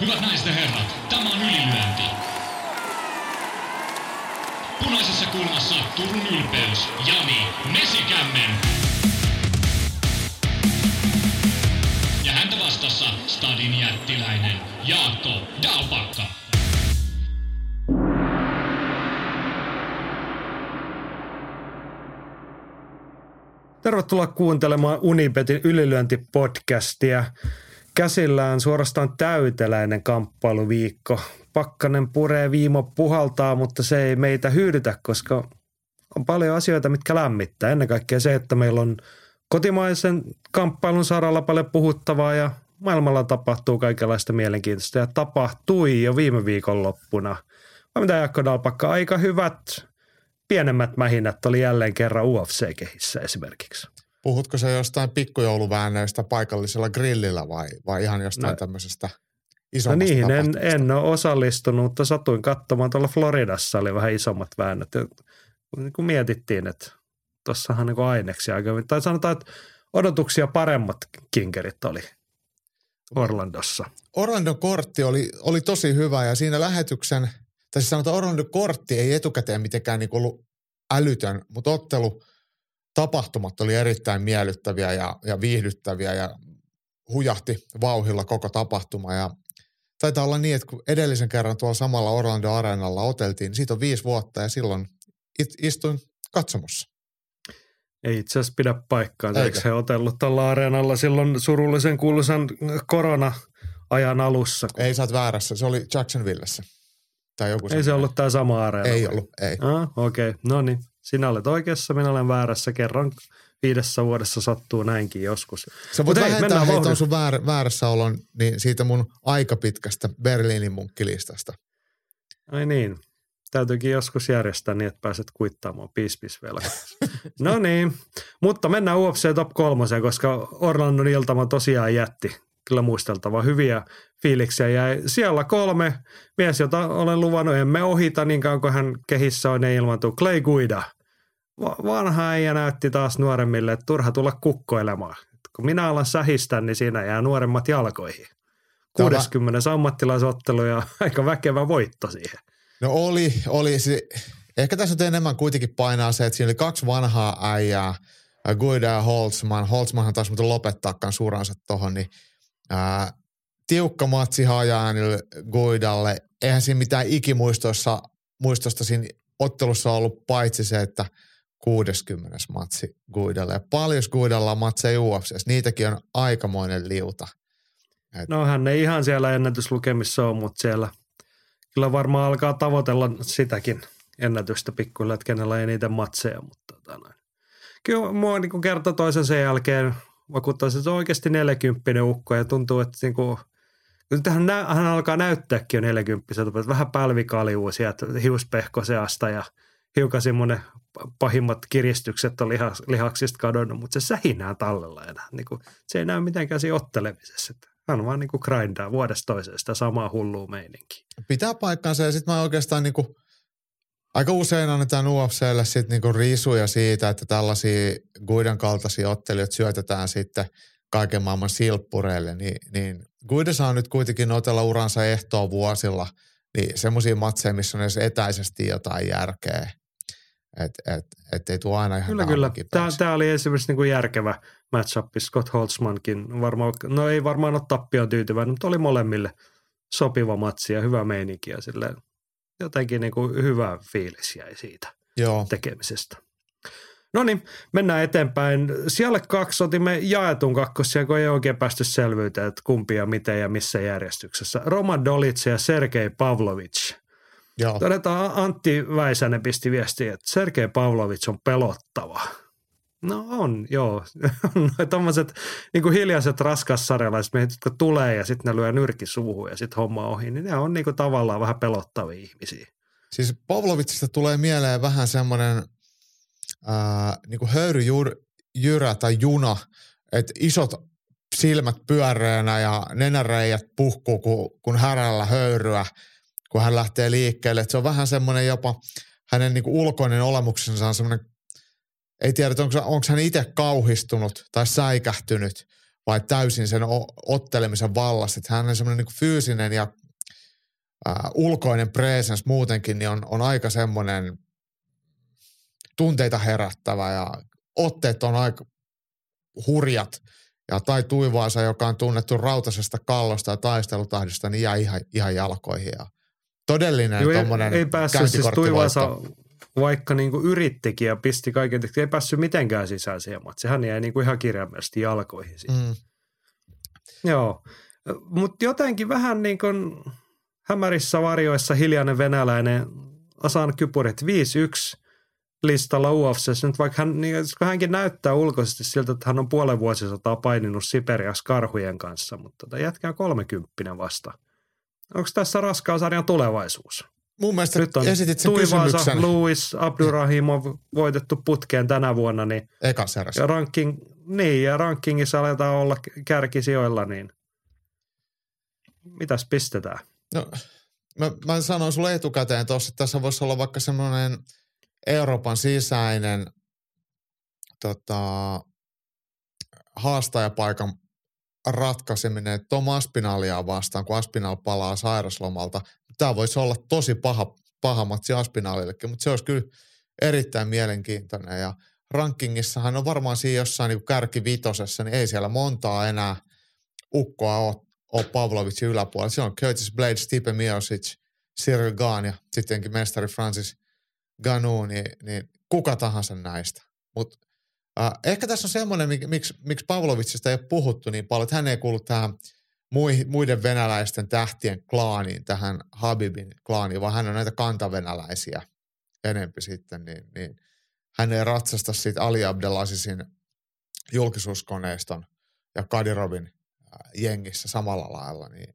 Hyvät naiset ja herrat, tämä on ylilyönti. Punaisessa kulmassa Turun ylpeys, Jani Mesikämmen. Ja häntä vastassa Stadin jättiläinen Jaakko Dalpakka. Tervetuloa kuuntelemaan Unibetin ylilyöntipodcastia. Käsillään suorastaan täyteläinen kamppailuviikko. Pakkanen puree, viimo puhaltaa, mutta se ei meitä hyydytä, koska on paljon asioita, mitkä lämmittää. Ennen kaikkea se, että meillä on kotimaisen kamppailun saralla paljon puhuttavaa ja maailmalla tapahtuu kaikenlaista mielenkiintoista ja tapahtui jo viime viikon loppuna. Vai mitä Jaakko Dalpakka, aika hyvät pienemmät mähinät oli jälleen kerran UFC-kehissä esimerkiksi. Puhutko se jostain pikkujouluväännöistä paikallisella grillillä vai, vai ihan jostain no, tämmöisestä No isommasta niihin en, en ole osallistunut, mutta satuin katsomaan tuolla Floridassa oli vähän isommat väännöt. Ja niin kuin mietittiin, että tuossahan niin aineksia aika. Tai sanotaan, että odotuksia paremmat kinkerit oli Orlandossa. Orlandon kortti oli, oli tosi hyvä ja siinä lähetyksen, tai siis sanotaan Orlandon kortti ei etukäteen mitenkään niin ollut älytön, mutta ottelu tapahtumat oli erittäin miellyttäviä ja, ja viihdyttäviä ja hujahti vauhilla koko tapahtuma ja taitaa olla niin, että kun edellisen kerran tuolla samalla Orlando Areenalla oteltiin, niin siitä on viisi vuotta ja silloin it, istuin katsomossa. Ei itse asiassa pidä paikkaansa. Eikö? Eikö he otellut tällä areenalla silloin surullisen kuuluisan korona-ajan alussa? kun- Ei sä oot väärässä, se oli Jacksonvillessä. Tai joku ei se ollut tämä sama areena. Ei vai? ollut, ei. Ah, okei. Okay. No niin. Sinä olet oikeassa, minä olen väärässä. Kerran viidessä vuodessa sattuu näinkin joskus. Sä voit Mut vähentää hei, tuon sun väär, väärässä olon niin siitä mun aika pitkästä Berliinin munkkilistasta. Ai niin. Täytyykin joskus järjestää niin, että pääset kuittaamaan piispisvelka. no niin. Mutta mennään UFC Top 3, koska Orlandon iltama tosiaan jätti kyllä muisteltava hyviä fiiliksiä. Jäi siellä kolme mies, jota olen luvannut, emme ohita niin kauan kuin hän kehissä on, ne ilmaantuu. Clay Guida. Va- vanha äijä näytti taas nuoremmille, että turha tulla kukkoilemaan. Kun minä alan sähistä, niin siinä jää nuoremmat jalkoihin. Tämä on 60 ammattilaisottelu ja aika väkevä voitto siihen. No oli, oli. Se, ehkä tässä nyt enemmän kuitenkin painaa se, että siinä oli kaksi vanhaa äijää, ää, Guida ja Holtzman. Holtzmanhan taas muuten lopettaa kans uransa tohon, niin ää, tiukka matsi hajaanille Guidalle. Eihän siinä mitään ikimuistossa muistosta siinä ottelussa ollut paitsi se, että 60. matsi Guidalle. Ja paljon Guidalla on matseja UFCs. Niitäkin on aikamoinen liuta. No hän ei ihan siellä ennätyslukemissa ole, mutta siellä kyllä varmaan alkaa tavoitella sitäkin ennätystä pikkuhiljaa, että kenellä on eniten matseja. Mutta tota. Kyllä mua niin kerta toisen sen jälkeen vakuuttaisi, että se on oikeasti 40 ukko ja tuntuu, että niin kuin, nyt hän, hän alkaa näyttääkin jo 40 vähän pälvikaliuu sieltä hiuspehko seasta ja hiukan semmoinen pahimmat kiristykset on liha, lihaksista kadonnut, mutta se sähinää tallella enää. Niin kuin, se ei näy mitenkään siinä ottelemisessa. Hän vaan niin kuin grindaa vuodesta toiseen sitä samaa hullua meininkiä. pitää paikkansa ja sitten mä oikeastaan niinku, aika usein annetaan UFClle sit niinku riisuja siitä, että tällaisia Guidan kaltaisia ottelijoita syötetään sitten kaiken maailman silppureille, niin, niin Guida saa nyt kuitenkin otella uransa ehtoon vuosilla, niin semmoisia matseja, missä on edes etäisesti jotain järkeä. Että et, et ei tule aina ihan Kyllä, kyllä. kipeäksi. Tämä oli esimerkiksi niin kuin järkevä matchup. Scott Holtzmankin varmaan, no ei varmaan ole tappioon tyytyväinen, mutta oli molemmille sopiva matsi ja hyvä meininki ja silleen jotenkin niin kuin hyvä fiilis jäi siitä Joo, tekemisestä. No niin, mennään eteenpäin. Siellä kaksi otimme jaetun kakkosia, kun ei oikein päästy selvyyteen, että kumpi ja miten ja missä järjestyksessä. Roman Dolitse ja Sergei Pavlovic. joo. Todetaan Antti Väisänen pisti viestiä, että Sergei Pavlovic on pelottava. No on, joo. Noin tommoset niin hiljaiset raskassarjalaiset miehet, jotka tulee ja sitten ne lyö nyrki suuhun ja sitten homma ohi, niin ne on niin kuin tavallaan vähän pelottavia ihmisiä. Siis Pavlovitsista tulee mieleen vähän semmoinen ää, niin kuin höyryjyrä tai juna, että isot silmät pyöreänä ja nenäreijät puhkuu, kun, kun härällä höyryä, kun hän lähtee liikkeelle. Et se on vähän semmoinen jopa, hänen niin kuin ulkoinen olemuksensa on semmoinen, ei tiedä, onko, onko hän itse kauhistunut tai säikähtynyt vai täysin sen ottelemisen vallassa. Että hän on semmoinen niin fyysinen ja ää, ulkoinen presence muutenkin, niin on, on aika semmoinen tunteita herättävä ja otteet on aika hurjat. Ja Tai Tuivaasa, joka on tunnettu rautasesta kallosta ja taistelutahdista, niin jää ihan, ihan jalkoihin. Ja todellinen Joo, ei, tuommoinen ei päässyt siis Tuivaasa, vaikka niin kuin yrittikin ja pisti kaiken, ei päässyt mitenkään sisään siihen matsiin. Hän jäi niin kuin ihan kirjaimellisesti jalkoihin. Siitä. Mm. Joo, mutta jotenkin vähän niin kuin hämärissä varjoissa hiljainen venäläinen Asan Kypurit 5-1 listalla UFCssä. Nyt vaikka hän, niin, kun hänkin näyttää ulkoisesti siltä, että hän on puolen vuosisataa paininut Siperias karhujen kanssa, mutta tota jätkää kolmekymppinen vasta. Onko tässä raskaan sarjan tulevaisuus? Mun mielestä Nyt on esitit sen kysymyksen Louis, Abdurrahimov voitettu putkeen tänä vuonna, niin erässä. ja, ranking, niin, ja rankingissa aletaan olla kärkisijoilla, niin mitäs pistetään? No, mä, mä sanoin sulle etukäteen tuossa, että tässä voisi olla vaikka semmoinen Euroopan sisäinen tota, haastajapaikan ratkaiseminen Tom Aspinalia vastaan, kun Aspinal palaa sairaslomalta. Tämä voisi olla tosi paha, paha matsi Aspinalillekin, mutta se olisi kyllä erittäin mielenkiintoinen. Ja rankingissahan on varmaan siinä jossain niin kärkivitosessa, niin ei siellä montaa enää ukkoa ole, ole Pavlovicin yläpuolella. Siellä on Curtis Blade, Stipe Miocic, Cyril Gahn ja sittenkin mestari Francis Ganu, niin, niin kuka tahansa näistä. Mutta äh, ehkä tässä on semmoinen, mik- miksi, miksi Pavlovicista ei ole puhuttu niin paljon, että hän ei kuulu tähän mui- muiden venäläisten tähtien klaaniin, tähän Habibin klaaniin, vaan hän on näitä kantavenäläisiä enempi sitten, niin, niin hän ei ratsasta siitä Ali Abdelazizin julkisuuskoneiston ja Kadirovin jengissä samalla lailla, niin,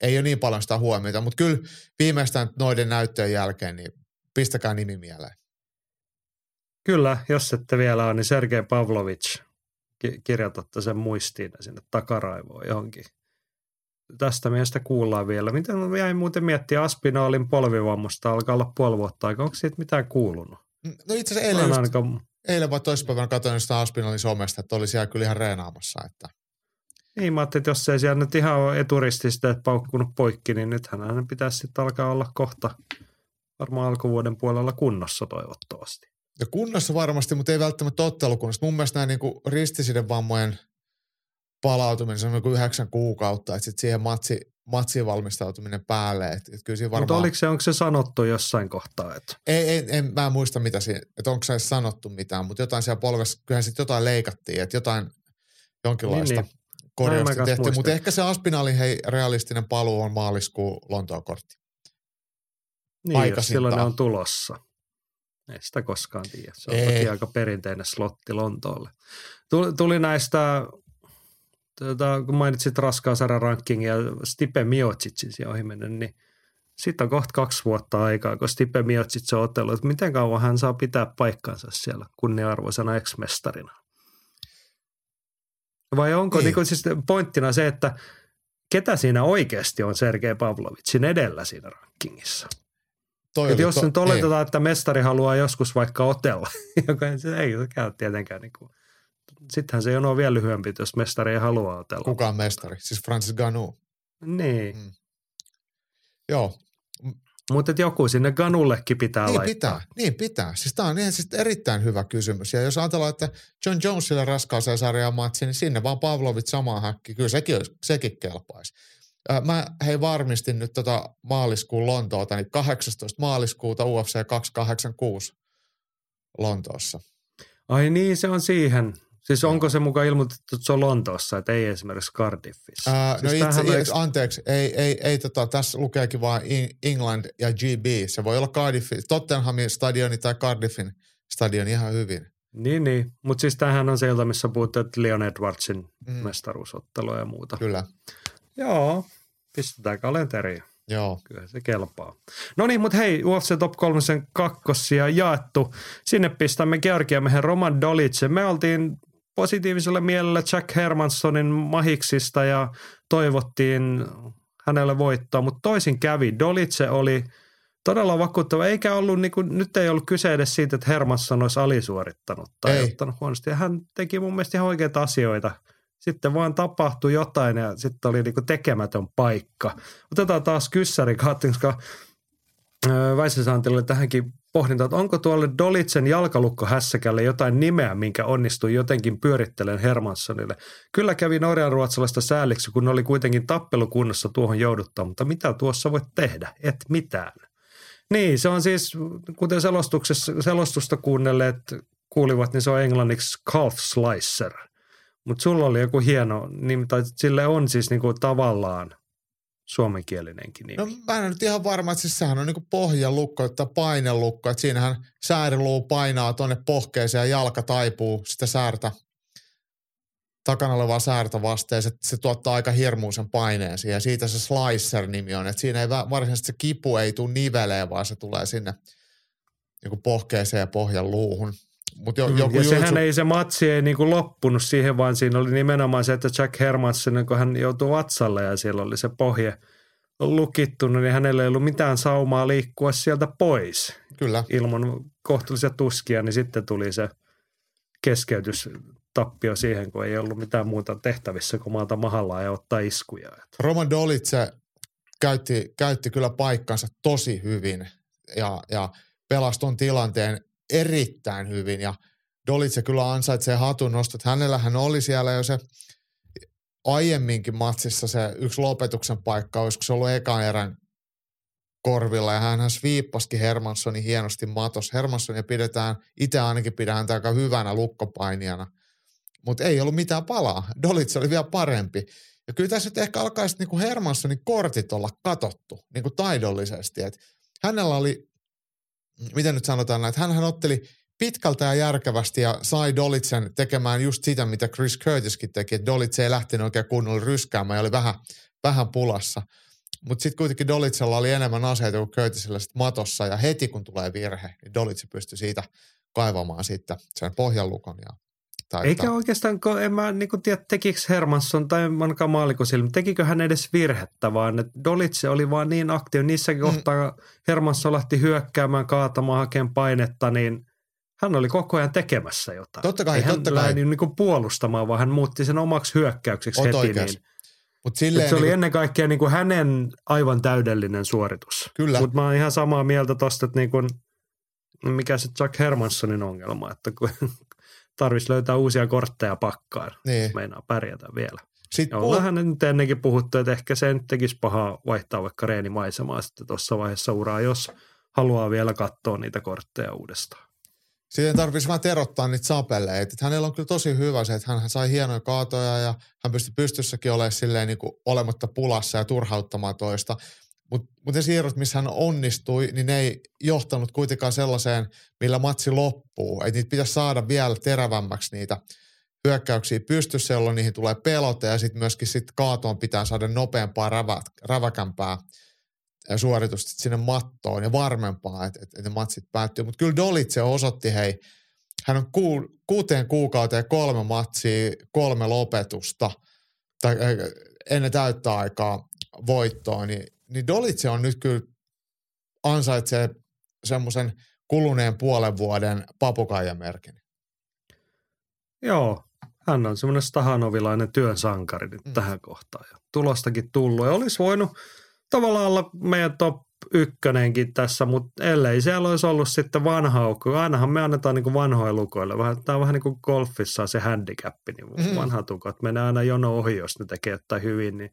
ei ole niin paljon sitä huomiota, mutta kyllä viimeistään noiden näyttöjen jälkeen, niin pistäkää nimi mieleen. Kyllä, jos ette vielä ole, niin Sergei Pavlovic, ki- kirjoitatte sen muistiin sinne takaraivoon johonkin. Tästä miestä kuullaan vielä. Miten mä jäin muuten miettiä Aspinaalin polvivammusta, alkaa olla puoli vuotta aikaa. Onko siitä mitään kuulunut? No itse asiassa eilen, en just, ainakaan, eilen vai toissapäivänä katsoin sitä Aspinalin somesta, että oli siellä kyllä ihan reenaamassa. Että. Niin mä ajattelin, että jos ei siellä nyt ihan ole eturististä että paukkunut poikki, niin nythän hänen pitäisi sitten alkaa olla kohta varmaan alkuvuoden puolella kunnossa toivottavasti. Ja kunnossa varmasti, mutta ei välttämättä ottelukunnassa. Mun mielestä nämä niin ristisiden vammojen palautuminen, se on niin yhdeksän kuukautta, että sitten siihen matsi, matsiin valmistautuminen päälle. Että, että kyllä siinä Mutta varmaan... oliko se, onko se sanottu jossain kohtaa, että Ei, ei, en, mä en muista mitä siinä, että onko se sanottu mitään, mutta jotain siellä polvessa, kyllähän sitten jotain leikattiin, että jotain jonkinlaista niin. niin. Korjausta tehtiin. Mutta ehkä se Aspinalin hei, realistinen paluu on maaliskuun Lontoon kortti. niin, jos silloin ne on tulossa. Ei sitä koskaan tiedä. Se on Ei. toki aika perinteinen slotti Lontoolle. Tuli, tuli näistä, tota, kun mainitsit raskaan sarjan rankingia, Stipe Miocicin siihen ohi mennä, niin sitten on kohta kaksi vuotta aikaa, kun Stipe Miocic on otellut, että miten kauan hän saa pitää paikkansa siellä kunnia-arvoisena ex-mestarina. Vai onko Niin. niin. Niin siis pointtina se, että ketä siinä oikeasti on Sergei Pavlovicin edellä siinä rankingissa? Toi Et oli jos to- nyt oletetaan, että mestari haluaa joskus vaikka otella, joka se ei se käy tietenkään. Niin kuin. Sittenhän se jono on vielä lyhyempi, jos mestari ei halua otella. Kuka on mestari? Siis Francis Ganu. Niin, Mm. Joo, mutta joku sinne Ganullekin pitää niin laittaa. pitää, niin pitää. Siis tämä on ihan siis erittäin hyvä kysymys. Ja jos ajatellaan, että John Jonesille raskaaseen sarjaan matsi, niin sinne vaan Pavlovit samaan häkki. Kyllä sekin, olisi- sekin kelpaisi. Mä hei varmistin nyt tota maaliskuun Lontoota, niin 18. maaliskuuta UFC 286 Lontoossa. Ai niin, se on siihen. Siis onko se mukaan ilmoitettu, että se on Lontoossa, että ei esimerkiksi Cardiffissa? Ää, siis no itse, itse, anteeksi, ei, ei, ei tota, tässä lukeekin vaan England ja GB. Se voi olla Cardiffin, Tottenhamin stadioni tai Cardiffin stadioni ihan hyvin. Niin, niin. Mutta siis tämähän on sieltä, missä puhuttiin että Leon Edwardsin Mm. mm. mestaruusottelua ja muuta. Kyllä, Joo, pistetään kalenteriin. joo. Kyllä se kelpaa. No niin, mutta hei, UFC Top 3 kakkosia jaettu. Sinne pistämme Georgiamiehen Roman Dolitsen. Me oltiin positiivisella mielellä Jack Hermanssonin mahiksista ja toivottiin hänelle voittoa, mutta toisin kävi. Dolitse oli todella vakuuttava. Eikä ollut, niin kuin, nyt ei ollut kyse edes siitä, että Hermansson olisi alisuorittanut tai Ei. ottanut huonosti. Ja hän teki mun mielestä ihan oikeita asioita. Sitten vaan tapahtui jotain ja sitten oli niin kuin tekemätön paikka. Otetaan taas kyssäri koska Väisäsaantilla oli tähänkin pohdinta, että onko tuolle Dolitsen jalkalukkohässäkälle jotain nimeä, minkä onnistui jotenkin pyörittelen Hermanssonille. Kyllä kävi norjan ruotsalaista sääliksi, kun oli kuitenkin tappelukunnassa tuohon jouduttaa, mutta mitä tuossa voit tehdä? Et mitään. Niin, se on siis, kuten selostuksessa, selostusta kuunnelleet kuulivat, niin se on englanniksi calf slicer. Mutta sulla oli joku hieno nimi, tai sille on siis niinku tavallaan suomenkielinenkin nimi. No mä en nyt ihan varma, että siis sehän on niinku pohjalukko tai painelukko, että siinähän sääriluu painaa tuonne pohkeeseen ja jalka taipuu sitä säärtä, takana olevaa säärtä vasten ja se, se tuottaa aika hirmuisen paineen siihen ja siitä se slicer-nimi on, että siinä ei varsinaisesti se kipu ei tule niveleen, vaan se tulee sinne niinku pohkeeseen ja pohjan luuhun. Mut jo, Mm, joku ja sehän jutsu- ei, se matsi ei niinku loppunut siihen, vaan siinä oli nimenomaan se, että Jack Hermansson, kun hän joutui vatsalle ja siellä oli se pohje lukittunut, niin hänellä ei ollut mitään saumaa liikkua sieltä pois Kyllä. ilman kohtuullisia tuskia, niin sitten tuli se keskeytys tappio siihen, kun ei ollut mitään muuta tehtävissä kuin maata mahallaan ja ottaa iskuja. Roman Dolitse käytti, käytti kyllä paikkansa tosi hyvin ja, ja pelasi ton tilanteen erittäin hyvin ja Dolitse kyllä ansaitsee hatun nostot. Hänellähän oli siellä jo se aiemminkin matsissa se yksi lopetuksen paikka, olisiko se ollut ekan erän korvilla ja hän sviippaskin Hermanssonin hienosti matos. Hermanssonia pidetään, itse ainakin pidän aika hyvänä lukkopainijana, mutta ei ollut mitään palaa. Dolitse oli vielä parempi. Ja kyllä tässä nyt ehkä alkaisi niinku Hermanssonin kortit olla katottu niinku taidollisesti. Et hänellä oli, miten nyt sanotaan, että hän otteli pitkältä ja järkevästi ja sai Dolitsen tekemään just sitä, mitä Chris Curtiskin teki. Että Dolitse ei lähtenyt oikein kunnolla ryskäämään ja oli vähän, vähän pulassa. Mutta sitten kuitenkin Dolitsella oli enemmän aseita kuin Curtisillä sit matossa ja heti kun tulee virhe, niin Dolitse pystyi siitä kaivamaan sitten sen pohjanlukon ja taittaa. Eikä oikeastaan, kun en mä niin tiedä, tekikö Hermansson tai ainakaan maalikosilma, tekikö hän edes virhettä, vaan että Dolitse oli vaan niin aktiivinen. Niissä mm. kohtaa Hermansson lähti hyökkäämään, kaatamaan, hakemaan painetta, niin hän oli koko ajan tekemässä jotain. Totta kai, Ei hän totta kai. lähde niin kuin puolustamaan, vaan hän muutti sen omaksi hyökkäykseksi Oot heti. oikeas. Niin. Mut silleen se oli niinku- ennen kaikkea niin kuin hänen aivan täydellinen suoritus. Kyllä. Mutta mä oon ihan samaa mieltä tosta, että niin kuin, mikä se Jack Hermanssonin ongelma, että kun tarvitsisi löytää uusia kortteja pakkaan, Niin. jos meinaa pärjätä vielä. Sitten Ja ollaan hänen nyt ennenkin puhuttu, että ehkä se nyt tekisi pahaa vaihtaa vaikka reenimaisemaa sitten tuossa vaiheessa uraa, jos haluaa vielä katsoa niitä kortteja uudestaan. Siihen tarvitsisi vähän terottaa niitä sapeleita. Että hänellä on kyllä tosi hyvä se, että hän sai hienoja kaatoja ja hän pystyi pystyssäkin olemaan silleen niin kuin olematta pulassa ja turhauttamaan toista. Mutta mut ne siirrot, missä hän onnistui, niin ne ei johtanut kuitenkaan sellaiseen, millä matsi loppuu. Että niitä pitäisi saada vielä terävämmäksi niitä hyökkäyksiä pystyssä, jolloin niihin tulee pelote ja sitten myöskin sit kaatoon pitää saada nopeampaa, rävä, räväkämpää suoritusta sinne mattoon ja varmempaa, että, että ne matsit päättyy. Mutta kyllä Dolitse osoitti, hei, hän on ku, kuuteen kuukauteen kolme matsia, kolme lopetusta tai ennen täyttä aikaa voittoa, niin, niin Dolitse on nyt kyllä ansaitsee semmoisen kuluneen puolen vuoden papukaijamerkin. Joo, hän on semmoinen Stahanovilainen työn sankari nyt Mm. tähän kohtaan. Ja tulostakin tullut ja olisi voinut tavallaan olla meidän top ykkönenkin tässä, mutta ellei siellä olisi ollut sitten vanha aukko. Ainahan me annetaan niin vanhoja lukoille. Vähän, tämä on vähän niin kuin golfissa se handicap, niin mm. vanhat ukot menee aina jono ohi, jos ne tekee jotain hyvin. Niin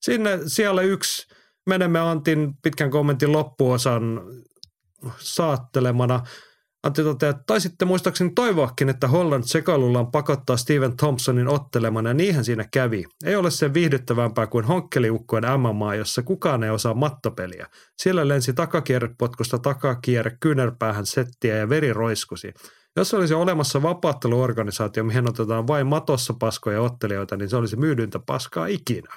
sinne siellä yksi menemme Antin pitkän kommentin loppuosan saattelemana. Antti toteaa, että taisitte muistaakseni toivoakin, että Holland sekoilullaan pakottaa Steven Thompsonin ottelemaan, ja niinhän siinä kävi. Ei ole sen viihdyttävämpää kuin honkkeliukkojen MMA, jossa kukaan ei osaa mattopeliä. Siellä lensi takakierrepotkusta takakierre kyynärpäähän settiä ja veri roiskusi. Jos olisi olemassa vapaatteluorganisaatio, mihin otetaan vain matossa paskoja ottelijoita, niin se olisi myydyntä paskaa ikinä.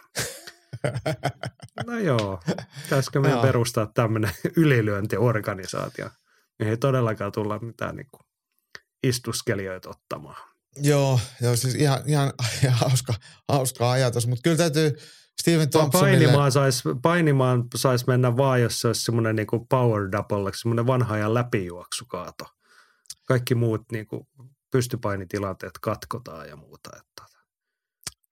No joo, pitäisikö meidän perustaa tämmöinen ylilyöntiorganisaatio? Ei todellakaan tulla mitään niin kuin istuskelijoita ottamaan. Joo, joo siis ihan, ihan, ihan hauska, hauska ajatus, mutta kyllä täytyy Steven Thompsonille... Painimaan saisi painimaan sais mennä vaan, jos se olisi semmoinen niin power double, semmoinen vanha ajan läpijuoksukaato. Kaikki muut niin kuin pystypainitilanteet katkotaan ja muuta. Että.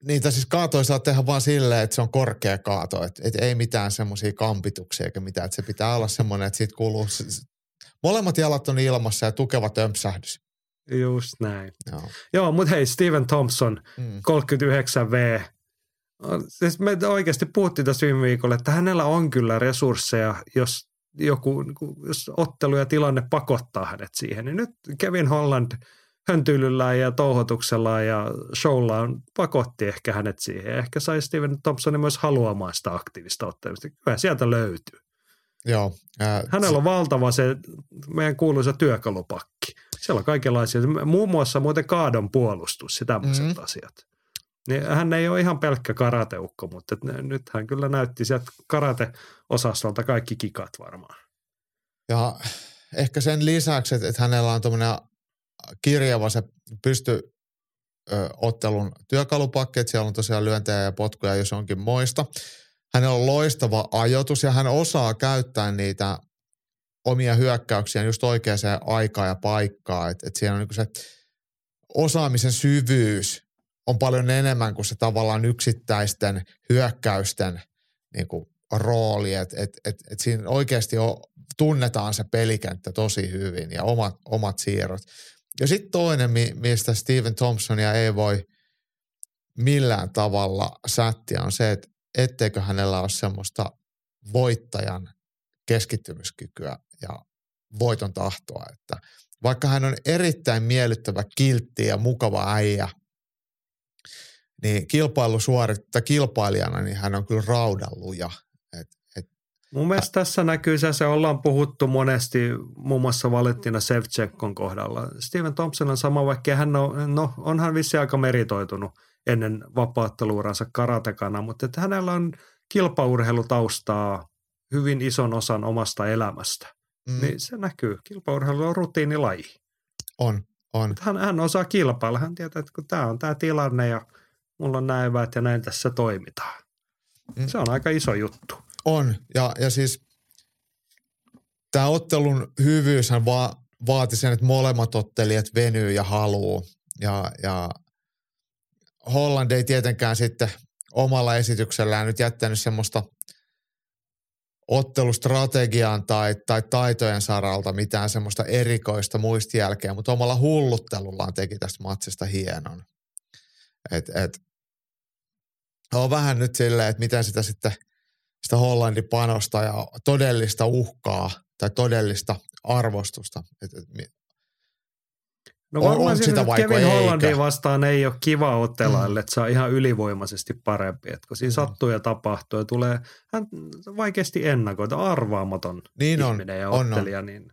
Niitä siis kaatoja saa tehdä vaan silleen, että se on korkea kaato. Että et ei mitään semmoisia kampituksia eikä mitään. Että se pitää olla semmoinen, että siitä kuuluu... Molemmat jalat on ilmassa ja tukeva tömpsähdys. Just näin. Joo, Joo mutta hei, Steven Thompson, mm. 39V. Siis me oikeasti puhuttiin tässä viime viikolla, että hänellä on kyllä resursseja, jos joku niinku, jos ottelu ja tilanne pakottaa hänet siihen. Niin nyt Kevin Holland höntyilyllä ja touhotuksella ja showlla pakotti ehkä hänet siihen. Ehkä sai Steven Thompsonin myös haluamaan sitä aktiivista ottelusta. Kyllä sieltä löytyy. Joo. Äh, Hänellä on valtava se meidän kuuluisa työkalupakki. Siellä on kaikenlaisia, muun muassa muuten kaadon puolustus ja tämmöiset mm-hmm. asiat. Niin hän ei ole ihan pelkkä karateukko, mutta nyt hän kyllä näytti sieltä karate-osastolta kaikki kikat varmaan. Ja ehkä sen lisäksi, että, että hänellä on tuommoinen kirjava se pysty ottelun työkalupakki, että siellä on tosiaan lyöntejä ja potkuja, jos onkin moista. Hänellä on loistava ajoitus ja hän osaa käyttää niitä omia hyökkäyksiä just oikeaan aikaan ja paikkaan. Että et siellä on niin se osaamisen syvyys on paljon enemmän kuin se tavallaan yksittäisten hyökkäysten niin kuin rooli. Että et, et, et siinä oikeasti on, tunnetaan se pelikenttä tosi hyvin ja omat, omat siirrot. Ja sitten toinen, mistä Steven Thompsonia ei voi millään tavalla sättiä, on se, että etteikö hänellä ole semmoista voittajan keskittymiskykyä ja voiton tahtoa, että vaikka hän on erittäin miellyttävä, kiltti ja mukava äijä, niin kilpailusuoritta kilpailijana, niin hän on kyllä raudalluja. Mun mielestä tässä näkyy se, se ollaan puhuttu monesti muun muassa Valentina Sevchenkon kohdalla. Steven Thompson on sama, vaikka hän on, no, onhan vissi aika meritoitunut ennen vapaatteluuransa karatekana, mutta että hänellä on kilpaurheilutaustaa hyvin ison osan omasta elämästä. Mm. Niin se näkyy. Kilpaurheilu on rutiinilaji. On, on. Hän, hän osaa kilpailla. Hän tietää, että kun tämä on tämä tilanne ja mulla on näin ja näin tässä toimitaan. Mm. Se on aika iso juttu. On. Ja, ja siis tämä ottelun hyvyyshän va, vaati sen, että molemmat ottelijat venyy ja haluu. Ja, ja Holland ei tietenkään sitten omalla esityksellään nyt jättänyt semmoista ottelustrategiaan tai, tai taitojen saralta mitään semmoista erikoista muistijälkeä, mutta omalla hulluttelullaan teki tästä matsista hienon. Et, et, on vähän nyt silleen, että miten sitä sitten sitä Hollandin panosta ja todellista uhkaa tai todellista arvostusta. Et, et, No varmaan on, sitä Kevin Hollandin vastaan ei ole kiva otella, mm. että saa ihan ylivoimaisesti parempi. Että kun siinä mm. sattuu ja tapahtuu ja tulee, hän vaikeasti ennakoita, arvaamaton niin ihminen on, ja ottelija. On, on. Niin.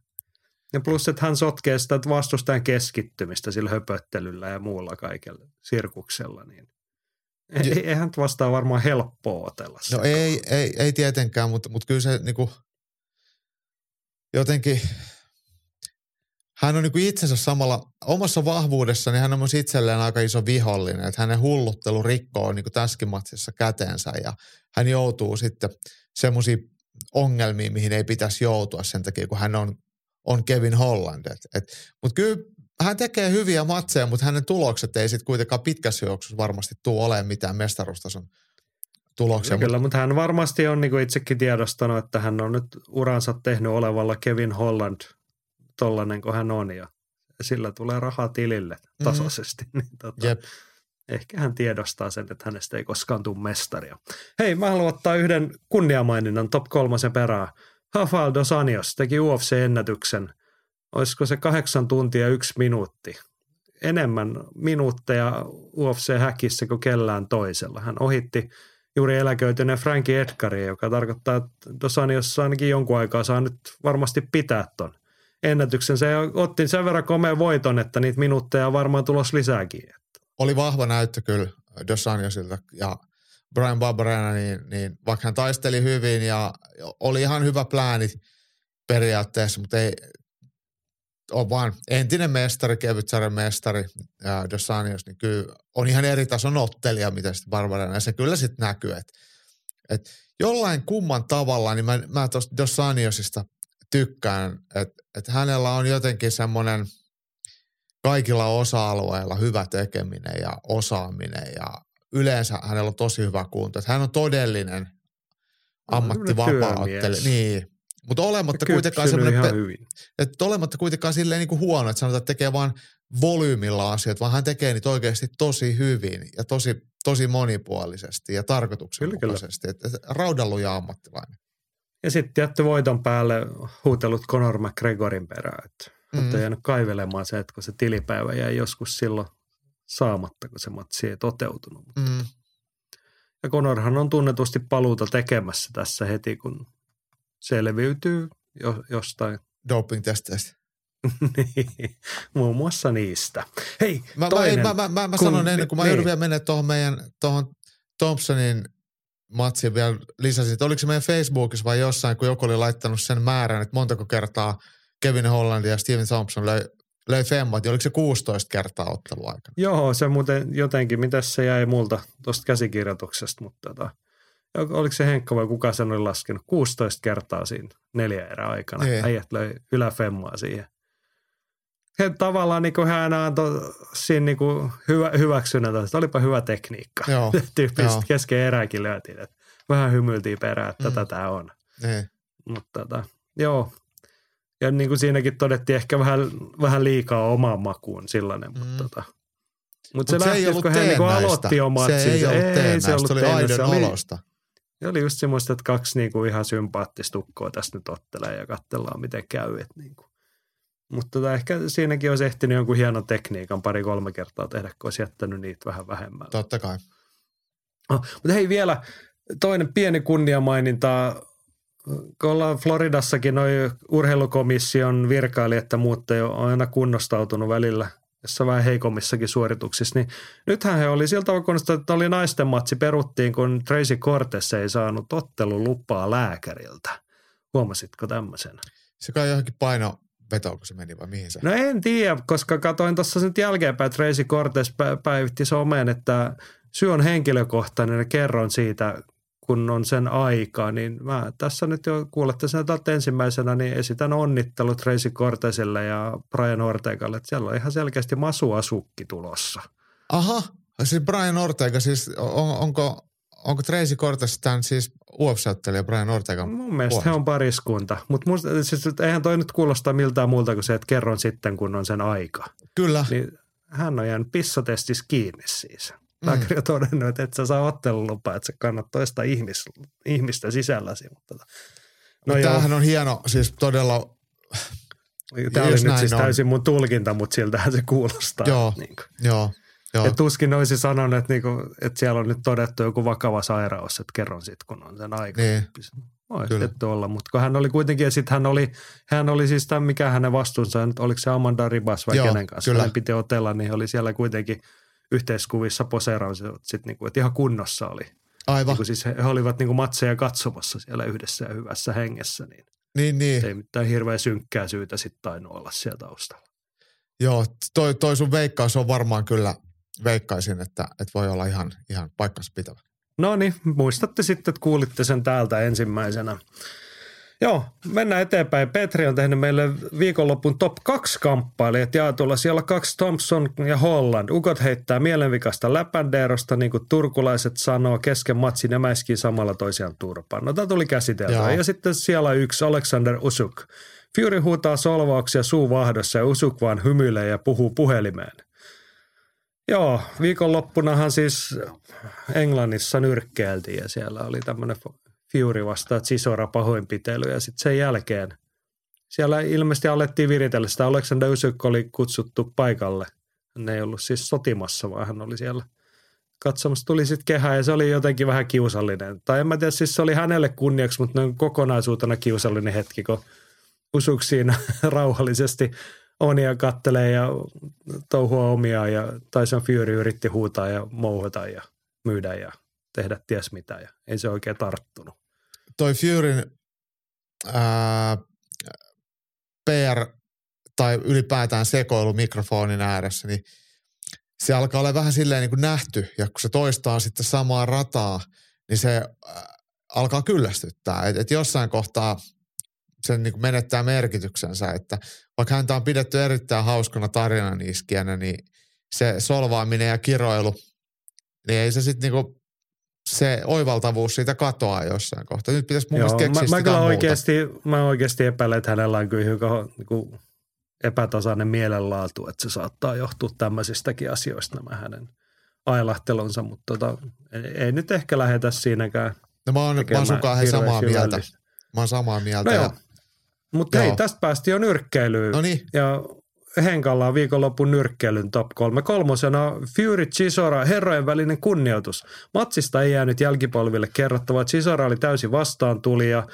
Ja plus, että hän sotkee sitä vastustajan keskittymistä sillä höpöttelyllä ja muulla kaikella sirkuksella. Niin. Ei, eihän vastaa varmaan helppoa otella. No ei, ei, ei tietenkään, mutta, mutta kyllä se niinku, jotenkin – hän on niin kuin itsensä samalla, omassa vahvuudessa, niin hän on myös itselleen aika iso vihollinen, että hänen hulluttelu rikkoo niin kuin tässäkin matsissa kätensä ja hän joutuu sitten semmoisiin ongelmiin, mihin ei pitäisi joutua sen takia, kun hän on, on Kevin Holland. Mutta kyllä hän tekee hyviä matseja, mutta hänen tulokset ei sitten kuitenkaan pitkässä juoksussa varmasti tule olemaan mitään mestaruustason tuloksia. Kyllä, mutta hän varmasti on niin kuin itsekin tiedostanut, että hän on nyt uransa tehnyt olevalla Kevin Holland – tollainen kuin hän on ja sillä tulee rahaa tilille mhm. tasaisesti. Mm-hmm. niin tota, Jep. Ehkä hän tiedostaa sen, että hänestä ei koskaan tule mestaria. Hei, mä haluan ottaa yhden kunniamaininnan top kolmosen perään. Rafael Dos Anjos teki UFC-ennätyksen. Olisiko se kahdeksan tuntia yksi minuutti? Enemmän minuutteja UFC-häkissä kuin kellään toisella. Hän ohitti juuri eläköityneen Frankie Edgarin, joka tarkoittaa, että Dos Anjos ainakin jonkun aikaa saa nyt varmasti pitää ton ennätyksen. Se otti sen verran komeen voiton, että niitä minuutteja on varmaan tulos lisääkin. Oli vahva näyttö kyllä Dos Anjosilta ja Brian Barberena, niin, niin vaikka hän taisteli hyvin ja oli ihan hyvä plääni periaatteessa, mutta ei, on vaan entinen mestari, kevytsarjan mestari ja Dos Anjos, niin kyllä on ihan eri tason ottelija, mitä sitten Barberena, ja se kyllä sitten näkyy, että Et jollain kumman tavalla, niin mä, mä tuosta Dos Saniosista tykkään, että et hänellä on jotenkin semmoinen kaikilla osa-alueilla hyvä tekeminen ja osaaminen ja yleensä hänellä on tosi hyvä kunto. Että hän on todellinen ammattivapaaottelija. Niin, mutta olematta kuitenkaan pe- että olematta kuitenkaan silleen niin kuin huono, että sanotaan, että tekee vain volyymilla asiat, vaan hän tekee niitä oikeasti tosi hyvin ja tosi, tosi monipuolisesti ja tarkoituksenmukaisesti. Että raudalluja ammattilainen. Ja sitten jätti voiton päälle huutelut Conor McGregorin perään, että mm. olette jäänyt kaivelemaan se, että kun se tilipäivä jäi joskus silloin saamatta, kun se matsi ei toteutunut. Mutta. Mm. Ja Conorhan on tunnetusti paluuta tekemässä tässä heti, kun selviytyy jo, jostain. Doping-testeistä. niin, muun muassa niistä. Hei, mä, toinen, mä, mä, mä, mä kun, sanon ennen kuin mä niin. joudun vielä mennä tuohon meidän tuohon Thompsonin matsiin vielä lisäsin, että oliko se meidän Facebookissa vai jossain, kun joku oli laittanut sen määrän, että montako kertaa Kevin Holland ja Steven Thompson löi, löi femmat, niin oliko se 16 kertaa otteluaikana? Joo, se muuten jotenkin, mitä se jäi multa tuosta käsikirjoituksesta, mutta tota, oliko se Henkka vai kuka sen oli laskenut, 16 kertaa siinä neljä erää aikana. Niin. Äijät löi yläfemmaa siihen. He tavallaan niin kuin hän antoi siinä niin kuin hyvä, hyväksynnän, että olipa hyvä tekniikka. Joo, Tyyppisesti kesken erääkin löytiin, että vähän hymyiltiin perään, että mm. tätä on. Niin. Mutta tota, joo, ja niin kuin siinäkin todettiin ehkä vähän, vähän liikaa omaan makuun sellainen, mm. mutta tota, mutta se, Mut se lähti, kun hän niin aloitti omat. Se ei ollut ei, se, ollut se oli aidon olosta. Se oli just semmoista, että kaksi niin kuin ihan sympaattista ukkoa tässä nyt ottelee ja katsellaan, miten käy. Että niin kuin. Mutta tota, ehkä siinäkin olisi ehtinyt jonkun hienon tekniikan pari-kolme kertaa tehdä, kun olisi jättänyt niitä vähän vähemmän. Totta kai. Oh, mutta hei vielä toinen pieni kunniamaininta. Kun ollaan Floridassakin, noin urheilukomission virkailijat ja muut ei ole aina kunnostautunut välillä – jossa vähän heikommissakin suorituksissa, niin nythän he oli siltä tavalla, että oli naisten matsi peruttiin, kun Tracy Cortes ei saanut ottelulupaa lääkäriltä. Huomasitko tämmöisen? Se kai johonkin paino vetoon, kun se meni vai mihin se? No en tiedä, koska katsoin tuossa nyt jälkeenpäin, että Tracy Cortes päivitti someen, että syy on henkilökohtainen ja kerron siitä, kun on sen aika, niin mä tässä nyt jo kuulette sen täältä ensimmäisenä, niin esitän onnittelut Tracy Cortesille ja Brian Ortegalle, että siellä on ihan selkeästi masuasukki tulossa. Aha, siis Brian Ortega, siis on, onko, onko Tracy Cortes tämän siis ufc Brian Ortega? Mun mielestä puolesta. he on pariskunta, mutta musta, siis, eihän toi nyt kuulostaa miltään muulta kuin se, että kerron sitten, kun on sen aika. Kyllä. Niin hän on jäänyt pissatestissä kiinni siis. Lääkäri on todennut, että et sä saa ottelulupaa, että sä kannat toista ihmis, ihmistä sisälläsi. Mutta, tota. no, no tämähän on hieno, siis todella Tämä oli nyt siis on. täysin mun tulkinta, mutta siltähän se kuulostaa. Joo, niin kuin. joo. Joo. Et tuskin olisi sanonut, että, niinku, että siellä on nyt todettu joku vakava sairaus, että kerron sitten, kun on sen aika. Niin. Voisi olla, mutta kun hän oli kuitenkin, ja sitten hän oli, hän oli siis tämän, mikä hänen vastuunsa, oliko se Amanda Ribas vai Joo, kenen kanssa, kyllä. hän piti otella, niin oli siellä kuitenkin – yhteiskuvissa poseerasivat sitten niinku, että ihan kunnossa oli. Aivan. Niin siis he, he olivat niinku matseja katsomassa siellä yhdessä ja hyvässä hengessä, niin, niin, niin. ei mitään hirveän synkkää syytä sitten tainnut olla siellä taustalla. Joo, toi, toi sun veikkaus on varmaan kyllä, veikkaisin, että, että voi olla ihan, ihan paikkansa pitävä. No niin, muistatte sitten, että kuulitte sen täältä ensimmäisenä. Joo, mennään eteenpäin. Petri on tehnyt meille viikonlopun top 2 kamppailijat jaetulla. Siellä kaksi Thompson ja Holland. Ukot heittää mielenvikasta läpändeerosta, niin kuin turkulaiset sanoo, kesken matsin ja mäiskii samalla toisiaan turpaan. No tämä tuli käsiteltyä. Ja sitten siellä yksi Alexander Usuk. Fury huutaa solvauksia suu vahdossa ja Usuk vaan hymyilee ja puhuu puhelimeen. Joo, viikonloppunahan siis Englannissa nyrkkeeltiin ja siellä oli tämmöinen Fury vastaa Chisora pahoinpitely ja sitten sen jälkeen siellä ilmeisesti alettiin viritellä sitä. Alexander Usyk oli kutsuttu paikalle. Hän ei ollut siis sotimassa, vaan hän oli siellä katsomassa. Tuli sitten kehä ja se oli jotenkin vähän kiusallinen. Tai en mä tiedä, siis se oli hänelle kunniaksi, mutta noin kokonaisuutena kiusallinen hetki, kun Usyk siinä rauhallisesti on ja kattelee ja touhua omia ja Tyson Fury yritti huutaa ja mouhota ja myydä ja tehdä ties mitä ja ei se oikein tarttunut toi Furyn ää, PR tai ylipäätään sekoilu mikrofonin ääressä, niin se alkaa olla vähän silleen niin kuin nähty. Ja kun se toistaa sitten samaa rataa, niin se alkaa kyllästyttää. Että et jossain kohtaa se niin menettää merkityksensä, että vaikka häntä on pidetty erittäin hauskana tarinan iskijänä, niin se solvaaminen ja kiroilu, niin ei se sitten niinku se oivaltavuus siitä katoaa jossain kohtaa. Nyt pitäisi mun Joo, mielestä keksiä mä, mä, oikeasti, mä oikeasti epäilen, että hänellä on kyllä niin kuin epätasainen mielenlaatu, että se saattaa johtua tämmöisistäkin asioista nämä hänen ailahtelunsa, mutta tota, ei, ei nyt ehkä lähetä siinäkään No mä oon, mä oon samaa mieltä. Mä oon samaa mieltä. No joo. Mutta hei, tästä päästi jo nyrkkeilyyn. No niin. Ja Henkalla on viikonlopun nyrkkeilyn top kolme. Kolmosena Fury Chisora, herrojen välinen kunnioitus. Matsista ei jäänyt jälkipolville kerrottavaa. Chisora oli täysin vastaan tuli ja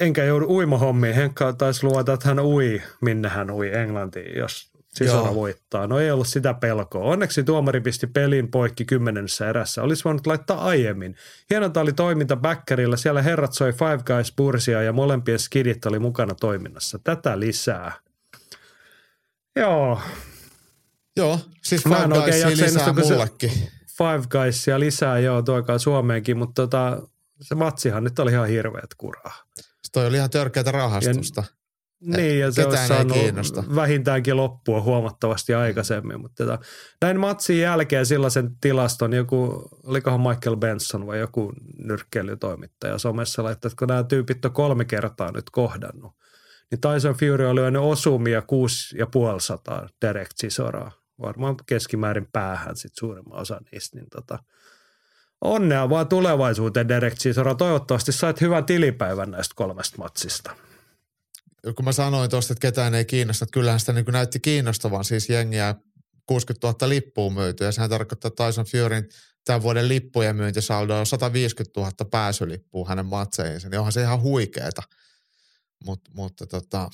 enkä joudu uimahommiin. Henkka taisi luota, että hän ui, minne hän ui Englantiin, jos Chisora Joo. voittaa. No ei ollut sitä pelkoa. Onneksi tuomari pisti pelin poikki kymmenessä erässä. Olisi voinut laittaa aiemmin. Hienonta oli toiminta backerilla. Siellä herrat soi Five Guys pursia ja molempien skidit oli mukana toiminnassa. Tätä lisää. Joo. Joo, siis Five Guysia lisää mullekin. Five Guysia lisää, joo, tuokaa Suomeenkin, mutta tota, se matsihan nyt oli ihan hirveät kuraa. Se toi oli ihan törkeätä rahastusta. Ja, niin, ja se olisi saanut vähintäänkin loppua huomattavasti aikaisemmin. Mutta tota, näin matsin jälkeen sellaisen tilaston, joku, olikohan Michael Benson vai joku nyrkkeilytoimittaja somessa laittaa, että kun nämä tyypit on kolme kertaa nyt kohdannut, niin Tyson Fury oli lyönyt osumia 6,5 Derek Chisoraa. Varmaan keskimäärin päähän sitten suurimman osa niistä. Niin tota, onnea vaan tulevaisuuteen Derek Chisora. Toivottavasti sait hyvän tilipäivän näistä kolmesta matsista. Kun mä sanoin tuosta, että ketään ei kiinnosta, että kyllähän sitä niin näytti kiinnostavan. Siis jengiä 60 000 lippua myyty ja sehän tarkoittaa Tyson Furyn tämän vuoden lippujen myyntisaldo on 150 000 pääsylippua hänen matseihinsa, niin onhan se ihan huikeeta – Mut, mutta tota,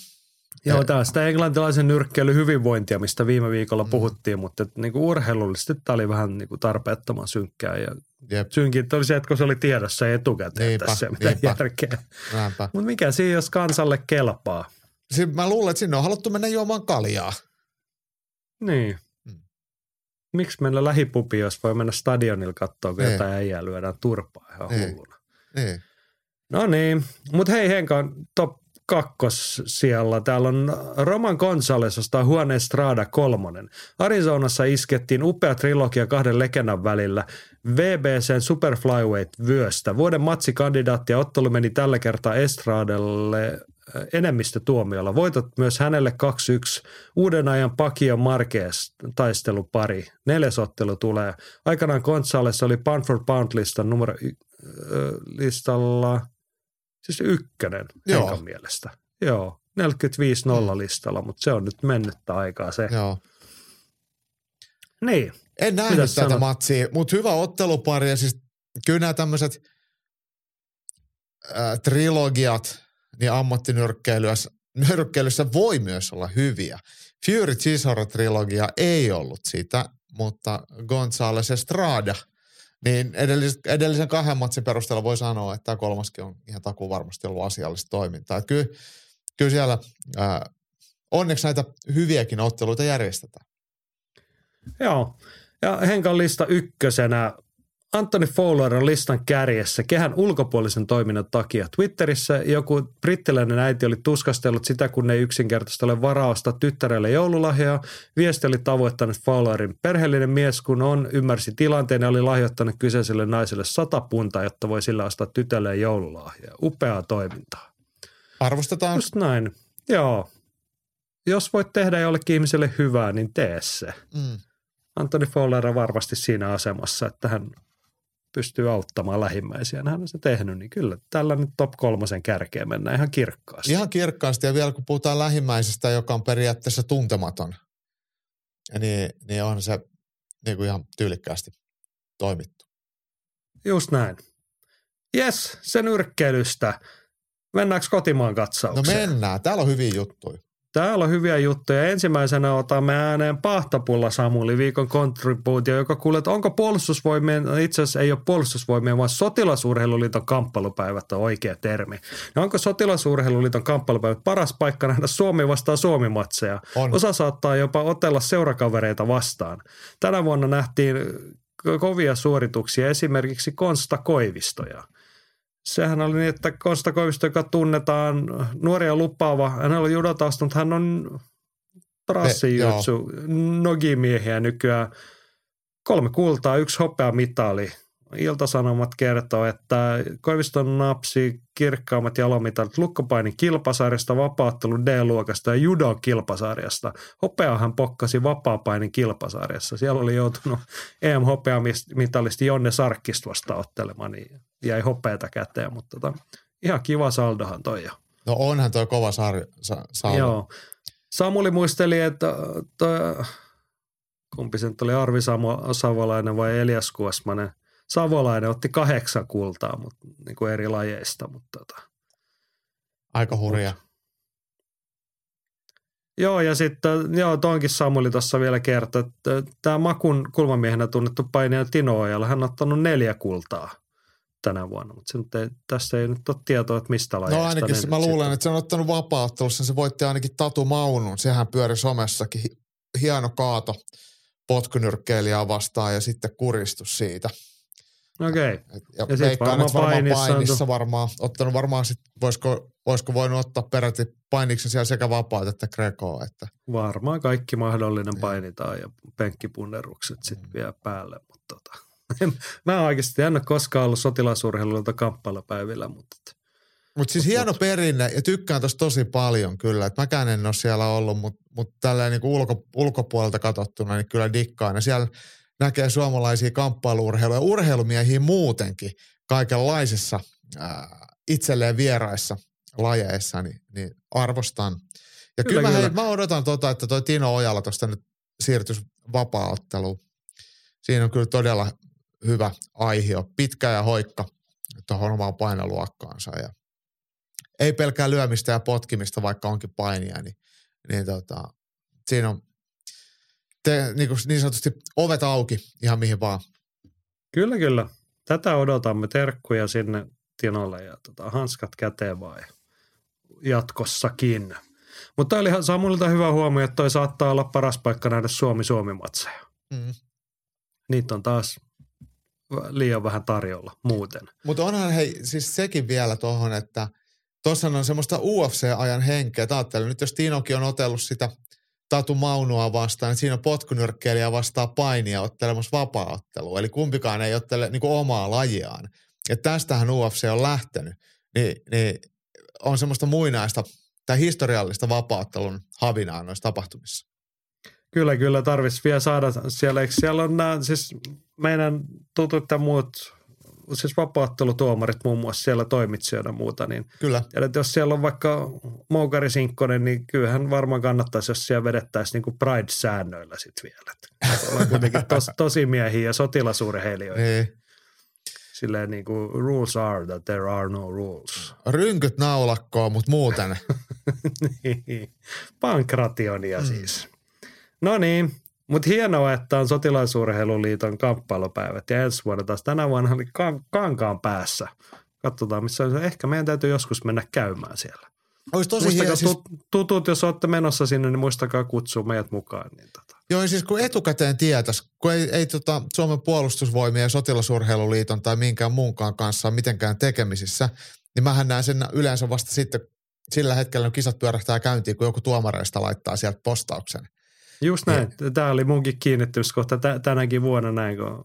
Joo, tämä sitä englantilaisen nyrkkeily hyvinvointia, mistä viime viikolla mm. puhuttiin, mutta niin kuin urheilullisesti tämä oli vähän niin kuin tarpeettoman synkkää. Ja Jep. synkin oli se, että kun se oli tiedossa etukäteen niinpä, tässä, mitä niinpä. järkeä. Mutta mikä siinä, jos kansalle kelpaa? Siin, mä luulen, että sinne on haluttu mennä juomaan kaljaa. Niin. Mm. Miksi mennä lähipubi, jos voi mennä stadionilla katsoa, kun niin. jotain äijää lyödään turpaa ihan niin. hulluna. Niin. No niin, mutta hei Henka, top kakkos siellä. Täällä on Roman Gonzalesista Juan Estrada kolmonen. Arizonassa iskettiin upea trilogia kahden legendan välillä VBCn Super Flyweight vyöstä. Vuoden matsikandidaatti ja ottelu meni tällä kertaa Estradelle äh, enemmistötuomiolla. Voitot myös hänelle 2-1. Uuden ajan Pakio Marquez taistelupari. Neljäs ottelu tulee. Aikanaan Gonzales oli pound for pound listan numero y- listalla – Siis ykkönen Joo. Henkan mielestä. Joo, 45 nolla listalla, mutta se on nyt mennyttä aikaa se. Joo. Niin. En nähnyt Mitäs tätä sanot? matsia, mutta hyvä ottelupari ja siis kyllä nämä tämmöiset äh, trilogiat niin ammattinyrkkeilyssä nyrkkeilyssä voi myös olla hyviä. Fury Chisora-trilogia ei ollut sitä, mutta Gonzales Estrada – niin edellis, edellisen kahden matsin perusteella voi sanoa, että tämä kolmaskin on ihan takuu varmasti ollut asiallista toimintaa. Kyllä, kyllä siellä ää, onneksi näitä hyviäkin otteluita järjestetään. Joo, ja Henkan lista ykkösenä Anthony Fowler on listan kärjessä kehän ulkopuolisen toiminnan takia. Twitterissä joku brittiläinen äiti oli tuskastellut sitä, kun ei yksinkertaisesti ole varausta tyttärelle joululahjaa. Viesti oli tavoittanut Fowlerin. Perheellinen mies, kun on, ymmärsi tilanteen ja oli lahjoittanut kyseiselle naiselle sata puntaa, jotta voi sillä ostaa tytölle joululahjaa. Upeaa toimintaa. Arvostetaan. Just näin. Joo. Jos voit tehdä jollekin ihmiselle hyvää, niin tee se. Mm. Anthony Fowler on varmasti siinä asemassa, että hän pystyy auttamaan lähimmäisiä. Hän on se tehnyt, niin kyllä tällä nyt top kolmosen kärkeen mennään ihan kirkkaasti. Ihan kirkkaasti ja vielä kun puhutaan lähimmäisestä, joka on periaatteessa tuntematon, niin, niin on se niin kuin ihan tyylikkäästi toimittu. Just näin. Jes, sen nyrkkeilystä. Mennäänkö kotimaan katsaukseen? No mennään. Täällä on hyviä juttuja. Täällä on hyviä juttuja. Ensimmäisenä otamme ääneen Pahtapulla Samuli viikon kontribuutio, joka kuulee, että onko puolustusvoimien, no itse asiassa ei ole puolustusvoimien, vaan sotilasurheiluliiton kamppailupäivät on oikea termi. No onko sotilasurheiluliiton kamppailupäivät paras paikka nähdä Suomi vastaan Suomi-matseja? On. Osa saattaa jopa otella seurakavereita vastaan. Tänä vuonna nähtiin kovia suorituksia, esimerkiksi Konsta Koivistoja – sehän oli niin, että Konsta Koivisto, joka tunnetaan nuoria lupaava, hän oli judotausta, mutta hän on brassijutsu, nogimiehiä nykyään. Kolme kultaa, yksi hopeamitali – Iltasanomat kertoo, että Koiviston napsi kirkkaammat jalomitalit lukkopainin kilpasarjasta, vapaattelu D-luokasta ja judo-kilpasarjasta. Hopeahan pokkasi vapaapainin kilpasarjassa. Siellä oli joutunut EM-hopeamitalisti Jonne Sarkkista vastaanottelemaan, niin jäi hopeata käteen, mutta tota, ihan kiva saldohan toi jo. No onhan toi kova sarja, sa, saldo. Joo. Samuli muisteli, että toi, kumpi sen oli Arvi Savolainen vai Elias Kuosmanen – Savolainen otti kahdeksan kultaa mutta, niin kuin eri lajeista. Mutta, tota. Aika hurja. Mut, joo, ja sitten joo, tonkin Samuli tuossa vielä kertoi, että tämä Makun kulmamiehenä tunnettu painija Tino Ojala, hän on ottanut neljä kultaa tänä vuonna, mutta se nyt ei, tässä ei nyt ole tietoa, että mistä lajeista. No ainakin se, mä luulen, sitten. että se on ottanut vapaattelussa, se voitti ainakin Tatu Maunun, sehän pyöri somessakin, hieno kaato potkunyrkkeilijää vastaan ja sitten kuristus siitä. Okei. Okay. Ja, ja veikkaan, että varmaan painissa varmaan, ottanut varmaan sit, voisiko, voisiko voinut ottaa peräti painiksen siellä sekä vapaat että grekoa. Että. Varmaan kaikki mahdollinen painitaan ja penkkipunnerukset sitten mm. vielä päälle, mutta tota. mä oikeasti en ole koskaan ollut sotilasurheilulta kamppailupäivillä, mutta mutta siis hieno perinne ja tykkään tosta tosi paljon kyllä. Et mäkään en ole siellä ollut, mutta mut tälleen niinku ulko, ulkopuolelta katsottuna niin kyllä dikkaan. Ja siellä näkee suomalaisia kamppailuurheiluja ja urheilumiehiä muutenkin kaikenlaisissa ää, itselleen vieraissa lajeissa, niin, niin arvostan. Ja kyllä, kyllä, mä, hei, mä odotan tota, että toi Tino Ojala tuosta nyt siirtyisi vapaa Siinä on kyllä todella hyvä aihio, pitkä ja hoikka tuohon omaan painoluokkaansa. Ja ei pelkää lyömistä ja potkimista, vaikka onkin painia, niin, niin tota, siinä on te, niin, kuin, niin sanotusti ovet auki ihan mihin vaan. Kyllä, kyllä. Tätä odotamme terkkuja sinne Tinolle ja tota, hanskat käteen vai jatkossakin. Mutta oli Samulilta hyvä huomio, että toi saattaa olla paras paikka nähdä Suomi-Suomi-matseja. Mm. Niitä on taas liian vähän tarjolla muuten. Mutta onhan hei, siis sekin vielä tuohon, että tuossa on semmoista UFC-ajan henkeä. Ajattelen nyt, jos Tinokin on otellut sitä – Tatu Maunua vastaan, että siinä on potkunyrkkeilijä vastaa painia ottelemassa vapaaottelua. Eli kumpikaan ei ottele niin kuin omaa lajiaan. Ja tästähän UFC on lähtenyt. Ni, niin on semmoista muinaista tai historiallista vapaattelun havinaa noissa tapahtumissa. Kyllä, kyllä tarvitsisi vielä saada siellä. Eikö siellä on nämä, siis meidän tutut ja muut siis vapaattelutuomarit muun muassa siellä toimitsijoina muuta, niin Kyllä. että jos siellä on vaikka Moukari Sinkkonen, niin kyllähän varmaan kannattaisi, jos siellä vedettäisiin niin Pride-säännöillä sitten vielä. On kuitenkin tos, tosimiehiä ja sotilasurheilijoita. Niin. Silleen niin kuin rules are that there are no rules. Rynkyt naulakkoa, mutta muuten. niin. Pankrationia mm. siis. No niin, mutta hienoa, että on sotilasurheiluliiton kamppailupäivät ja ensi vuonna taas tänä vuonna oli kan- kankaan päässä. Katsotaan, missä on. Ehkä meidän täytyy joskus mennä käymään siellä. Olisi tosi hieno. Siis... Tutut, jos olette menossa sinne, niin muistakaa kutsua meidät mukaan. Niin tota. Joo, siis kun etukäteen tietäisi, kun ei, ei tota Suomen puolustusvoimien ja sotilasurheiluliiton tai minkään muunkaan kanssa mitenkään tekemisissä, niin mähän näen sen yleensä vasta sitten sillä hetkellä, kun kisat pyörähtää käyntiin, kun joku tuomareista laittaa sieltä postauksen. Just näin. Ja. Tämä oli munkin kiinnittymiskohta tänäkin vuonna näin, kun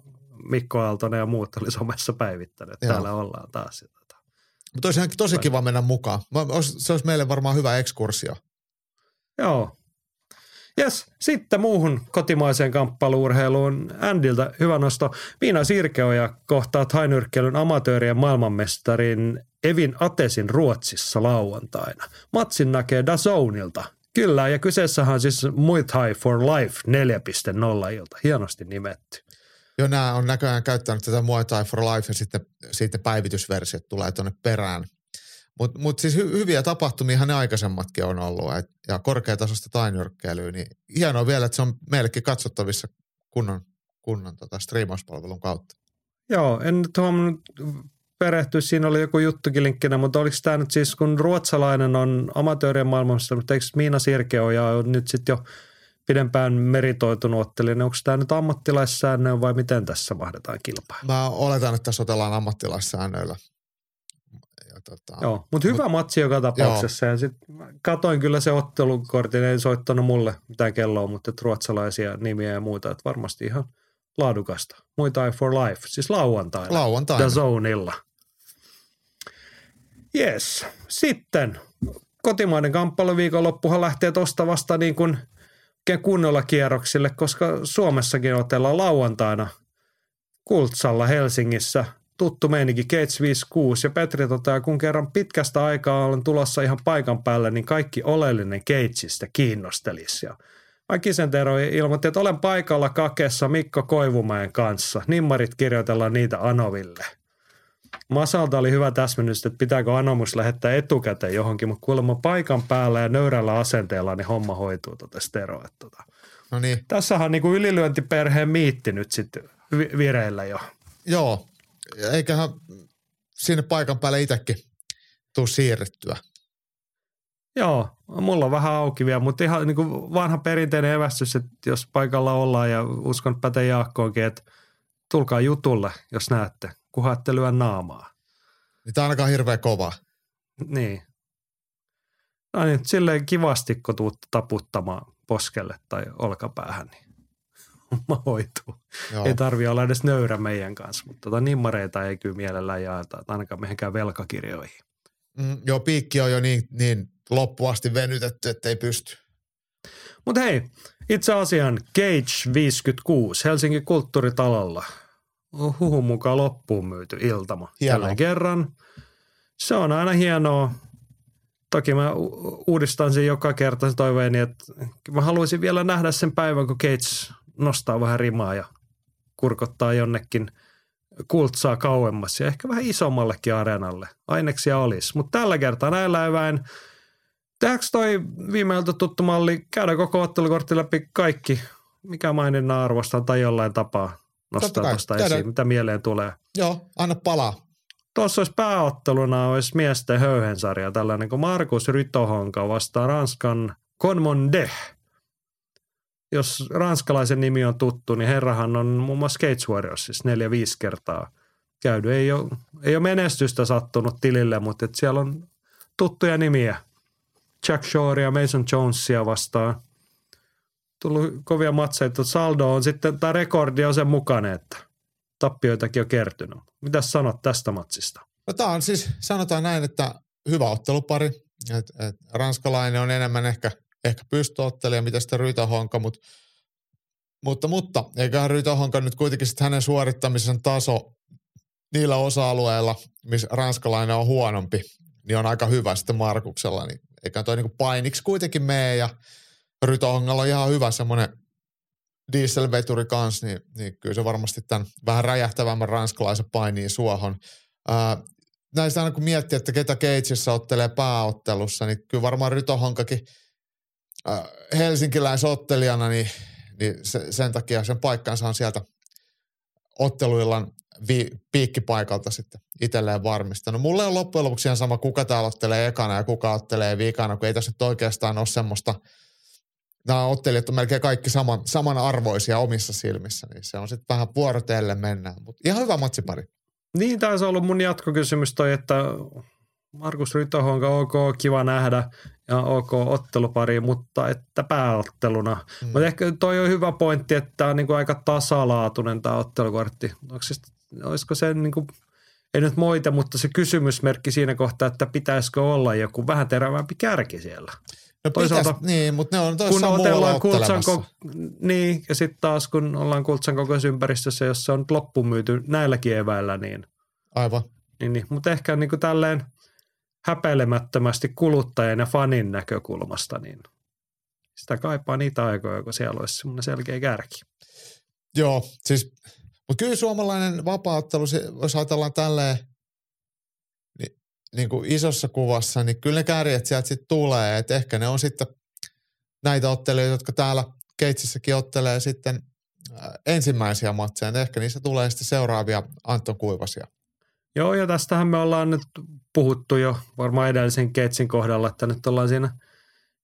Mikko Aaltonen ja muut oli somessa päivittänyt. Joo. Täällä ollaan taas. Tota. Mutta olisi tosi kiva mennä mukaan. Se olisi meille varmaan hyvä ekskursio. Joo. Yes. Sitten muuhun kotimaiseen kamppailuurheiluun. Andiltä hyvä nosto. Viina Sirkeoja kohtaa hainyrkkeilyn amatöörien maailmanmestarin Evin Atesin Ruotsissa lauantaina. Matsin näkee Dazonilta Kyllä, ja kyseessähän on siis Muay Thai for Life 4.0 ilta. Hienosti nimetty. Joo, nämä on näköjään käyttänyt tätä Muay Thai for Life ja sitten, sitten päivitysversiot tulee tuonne perään. Mutta mut siis hy, hyviä tapahtumia ne aikaisemmatkin on ollut et, ja korkeatasosta tainyrkkeilyä, niin hienoa vielä, että se on meillekin katsottavissa kunnon, kunnon tota striimauspalvelun kautta. Joo, en nyt huomannut perehtyä, siinä oli joku juttukin linkkinä, mutta oliko tämä nyt siis, kun ruotsalainen on amatöörien maailmassa, mutta eikö Miina Sirkeoja on nyt sitten jo pidempään meritoitunut ottelija, niin onko tämä nyt ammattilaissäännöä vai miten tässä mahdetaan kilpaa? Mä oletan, että tässä otellaan ammattilaissäännöillä. tota, Joo, mutta hyvä matsi joka tapauksessa. Ja sit katoin kyllä se ottelukortin, ei soittanut mulle mitään kelloa, mutta ruotsalaisia nimiä ja muuta, että varmasti ihan laadukasta. Muay Thai for Life, siis lauantaina. Lauantaina. The Zoneilla. Yes. Sitten kotimainen kamppailuviikonloppuhan lähtee tuosta vasta niin kuin kunnolla kierroksille, koska Suomessakin otellaan lauantaina Kultsalla Helsingissä. Tuttu meininki Gates 56 ja Petri toteaa, kun kerran pitkästä aikaa olen tulossa ihan paikan päälle, niin kaikki oleellinen Gatesista kiinnostelisi. Ja Mäkisen Tero ilmoitti, että olen paikalla kakessa Mikko Koivumäen kanssa. Nimmarit kirjoitellaan niitä Anoville – Masalta oli hyvä täsmennys, että pitääkö anomus lähettää etukäteen johonkin, mutta kuulemma paikan päällä ja nöyrällä asenteella niin homma hoituu tuota steroa. Tota. No niin. Tässähän on niin kuin ylilyöntiperheen miitti nyt sitten vireillä jo. Joo, eiköhän sinne paikan päälle itsekin tuu siirrettyä. Joo, mulla on vähän auki vielä, mutta ihan niin kuin vanha perinteinen evästys, että jos paikalla ollaan ja uskon pätee Jaakkoonkin, että tulkaa jutulle, jos näette lyö naamaa. Niin tämä on ainakaan hirveän kova. Niin. No niin, silleen kivasti, kun tuut taputtamaan poskelle tai olkapäähän, niin homma hoituu. Joo. Ei tarvi olla edes nöyrä meidän kanssa, mutta tota nimmareita ei kyllä mielellään jaeta, ainakaan mehinkään velkakirjoihin. Mm, joo, piikki on jo niin, niin loppuasti venytetty, että ei pysty. Mutta hei, itse asian Cage 56 Helsingin kulttuuritalolla – huhun mukaan loppuun myyty iltama. Jälleen kerran. Se on aina hienoa. Toki mä uudistan sen joka kerta se toiveeni, että mä haluaisin vielä nähdä sen päivän, kun Gates nostaa vähän rimaa ja kurkottaa jonnekin kultsaa kauemmas ja ehkä vähän isommallekin areenalle. Aineksia olisi. Mutta tällä kertaa näillä eväin Tehdäänkö toi viimeiltä tuttu malli, käydä koko ottelukortti läpi kaikki, mikä maininnan arvostaa tai jollain tapaa nostaa tuosta esiin, mitä mieleen tulee. Joo, anna palaa. Tuossa olisi pääotteluna olisi miesten höyhensarja, tällainen kuin Markus Rytohonka vastaa Ranskan Conmonde. Jos ranskalaisen nimi on tuttu, niin herrahan on muun muassa Skates Warriors siis neljä, viisi kertaa käynyt. Ei ole, ei ole menestystä sattunut tilille, mutta et siellä on tuttuja nimiä. Jack Shore ja Mason Jonesia vastaan – tullut kovia matseja. Saldo on sitten, tai rekordi on sen mukainen, että tappioitakin on kertynyt. Mitä sanot tästä matsista? No tämä on siis, sanotaan näin, että hyvä ottelupari. Et, et, ranskalainen on enemmän ehkä, ehkä pystyottelija, mitä sitten Rytähonka, mutta mutta, mutta eiköhän Rytähonka nyt kuitenkin sitten hänen suorittamisen taso niillä osa-alueilla, missä ranskalainen on huonompi, niin on aika hyvä sitten Markuksella. Niin eikä toi niinku painiksi kuitenkin mene ja Rytongalla on ihan hyvä semmoinen dieselveturi kanssa, niin, niin kyllä se varmasti tämän vähän räjähtävämmän ranskalaisen painiin suohon. Ää, näistä aina kun miettii, että ketä Keitsessä ottelee pääottelussa, niin kyllä varmaan Rytohonkakin ää, helsinkiläisottelijana, niin, niin se, sen takia sen paikkansa on sieltä otteluillan vi, piikkipaikalta sitten itselleen varmistanut. Mulle on loppujen lopuksi ihan sama, kuka täällä ottelee ekana ja kuka ottelee viikana, kun ei tässä nyt oikeastaan ole semmoista – nämä ottelijat on melkein kaikki saman, samanarvoisia omissa silmissä, niin se on sitten vähän vuorotelle mennään. Mutta ihan hyvä matsipari. Niin, taisi ollut mun jatkokysymys toi, että Markus Rytoho on ok, kiva nähdä ja ok ottelupari, mutta että pääotteluna. Mm. Mutta ehkä toi on hyvä pointti, että tämä on niinku aika tasalaatuinen tämä ottelukortti. Onko siis, olisiko se niinku, ei nyt moita, mutta se kysymysmerkki siinä kohtaa, että pitäisikö olla joku vähän terävämpi kärki siellä. No Toisaalta, pitäis, niin, mutta ne on kun otellaan kultsan ko- niin, ja sitten taas kun ollaan kultsan kokoisessa ympäristössä, jossa on loppumyyty näilläkin eväillä, niin. Aivan. Niin, niin. mutta ehkä niin kuin tälleen häpeilemättömästi kuluttajan ja fanin näkökulmasta, niin sitä kaipaa niitä aikoja, kun siellä olisi semmoinen selkeä kärki. Joo, siis, mutta kyllä suomalainen vapaattelu, jos ajatellaan tälleen – niin kuin isossa kuvassa, niin kyllä ne kärjet sieltä sitten tulee. Et ehkä ne on sitten näitä ottelijoita, jotka täällä Keitsissäkin ottelee sitten äh, ensimmäisiä matseja. Ehkä niissä tulee sitten seuraavia Anton Kuivasia. Joo, ja tästähän me ollaan nyt puhuttu jo varmaan edellisen Keitsin kohdalla, että nyt ollaan siinä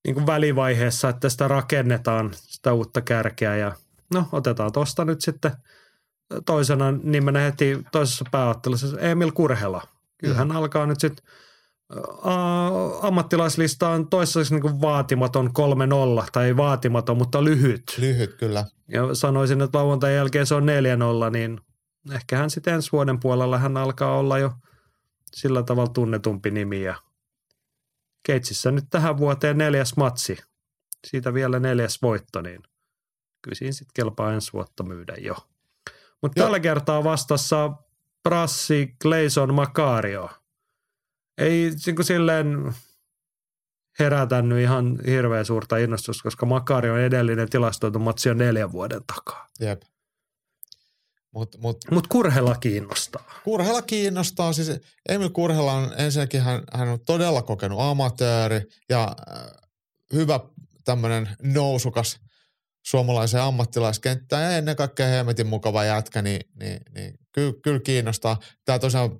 niin kuin välivaiheessa, että sitä rakennetaan sitä uutta kärkeä ja no otetaan tuosta nyt sitten toisena nimenä heti toisessa pääottelussa Emil Kurhela – Kyllähän mm. alkaa nyt sitten ammattilaislista on toistaiseksi niin vaatimaton 3-0, tai ei vaatimaton, mutta lyhyt. Lyhyt, kyllä. Ja sanoisin, että lauantain jälkeen se on 4-0, niin ehkä hän sitten ensi vuoden puolella hän alkaa olla jo sillä tavalla tunnetumpi nimi. Ja Keitsissä nyt tähän vuoteen neljäs matsi, siitä vielä neljäs voitto, niin kyllä siinä sitten kelpaa ensi vuotta myydä jo. Mutta tällä kertaa vastassa Brassi, Gleison, Makario. Ei niin silleen herätänyt ihan hirveän suurta innostusta, koska Makarion edellinen tilastoitu matsi on neljän vuoden takaa. Jep. Mutta mut, mut Kurhela kiinnostaa. Kurhela kiinnostaa. Siis Emil Kurhela on ensinnäkin, hän, hän on todella kokenut amatööri ja äh, hyvä tämmöinen nousukas suomalaiseen ammattilaiskenttään ja ennen kaikkea hemmetin mukava jätkä, niin, niin, niin kyllä, kyllä kiinnostaa. Tämä tosiaan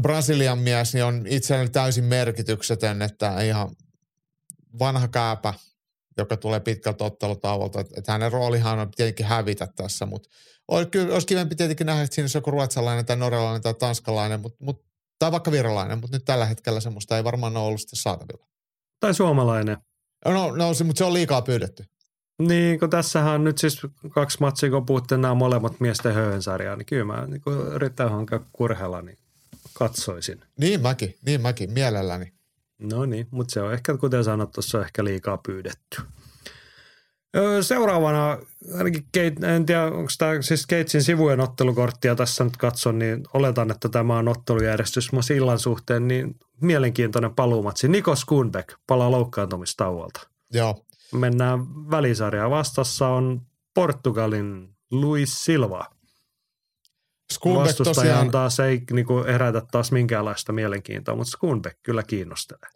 Brasilian mies niin on itselleni täysin merkityksetön, että ihan vanha kääpä, joka tulee pitkältä ottelutauolta, että, että hänen roolihan on tietenkin hävitä tässä, mutta olisi, kivempi tietenkin nähdä, että siinä olisi joku ruotsalainen tai norjalainen tai tanskalainen, mutta, mutta, tai vaikka virolainen, mutta nyt tällä hetkellä semmoista ei varmaan ole ollut sitten saatavilla. Tai suomalainen. No, no se, mutta se on liikaa pyydetty. Niin, kun tässähän on nyt siis kaksi matsia, kun puhutte nämä molemmat miesten höhönsarjaa, niin kyllä mä niin yritän hankkia kurhella, niin katsoisin. Niin mäkin, niin mäkin, mielelläni. No niin, mutta se on ehkä, kuten sanottu, se on ehkä liikaa pyydetty. Seuraavana, ainakin Kate, en tiedä, onko tämä siis Keitsin sivujen ottelukorttia tässä nyt katson, niin oletan, että tämä on ottelujärjestys mun sillan suhteen, niin mielenkiintoinen paluumatsi. Niko Skunbeck palaa loukkaantumistauolta. Joo. Mennään välisarjaa. Vastassa on Portugalin Luis Silva. Skunbeck Vastustajan tosiaan... taas ei niin kuin, herätä taas minkäänlaista mielenkiintoa, mutta Skunbeck kyllä kiinnostelee.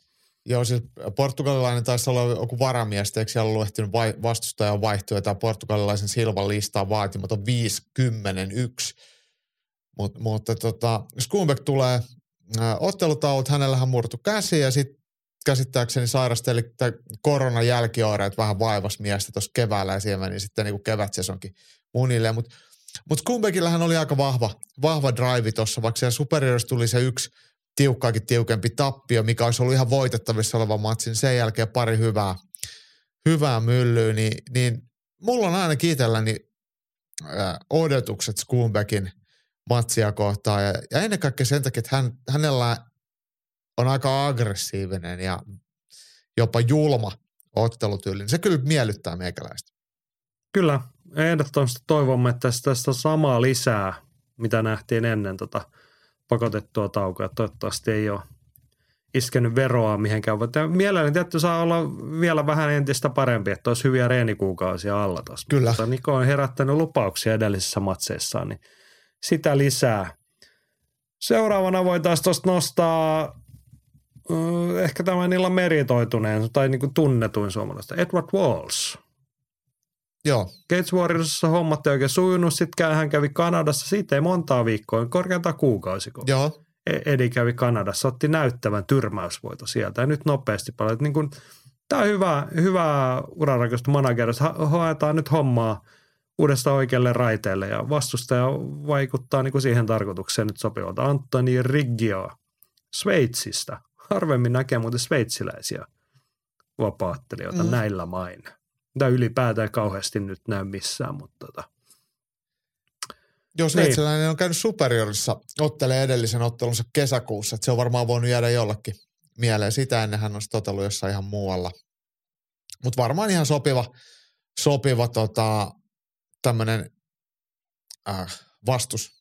Joo, siis portugalilainen taisi olla joku varamies, eikö siellä ollut ehtinyt vai, vastustajan vaihtua, ja tämä portugalilaisen Silvan listaa vaatimaton 51. Mut, mutta tota, Skunbeck tulee äh, ottelutaut, hänellähän murtu käsi ja sitten käsittääkseni sairasteli koronan jälkioireet vähän vaivas miestä tuossa keväällä ja siellä meni sitten niin kevätsesonkin munille. Mutta mut Skunbeckillähän oli aika vahva, vahva drive tuossa, vaikka siellä superiorissa tuli se yksi tiukkaakin tiukempi tappio, mikä olisi ollut ihan voitettavissa oleva matsi, niin sen jälkeen pari hyvää, hyvää myllyä, niin, niin mulla on aina itselläni äh, odotukset Skumbeckin matsia kohtaan ja, ja ennen kaikkea sen takia, että hän, hänellä on aika aggressiivinen ja jopa julma ottelutyyli. Se kyllä miellyttää meikäläistä. Kyllä, ehdottomasti toivomme, että tästä samaa lisää, mitä nähtiin ennen tota pakotettua taukoa. Toivottavasti ei ole iskenyt veroa mihinkään. Mutta mielelläni tietty saa olla vielä vähän entistä parempi, että olisi hyviä reenikuukausia alla tuossa. Kyllä. Mutta Niko on herättänyt lupauksia edellisissä matseissaan, niin sitä lisää. Seuraavana voitaisiin tuosta nostaa ehkä tämän illan meritoituneen tai niin kuin tunnetuin suomalaista, Edward Walls. Joo. Gates Warriorsissa hommat ei oikein sujunut, sitten hän kävi Kanadassa, siitä ei montaa viikkoa, korkeintaan kuukausi. Joo. E- Edi kävi Kanadassa, otti näyttävän tyrmäysvoito sieltä ja nyt nopeasti paljon. Niin kuin, tämä on hyvä, hyvä urarakennusta managerista, hoetaan nyt hommaa uudesta oikealle raiteelle ja vastustaja vaikuttaa niin kuin siihen tarkoitukseen nyt sopivalta. Antoni Riggio Sveitsistä harvemmin näkee muuten sveitsiläisiä vapaattelijoita mm. näillä main. Mitä ylipäätään kauheasti nyt näy missään, mutta tota. Joo, niin. sveitsiläinen niin. on käynyt superiorissa, ottelee edellisen ottelunsa kesäkuussa, että se on varmaan voinut jäädä jollekin mieleen. Sitä ennen hän on otellut jossain ihan muualla. Mutta varmaan ihan sopiva, sopiva tota, tämmöinen äh, vastus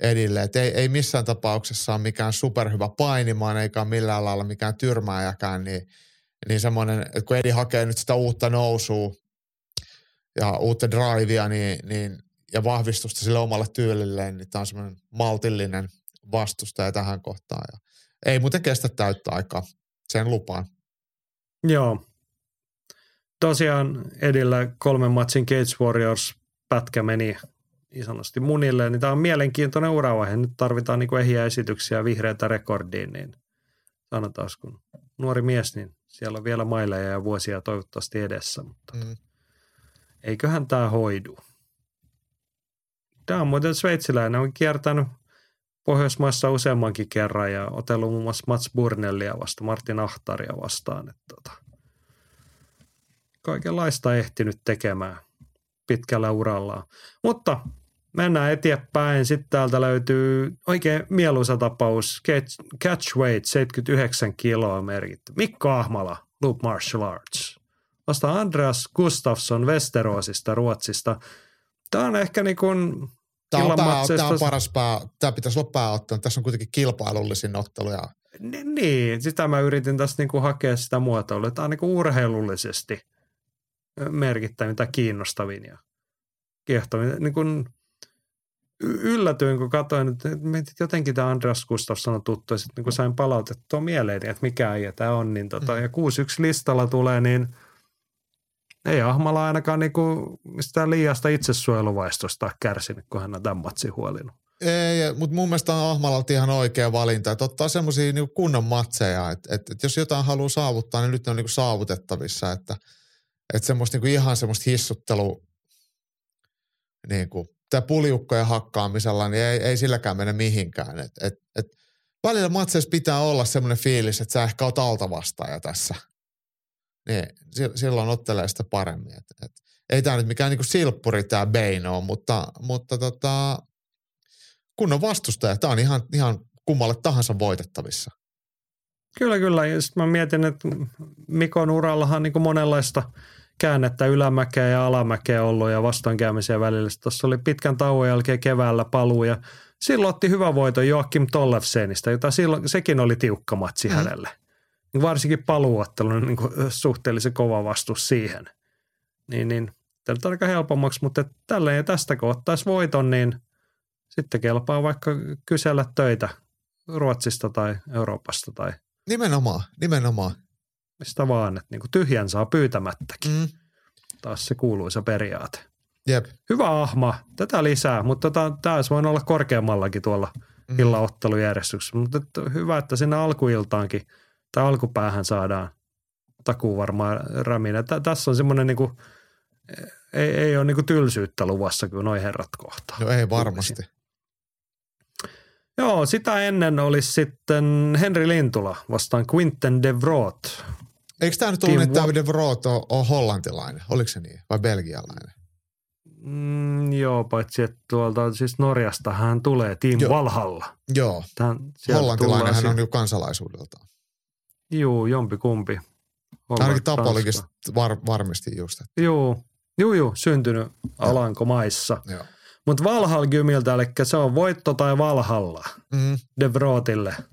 Edille. Et ei, ei missään tapauksessa ole mikään superhyvä painimaan eikä millään lailla mikään tyrmääjäkään, niin, niin semmoinen, että kun Edi hakee nyt sitä uutta nousua ja uutta drivea niin, niin, ja vahvistusta sille omalle tyylilleen, niin tämä on semmoinen maltillinen vastustaja tähän kohtaan. Ja ei muuten kestä täyttä aikaa, sen lupaan. Joo. Tosiaan Edillä kolmen matsin Cage Warriors pätkä meni niin sanotusti munille, niin tämä on mielenkiintoinen uravaihe. Nyt tarvitaan niin kuin ehiä esityksiä vihreitä rekordiin, niin sanotaan, kun nuori mies, niin siellä on vielä maileja ja vuosia toivottavasti edessä, mutta mm. eiköhän tämä hoidu. Tämä on muuten sveitsiläinen, on kiertänyt Pohjoismaissa useammankin kerran ja otellut muun muassa Mats Burnellia vasta, Martin Ahtaria vastaan. Että tota, kaikenlaista ehtinyt tekemään pitkällä urallaan. Mutta mennään eteenpäin. Sitten täältä löytyy oikein mieluisa tapaus. Catch weight 79 kiloa merkitty. Mikko Ahmala, Loop Martial Arts. Vasta Andreas Gustafsson Westerosista Ruotsista. Tämä on ehkä niin kuin Tämä on, pää, tämä on paras pää, tämä pitäisi olla pääottelu. Tässä on kuitenkin kilpailullisin otteluja. Niin, sitä mä yritin tässä niin kuin hakea sitä muotoilua. Tämä on niin kuin urheilullisesti merkittävin tai kiinnostavin ja kiehtovin. Niin kuin yllätyin, kun katsoin, että jotenkin tämä Andreas Gustafsson on tuttu, ja sitten niin sain palautettua mieleen, että mikä ei tämä on, niin tota, mm. ja 6-1 listalla tulee, niin ei Ahmala ainakaan niinku mistään liiasta itsesuojeluvaistosta kärsinyt, kun hän on tämän matsin huolinut. Ei, mutta mun mielestä on Ahmalalta ihan oikea valinta, että ottaa semmoisia niinku kunnon matseja, että, että, että jos jotain haluaa saavuttaa, niin nyt ne on niinku saavutettavissa, että, että semmoista niinku ihan semmoista hissuttelu, niinku, tämä puliukkojen hakkaamisella, niin ei, ei silläkään mene mihinkään. Et, et, et välillä matseissa pitää olla semmoinen fiilis, että sä ehkä oot altavastaaja tässä. Niin, silloin ottelee sitä paremmin. Et, et, ei tämä nyt mikään niinku silppuri tämä ole, mutta, mutta tota, kun on vastustaja, tämä on ihan, ihan kummalle tahansa voitettavissa. Kyllä, kyllä. Ja sitten mä mietin, että Mikon urallahan niin monenlaista – käännettä ylämäkeä ja alamäkeä ollut ja vastoinkäymisiä välillä. Tuossa oli pitkän tauon jälkeen keväällä paluu ja silloin otti hyvä voito Joakim Tollefsenistä, jota silloin, sekin oli tiukka matsi mm. hänelle. Niin varsinkin paluuottelu niin suhteellisen kova vastus siihen. Niin, niin tämä on aika helpommaksi, mutta tälleen ja tästä kun ottaisi voiton, niin sitten kelpaa vaikka kysellä töitä Ruotsista tai Euroopasta tai Nimenomaan, nimenomaan mistä vaan, että niin kuin tyhjän saa pyytämättäkin. Mm. Taas se kuuluisa periaate. Jep. Hyvä ahma, tätä lisää, mutta tota, tämä olisi voinut olla korkeammallakin tuolla mm. illaottelujärjestyksessä. Mutta että hyvä, että sinne alkuiltaankin tai alkupäähän saadaan takuu varmaan räminä. Tässä on semmoinen niin kuin, ei, ei ole niin kuin tylsyyttä luvassa, kun noin herrat kohtaa. No ei varmasti. Joo, sitä ennen olisi sitten Henri Lintula vastaan Quinten de Vroot. Eikö tämä nyt ollut että David Vroot on, on hollantilainen? Oliko se niin? Vai belgialainen? Mm, joo, paitsi että tuolta siis Norjasta hän tulee, Team joo. Valhalla. Joo, Tän, hollantilainen hän on jo kansalaisuudeltaan. Joo, jompi kumpi. Ainakin Tapolikista var, varmisti just. Että. Joo, joo, joo, syntynyt Alankomaissa. Joo. Mutta Valhall Gymiltä, eli se on voitto tai Valhalla mm. De Vrootille –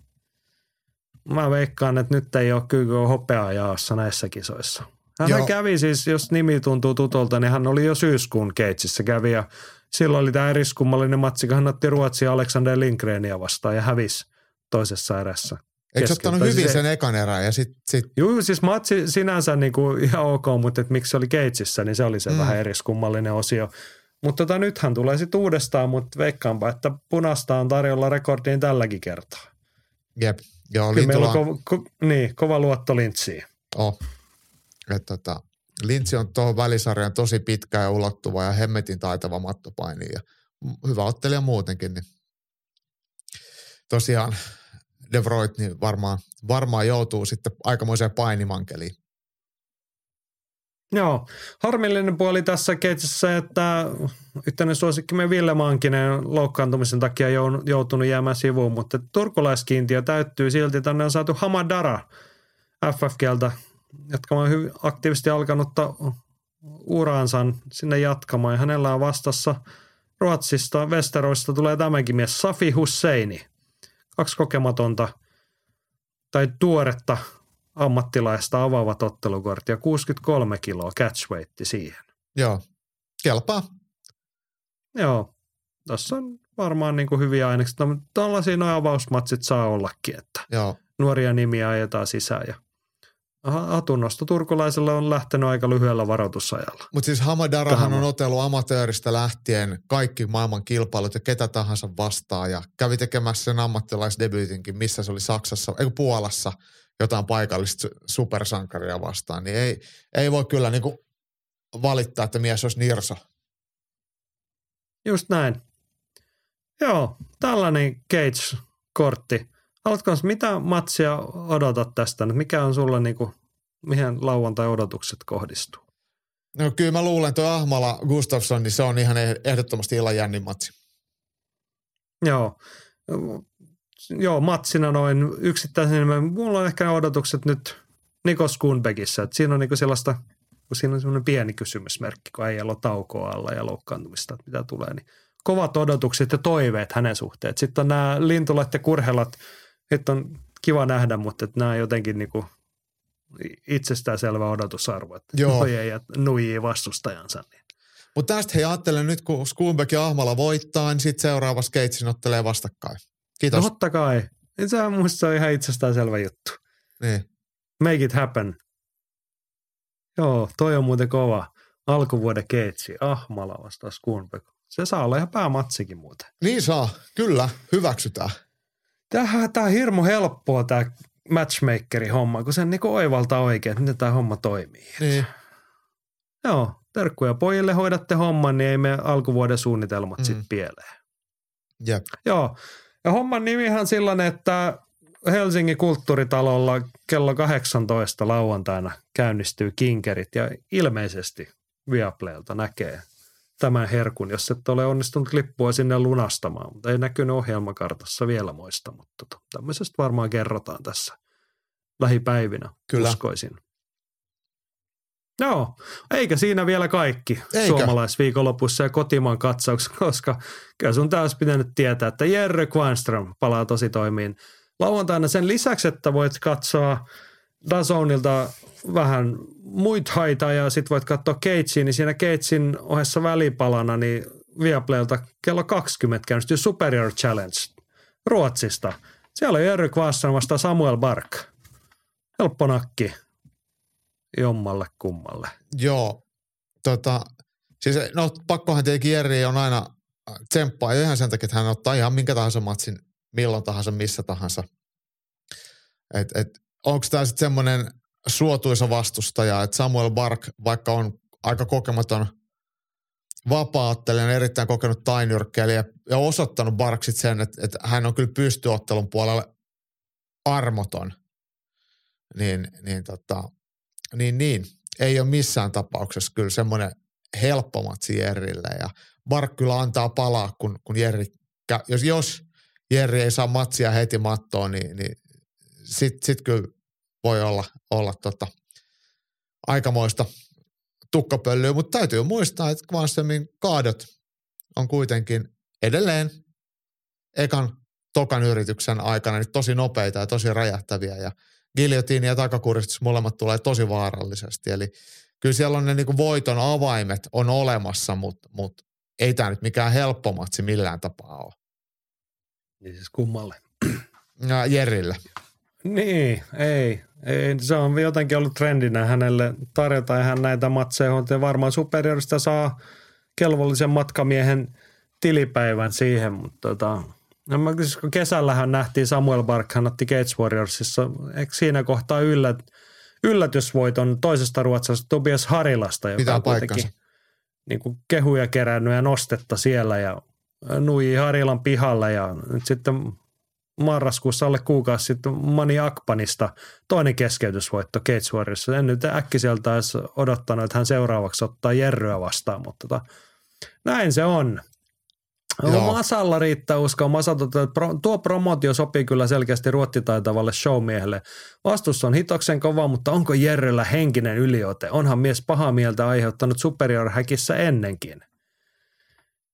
mä veikkaan, että nyt ei ole kyllä hopeaa jaossa näissä kisoissa. Hän Joo. kävi siis, jos nimi tuntuu tutolta, niin hän oli jo syyskuun keitsissä kävi ja silloin oli tämä eriskummallinen matsi, kun hän otti Ruotsia Alexander Lindgrenia vastaan ja hävisi toisessa erässä. Eikö ottanut hyvin siis sen ekan erän ja sitten... Sit... Joo, siis matsi sinänsä niin kuin ihan ok, mutta että miksi se oli keitsissä, niin se oli se mm. vähän eriskummallinen osio. Mutta tota, nythän tulee sitten uudestaan, mutta veikkaanpa, että punasta on tarjolla rekordiin tälläkin kertaa. Jep. Joo, Kyllä meillä on ko- ko- niin, kova luotto Lintsiin. Oh. että tota, Lintsi on tuohon välisarjan tosi pitkä ja ulottuva ja hemmetin taitava mattopaini ja hyvä ottelija muutenkin. Niin tosiaan De Vroit niin varmaan, varmaan joutuu sitten aikamoiseen painimankeliin. Joo, harmillinen puoli tässä keitsissä, että yhtenä suosikkimme Ville Mankinen loukkaantumisen takia joutunut jäämään sivuun, mutta turkulaiskiintiö täyttyy silti. Tänne on saatu Hamadara FFGltä, jotka on hyvin aktiivisesti alkanutta uraansa sinne jatkamaan. Ja hänellä on vastassa Ruotsista, Westeroista tulee tämänkin mies, Safi Husseini. Kaksi kokematonta tai tuoretta ammattilaista avaavat ja 63 kiloa catchweight siihen. Joo, kelpaa. Joo, tässä on varmaan niin kuin hyviä aineksia. No, tällaisia noin avausmatsit saa ollakin, että Joo. nuoria nimiä ajetaan sisään ja hatunnosto turkulaisella on lähtenyt aika lyhyellä varoitusajalla. Mutta siis Hamadarahan on otellut amatööristä lähtien kaikki maailman kilpailut ja ketä tahansa vastaa ja kävi tekemässä sen ammattilaisdebyytinkin, missä se oli Saksassa, ei Puolassa – jotain paikallista supersankaria vastaan, niin ei, ei voi kyllä niin kuin valittaa, että mies olisi nirso. Just näin. Joo, tällainen Cage-kortti. Haluatko, mitä matsia odotat tästä? Mikä on sulla niinku, mihin lauantai-odotukset kohdistuu? No kyllä mä luulen, että Ahmala Gustafsson, niin se on ihan ehdottomasti illan jännin matsi. Joo. Joo, matsina noin yksittäisen. Mulla on ehkä odotukset nyt Nikos Kunbekissä. Että siinä on niinku sellaista, kun siinä on semmoinen pieni kysymysmerkki, kun ei ole taukoa alla ja loukkaantumista, että mitä tulee, niin kovat odotukset ja toiveet hänen suhteen. Sitten on nämä lintulat ja kurhelat, että on kiva nähdä, mutta että nämä on jotenkin niinku itsestäänselvä odotusarvo, että Joo. ja nuijii vastustajansa. Niin. Mutta tästä hei ajattelen nyt, kun Skuunbeck ja Ahmala voittaa, niin sitten seuraavassa keitsin ottelee vastakkain. Kiitos. No, totta kai. Se on ihan itsestäänselvä juttu. Niin. Make it happen. Joo, toi on muuten kova. Alkuvuoden keitsi. Ahmala vastaan Skuunbeck. Se saa olla ihan päämatsikin muuten. Niin saa, kyllä, hyväksytään. Tämähän tämä on hirmu helppoa tämä matchmakerin homma, kun sen niinku oivaltaa oikein, että miten tämä homma toimii. Niin. Joo, terkkuja pojille hoidatte homman, niin ei me alkuvuoden suunnitelmat mm. sitten pieleen. Jep. Joo, ja homman nimihan sellainen, että Helsingin kulttuuritalolla kello 18 lauantaina käynnistyy kinkerit ja ilmeisesti Viaplaylta näkee tämän herkun, jos et ole onnistunut lippua sinne lunastamaan, mutta ei näkynyt ohjelmakartassa vielä muista, mutta tota, tämmöisestä varmaan kerrotaan tässä lähipäivinä, Kyllä. uskoisin. Joo, eikä siinä vielä kaikki eikä. suomalaisviikonlopussa ja kotimaan katsauksessa, koska kyllä sun taas pitänyt tietää, että Jerry Quanström palaa tosi toimiin lauantaina sen lisäksi, että voit katsoa Dazonilta vähän muita haita ja sitten voit katsoa Keitsin, niin siinä Keitsin ohessa välipalana niin Viaplaylta kello 20 käynnistyy Superior Challenge Ruotsista. Siellä on Jerry Kvassan vasta Samuel Bark. Helppo nakki jommalle kummalle. Joo, tota, siis no pakkohan tietenkin Jerry on aina tsemppaa jo ihan sen takia, että hän ottaa ihan minkä tahansa matsin milloin tahansa, missä tahansa. Et, et, onko tämä sitten semmoinen suotuisa vastustaja, että Samuel Bark, vaikka on aika kokematon vapaattelijan, erittäin kokenut tainyrkkeilijä ja osoittanut Barksit sen, että, että hän on kyllä pystyottelun puolella armoton, niin, niin, tota, niin, niin. Ei ole missään tapauksessa kyllä semmoinen helppo matsi Jerrille ja Bark kyllä antaa palaa, kun, kun Jerri, jos, jos Jerri ei saa matsia heti mattoon, niin, niin sitten sit kyllä voi olla, olla tota, aikamoista tukkapölyä, mutta täytyy muistaa, että Kvanströmin kaadot on kuitenkin edelleen ekan tokan yrityksen aikana niin tosi nopeita ja tosi räjähtäviä ja giljotiini ja takakuristus molemmat tulee tosi vaarallisesti. Eli kyllä siellä on ne niin voiton avaimet on olemassa, mutta, mutta ei tämä nyt mikään helppo matsi millään tapaa ole. Niin siis kummalle? Ja Jerille. Niin, ei. ei. Se on jotenkin ollut trendinä hänelle tarjota hän näitä matseja. Ja varmaan superiorista saa kelvollisen matkamiehen tilipäivän siihen, mutta tota, no mä, kun kesällähän nähtiin Samuel Bark, hän otti Gates Warriorsissa, eikö siinä kohtaa yllät, yllätysvoiton toisesta ruotsasta Tobias Harilasta, joka on kuitenkin niin kuin kehuja kerännyt ja nostetta siellä ja nui Harilan pihalle ja nyt sitten marraskuussa alle kuukausi sitten Mani Akpanista toinen keskeytysvoitto Cage Warriorissa. En nyt äkkiseltä edes odottanut, että hän seuraavaksi ottaa Jerryä vastaan, mutta tota, näin se on. Joo. Masalla riittää uskoa. Masa, tuo promootio sopii kyllä selkeästi ruottitaitavalle showmiehelle. Vastus on hitoksen kova, mutta onko Jerryllä henkinen yliote? Onhan mies paha mieltä aiheuttanut superior häkissä ennenkin.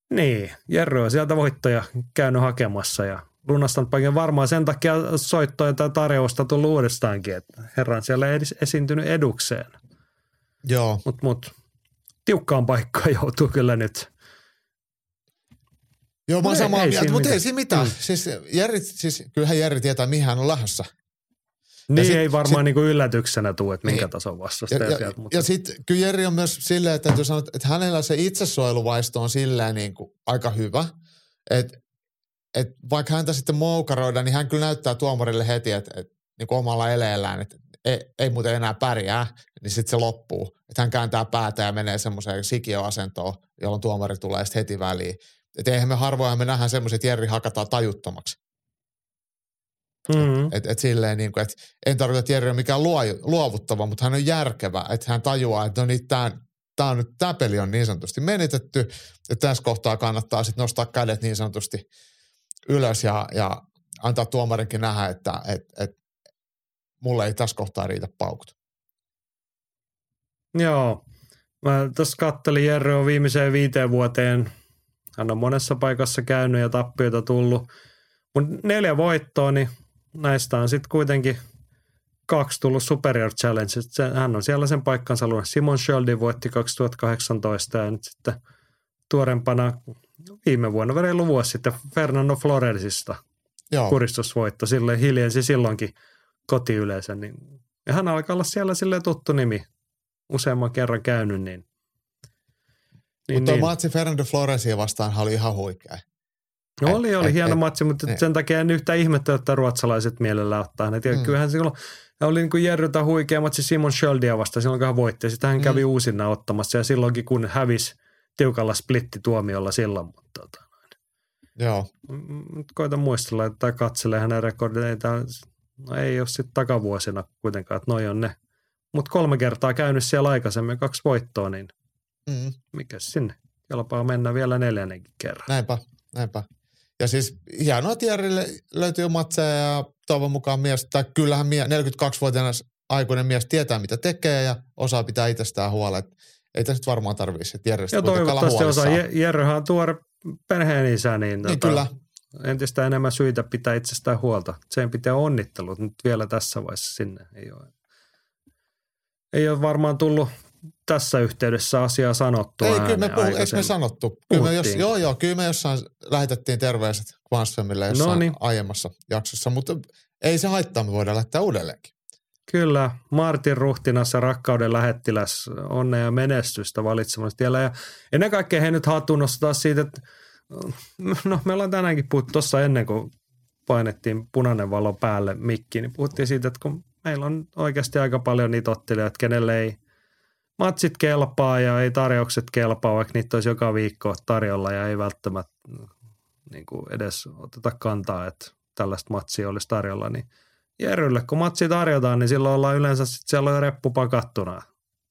Niin, Jerry on sieltä voittoja käynyt hakemassa ja lunastanut paikan varmaan sen takia soittoja tai tarjousta tullut uudestaankin, että herran siellä ei edes esiintynyt edukseen. Joo. Mutta mut, tiukkaan paikkaan joutuu kyllä nyt. Joo, mä oon samaa mieltä, mutta ei siinä mitään. Mm. Siis, Jerry, siis kyllähän Jerry tietää, mihin hän on lähdössä. Niin sit, ei varmaan sit, niinku yllätyksenä tule, että minkä niin. tason vastustaja ja, sieltä. Mutta. Ja sitten kyllä Jerry on myös silleen, että täytyy sanoa, että hänellä se itsesuojeluvaisto on silleen niin kuin aika hyvä. Että et vaikka häntä sitten moukaroida, niin hän kyllä näyttää tuomarille heti, että et, niin kuin omalla eleellään, että ei, ei muuten enää pärjää, niin sitten se loppuu. Että hän kääntää päätä ja menee semmoiseen sikioasentoon, jolloin tuomari tulee sitten heti väliin. Että eihän me harvoin me nähdään semmoiset, että Jerry hakataan tajuttomaksi. Mm-hmm. Et, et silleen niin kuin, että en tarkoita, että Jerry on mikään luo, luovuttava, mutta hän on järkevä, että hän tajuaa, että no niin, tämä on nyt, tämä peli on niin sanotusti menetetty, ja tässä kohtaa kannattaa sitten nostaa kädet niin sanotusti ylös ja, ja antaa tuomarinkin nähdä, että et, et, mulle ei tässä kohtaa riitä paukut. Joo. Mä tässä kattelin Jerry on viimeiseen viiteen vuoteen. Hän on monessa paikassa käynyt ja tappioita tullut. Mutta neljä voittoa, niin näistä on sitten kuitenkin kaksi tullut Superior Challenge. Hän on siellä sen paikkansa luonut. Simon Scholdi voitti 2018 ja nyt sitten tuorempana viime vuonna, reilu vuosi sitten Fernando Floresista Joo. kuristusvoitto. Sille hiljensi silloinkin kotiyleisön. Niin, ja hän alkaa olla siellä sille tuttu nimi. Useamman kerran käynyt, niin niin, mutta niin. matsi Fernando Floresia vastaan oli ihan huikea. No oli, oli et, hieno et, matsi, mutta et, sen takia en yhtään ihmettä, että ruotsalaiset mielellä ottaa ne. Mm. Kyllähän silloin oli niin kuin Jerrytä huikea matsi Simon Schöldia vastaan, silloin kun hän voitti. Sitten hän mm. kävi uusina ottamassa ja silloinkin kun hävisi tiukalla splittituomiolla silloin. Mutta, tota, Joo. Koitan muistella, että katselee hänen rekordeitaan. No ei ole sitten takavuosina kuitenkaan, että noi on ne. Mutta kolme kertaa käynyt siellä aikaisemmin, kaksi voittoa, niin mm. mikä sinne? Kelpaa mennä vielä neljännenkin kerran. Näinpä, näinpä. Ja siis hienoa Tierille löytyy matseja ja toivon mukaan mies, tai kyllähän 42-vuotias aikuinen mies tietää mitä tekee ja osaa pitää itsestään huolen. Ei tässä nyt varmaan tarvitse Jerrestä Ja toivottavasti osaa. Jerryhän on tuore perheen isä, niin, niin tota, kyllä. entistä enemmän syitä pitää itsestään huolta. Sen pitää onnittelut nyt vielä tässä vaiheessa sinne. Ei ole, ei ole varmaan tullut tässä yhteydessä asiaa sanottua Ei, kyllä me, puhu, eikö me sanottu? Kyllä me jos, joo, joo, kyllä me jossain lähetettiin terveiset Kvansfemille jossain Noniin. aiemmassa jaksossa, mutta ei se haittaa, me voidaan lähteä uudelleenkin. Kyllä, Martin Ruhtinas ja rakkauden lähettiläs, onnea ja menestystä valitsemassa tiellä. Ja ennen kaikkea he nyt hatun nostaa siitä, että no me ollaan tänäänkin puhuttu tuossa ennen kuin painettiin punainen valo päälle mikki, niin puhuttiin siitä, että kun meillä on oikeasti aika paljon niitä ottelijoita, kenelle ei matsit kelpaa ja ei tarjoukset kelpaa, vaikka niitä olisi joka viikko tarjolla ja ei välttämättä niin kuin edes oteta kantaa, että tällaista matsia olisi tarjolla, niin Jerrylle, kun matsi tarjotaan, niin silloin ollaan yleensä sit siellä on reppu pakattuna.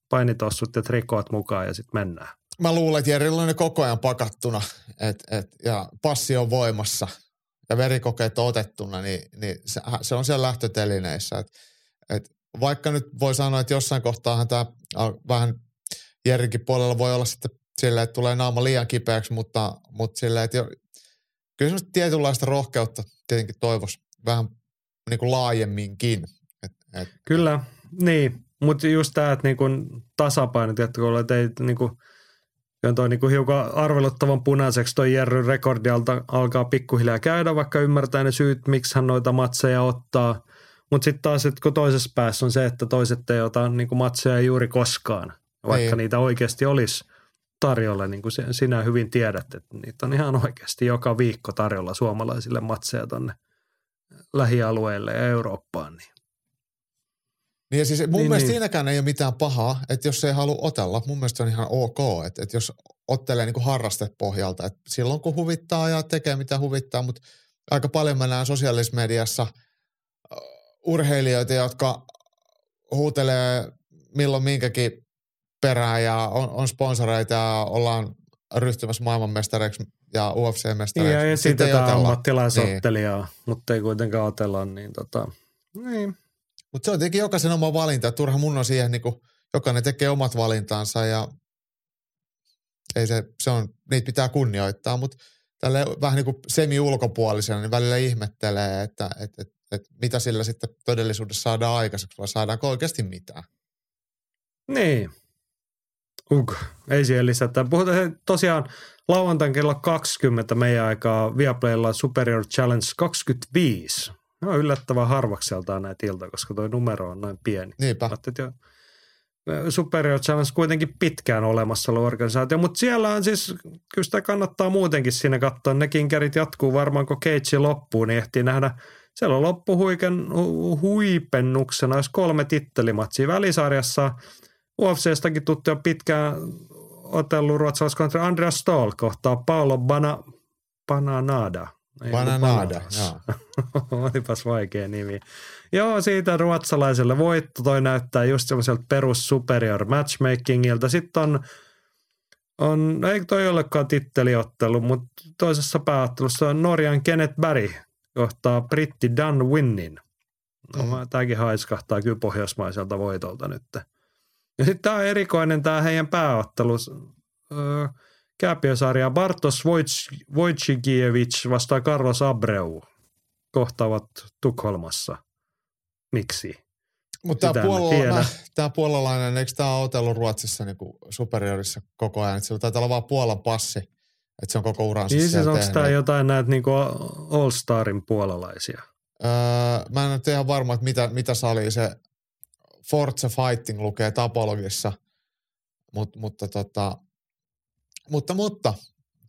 Painitossut ja trikoot mukaan ja sitten mennään. Mä luulen, että Jerryllä on ne koko ajan pakattuna et, et, ja passi on voimassa ja verikokeet on otettuna, niin, niin se, se on siellä lähtötelineissä. Et, et vaikka nyt voi sanoa, että jossain kohtaahan tämä vähän Jerrinkin puolella voi olla sitten silleen, että tulee naama liian kipeäksi, mutta, mutta silleen, että jo, kyllä semmoista tietynlaista rohkeutta tietenkin toivoisi vähän niin kuin laajemminkin. Et, et. Kyllä, niin, mutta just tämä, että niin kuin tasapaino, tiedätkö, että ei niin kuin, on toi niin hiukan arveluttavan punaiseksi toi Jerry rekordi alkaa pikkuhiljaa käydä, vaikka ymmärtää ne syyt, miksi hän noita matseja ottaa – mutta sitten taas, että kun toisessa päässä on se, että toiset ei ota niin kuin matseja juuri koskaan, vaikka niin. niitä oikeasti olisi tarjolla, niin kuin sinä hyvin tiedät, että niitä on ihan oikeasti joka viikko tarjolla suomalaisille matseja tuonne lähialueille ja Eurooppaan. Niin. Niin ja siis mun niin, mielestä niin. siinäkään ei ole mitään pahaa, että jos ei halua otella, mun mielestä on ihan ok, että, että jos ottelee niin kuin harrastepohjalta, että silloin kun huvittaa ja tekee mitä huvittaa, mutta aika paljon mä näen sosiaalisessa mediassa – urheilijoita, jotka huutelee milloin minkäkin perään ja on, on sponsoreita ja ollaan ryhtymässä maailmanmestareiksi ja UFC-mestareiksi. Ja esitetään ammattilaisottelijaa, niin. mutta ei kuitenkaan otella, niin tota, niin. Mutta se on tietenkin jokaisen oma valinta. Turha mun on siihen, niin kuin, jokainen tekee omat valintansa ja ei se, se on, niitä pitää kunnioittaa, mutta tälle vähän niin kuin semi-ulkopuolisena, niin välillä ihmettelee, että et, et, että mitä sillä sitten todellisuudessa saadaan aikaiseksi, vai saadaanko oikeasti mitään. Niin. Uk, ei siihen lisätä. Puhutaan tosiaan lauantain kello 20 meidän aikaa Viaplaylla Superior Challenge 25. Ne on yllättävän harvakseltaan näitä ilta, koska tuo numero on noin pieni. Niinpä. Superior Challenge kuitenkin pitkään olemassa ollut organisaatio, mutta siellä on siis, kyllä sitä kannattaa muutenkin siinä katsoa. Nekin kerit jatkuu varmaan, kun Cage loppuu, niin ehtii nähdä – siellä on loppuhuiken huipennuksena olisi kolme tittelimatsia välisarjassa. UFCstäkin tuttuja pitkään otellut ruotsalaiskontra Andreas Stoll kohtaa Paolo Bana, Bananada. Ei Bananada, joo. Olipas vaikea nimi. Joo, siitä ruotsalaiselle voitto. Toi näyttää just semmoiselta perus superior matchmakingilta. Sitten on, on ei toi olekaan titteliottelu, mutta toisessa pääottelussa on Norjan Kenneth Berry kohtaa britti Dan Winnin. No, Mm. Tämäkin haiskahtaa kyllä pohjoismaiselta voitolta nyt. Ja sitten tämä on erikoinen tämä heidän pääottelu. Öö, Kääpiösarja Bartos Wojc- Wojcikiewicz vastaa Carlos Abreu kohtaavat Tukholmassa. Miksi? Mutta tämä, en mä puolella, tiedä. mä, tämä puolalainen, eikö tämä ole otellut Ruotsissa niin superiorissa koko ajan? Että sillä taitaa olla vaan Puolan passi, että se on koko uransa Niin siis onko tehnyt. tämä jotain näitä niinku All-Starin puolalaisia? Öö, mä en ole ihan varma, että mitä, mitä sali se Forza Fighting lukee tapologissa, Mut, mutta, tota, mutta, mutta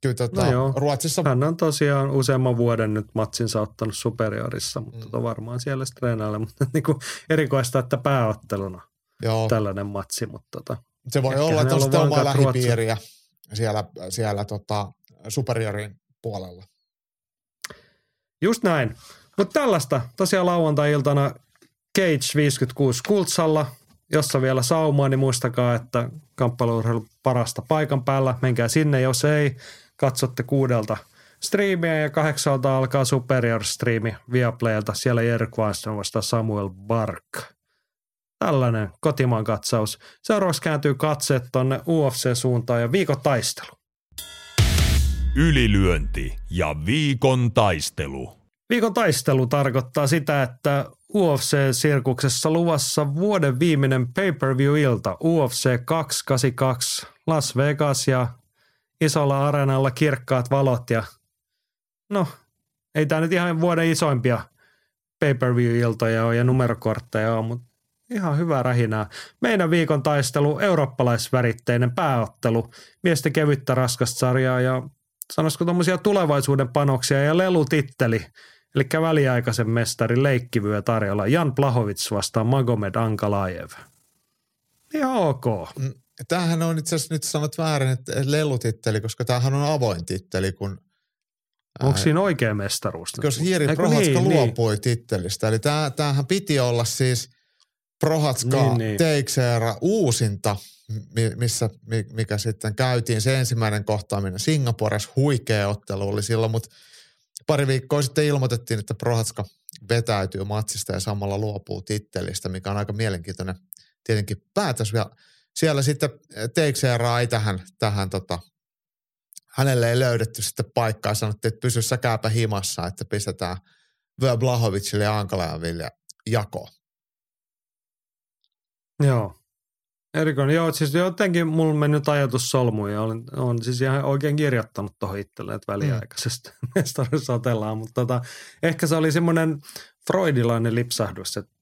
kyllä tota, No joo. Ruotsissa Hän on tosiaan useamman vuoden nyt matsinsa ottanut superiorissa, mutta Mm. tota varmaan siellä treenailla. Mutta niinku erikoista, että pääotteluna joo, tällainen matsi, mutta tota, se voi olla, että on sitten omaa lähipiiriä siellä, siellä tota, superiorin puolella. Just näin. Mutta tällaista tosiaan lauantai-iltana Cage 56 Kultsalla. Jos on vielä saumaa, niin muistakaa, että kamppailuurheilu parasta paikan päällä. Menkää sinne, jos ei, katsotte kuudelta striimiä ja kahdeksalta alkaa Superior-striimi Viaplaylta. Siellä Jerk Weinström vastaa Samuel Bark. Tällainen kotimaan katsaus. Seuraavaksi kääntyy katseet tonne UFC-suuntaan ja viikon taistelu. Ylilyönti ja viikon taistelu. Viikon taistelu tarkoittaa sitä, että UFC-sirkuksessa luvassa vuoden viimeinen pay-per-view-ilta UFC 282 Las Vegas ja isolla areenalla kirkkaat valot ja no, ei tämä nyt ihan vuoden isoimpia pay-per-view-iltoja ole ja numerokortteja on, mutta ihan hyvä rähinää. Meidän viikon taistelu, eurooppalaisväritteinen pääottelu, miesten kevyttä raskasta sarjaa ja sanoisiko tuommoisia tulevaisuuden panoksia ja lelutitteli, eli väliaikaisen mestarin leikkivyö tarjolla. Jan Plahovic vastaan Magomed Ankalaev. Ihan ok. Tämähän on itse asiassa nyt sanot väärin, että lelutitteli, koska tämähän on avoin titteli, kun Onko siinä oikea mestaruus? koska Jiri Eikö Prohatska niin, luopui tittelistä. Eli tämä, tämähän piti olla siis Prohatska Niin, niin. Teixeira uusinta, mi- missä, mi- mikä sitten käytiin se ensimmäinen kohtaaminen Singapores. Huikea ottelu oli silloin, mutta pari viikkoa sitten ilmoitettiin, että Prohatska vetäytyy matsista ja samalla luopuu tittelistä, mikä on aika mielenkiintoinen tietenkin päätös. Ja siellä sitten Teixeira ei tähän, tähän tota, hänelle ei löydetty sitten paikkaa. Sanottiin, että pysy säkääpä himassa, että pistetään Vyö Blahovicille ja Ankalaeville jako. Joo. Erikoinen. Joo, siis jotenkin mulla on mennyt ajatus solmuun ja olen, olen siis ihan oikein kirjoittanut tuohon itselleen, että väliaikaisesti mm. mestaruus otellaan, mutta tota, ehkä se oli semmoinen freudilainen lipsahdus, että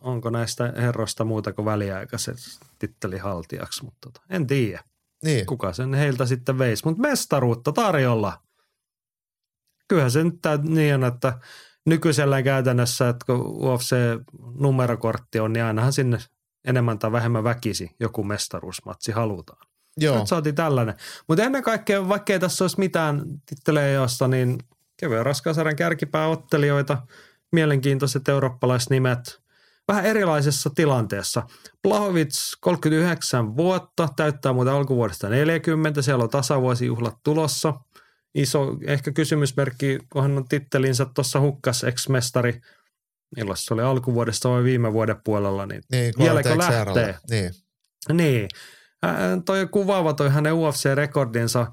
onko näistä herroista muuta kuin väliaikaiset tittelihaltijaksi, mutta tota, en tiedä, Niin, kuka sen heiltä sitten veisi, mutta mestaruutta tarjolla. Kyllähän se nyt niin että nykyisellään käytännössä, että kun UFC-numerokortti on, niin ainahan sinne enemmän tai vähemmän väkisi joku mestaruusmatsi halutaan. joo. Nyt saatiin tällainen. Mutta ennen kaikkea, vaikkei tässä olisi mitään tittelejä niin kevyen raskaasarjan kärkipääottelijoita, mielenkiintoiset eurooppalaisnimet, vähän erilaisessa tilanteessa. Blahovic 39 vuotta, täyttää muuten alkuvuodesta 40, siellä on tasavuosijuhlat tulossa. Iso ehkä kysymysmerkki, kun hän on tittelinsä tuossa hukkas ex-mestari, milloin se oli alkuvuodesta vai viime vuoden puolella, niin Niin, vieläkö lähtee? Niin, niin. Hän, toi kuvaava toi hänen UFC-rekordinsa.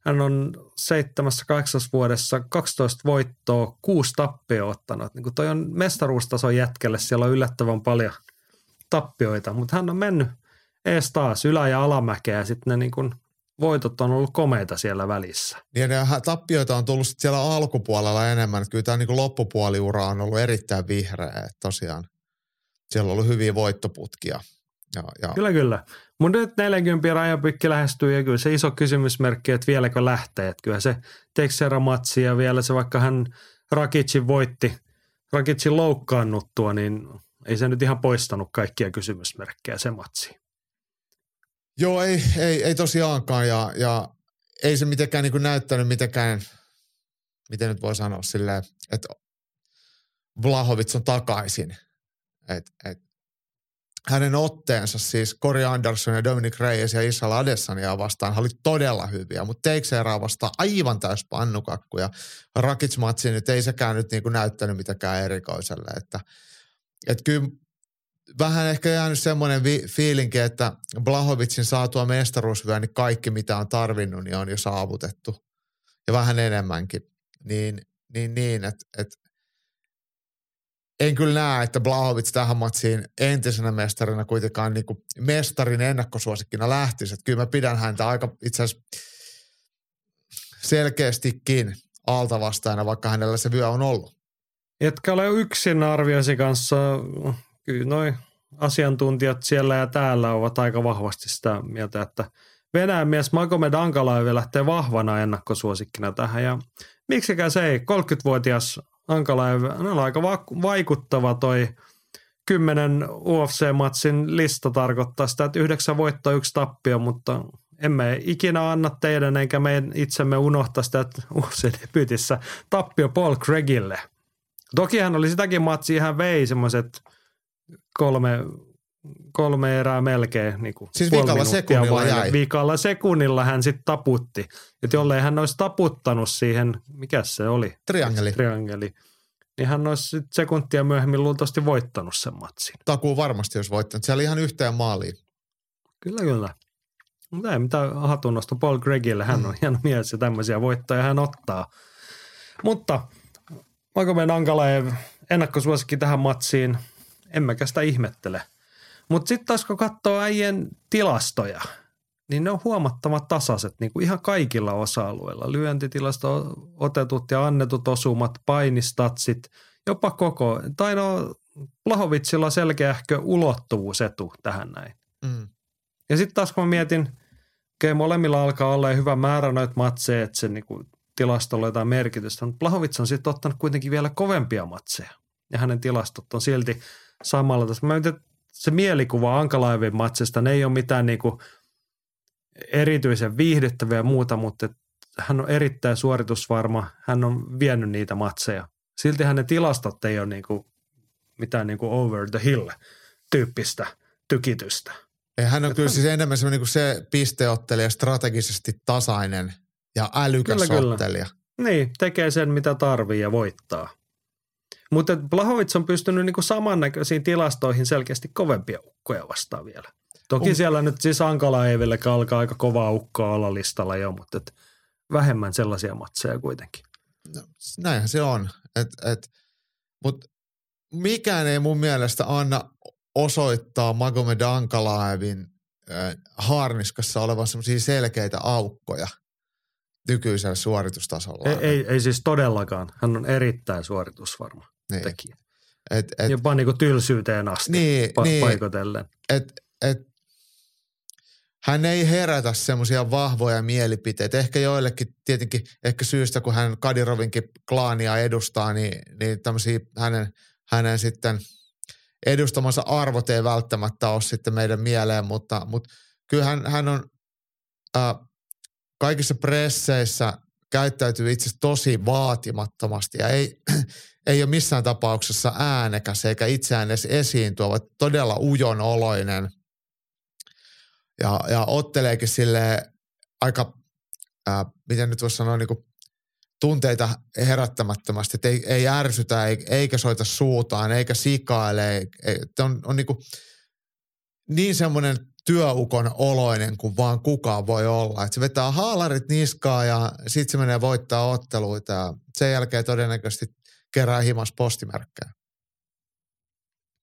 Hän on seitsemässä, kahdeksassa vuodessa 12 voittoa, kuusi tappioa ottanut. Niin toi on mestaruustason jätkelle, siellä on yllättävän paljon tappioita, mutta hän on mennyt ees taas ylä- ja alamäkeä ja sitten ne niin kuin voitot on ollut komeita siellä välissä. niin ja ne tappioita on tullut siellä alkupuolella enemmän. Kyllä tämä niin loppupuoliura on ollut erittäin vihreä. Että tosiaan siellä on ollut hyviä voittoputkia. Ja, ja Kyllä, kyllä. Mutta nyt 40 rajapykki lähestyy ja kyllä se iso kysymysmerkki, että vieläkö lähtee. Että kyllä se Texera-matsi ja vielä se, vaikka hän Rakicin voitti, Rakicin loukkaannuttua, niin ei se nyt ihan poistanut kaikkia kysymysmerkkejä se matsi. Joo, ei, ei, ei tosiaankaan ja, ja ei se mitenkään niin kuin näyttänyt mitenkään, miten nyt voi sanoa silleen, että Vlahovic on takaisin. Et, et, hänen otteensa siis Cory Anderson ja Dominic Reyes ja Issa Adesania vastaan oli todella hyviä, mutta Teixeiraa vastaan aivan täys pannukakku ja Rakic-matsi nyt ei sekään nyt niinku näyttänyt mitenkään erikoiselle, että et kyllä vähän ehkä jäänyt semmoinen vi- fiilinki, että Blahovicin saatua mestaruusvyö, niin kaikki mitä on tarvinnut, niin on jo saavutettu. Ja vähän enemmänkin. Niin, niin, niin että et, en kyllä näe, että Blahovic tähän matsiin entisenä mestarina kuitenkaan niin kuin mestarin ennakkosuosikkina lähtisi. Että kyllä mä pidän häntä aika itse asiassa selkeästikin altavastaina, vaikka hänellä se vyö on ollut. Etkä ole yksin arvioisi kanssa. Kyllä noin asiantuntijat siellä ja täällä ovat aika vahvasti sitä mieltä, että Venäjän mies Magomed Ankalaevi lähtee vahvana ennakkosuosikkina tähän. Ja miksikään se ei, 30-vuotias Ankalaevi, on aika vaikuttava toi kymmenen UFC-matsin lista tarkoittaa sitä, että yhdeksän voittoa, yksi tappio, mutta emme ikinä anna teidän eikä meidän itsemme unohtaa sitä, että UFC-debyytissä tappio Paul Craigille. Toki hän oli sitäkin matsia, hän vei semmoiset kolme, kolme erää melkein. Niin kuin siis viikalla sekunnilla vain. jäi. Viikalla sekunnilla hän sitten taputti. Että jollei hän olisi taputtanut siihen, mikä se oli? Triangeli. Triangeli. Niin hän olisi sit sekuntia myöhemmin luultavasti voittanut sen matsin. Takuu varmasti, jos voittanut. Siellä oli ihan yhteen maaliin. Kyllä, kyllä. Mutta ei mitään hatunnosta Paul Gregille. Hän on mm. hieno mies ja tämmöisiä voittoja hän ottaa. Mutta Magomed Ankalaev, ennakkosuosikki tähän matsiin – emmekä sitä ihmettele. Mutta sitten taas kun katsoo äijien tilastoja, niin ne on huomattavat tasaiset niin kuin ihan kaikilla osa-alueilla. Lyöntitilasto, otetut ja annetut osumat, painistatsit, jopa koko. Tai no Plahovitsilla selkeähkö ulottuvuusetu tähän näin. Mm. Ja sitten taas kun mä mietin, okei okay, molemmilla alkaa olla hyvä määrä noita matseja, että se niin kuin tilastolla jotain merkitystä, mutta Plahovits on sitten ottanut kuitenkin vielä kovempia matseja. Ja hänen tilastot on silti samalla tässä. Mä mietin, se mielikuva Ankalaivin matsista, ne ei ole mitään niinku erityisen viihdyttäviä ja muuta, mutta hän on erittäin suoritusvarma. Hän on vienyt niitä matseja. Silti hänen tilastot ei ole niinku mitään niinku over the hill tyyppistä tykitystä. Ja hän on kyllä siis enemmän se, niin se pisteottelija, strategisesti tasainen ja älykäs kyllä, ottelija. Kyllä. Niin, tekee sen mitä tarvii ja voittaa. Mutta Blahovic on pystynyt niinku samannäköisiin tilastoihin selkeästi kovempia ukkoja vastaan vielä. Toki um. siellä nyt siis Ankala Eiville alkaa aika kovaa ukkoa olla listalla jo, mutta et vähemmän sellaisia matseja kuitenkin. No, näinhän se on. Et, et, Mutta mikään ei mun mielestä anna osoittaa Magomed Ankalaevin äh, haarniskassa olevan semmoisia selkeitä aukkoja nykyisellä suoritustasolla. Ei, ei, ei siis todellakaan. Hän on erittäin suoritusvarma niin. tekijä. Et, et, Jopa niin kuin tylsyyteen asti niin, pa- niin, paikotellen. Et, et, hän ei herätä semmoisia vahvoja mielipiteitä. Ehkä joillekin tietenkin, ehkä syystä kun hän Kadirovinkin klaania edustaa, niin, niin tämmöisiä hänen, hänen sitten edustamansa arvot ei välttämättä ole sitten meidän mieleen, mutta, mutta kyllä hän, hän on äh, kaikissa presseissä käyttäytyy itse tosi vaatimattomasti ja ei, ei ole missään tapauksessa äänekäs eikä itseään edes esiin tuova, todella ujon oloinen. Ja, ja otteleekin sille aika, ää, miten nyt voisi sanoa, niin kuin tunteita herättämättömästi, että ei, ei ärsytä eikä soita suutaan, eikä sikaile. Ei, on, on niin, niin semmoinen työukon oloinen kuin vaan kukaan voi olla. Että se vetää haalarit niskaa ja sitten se menee voittaa otteluita ja sen jälkeen todennäköisesti kerää himas postimerkkejä.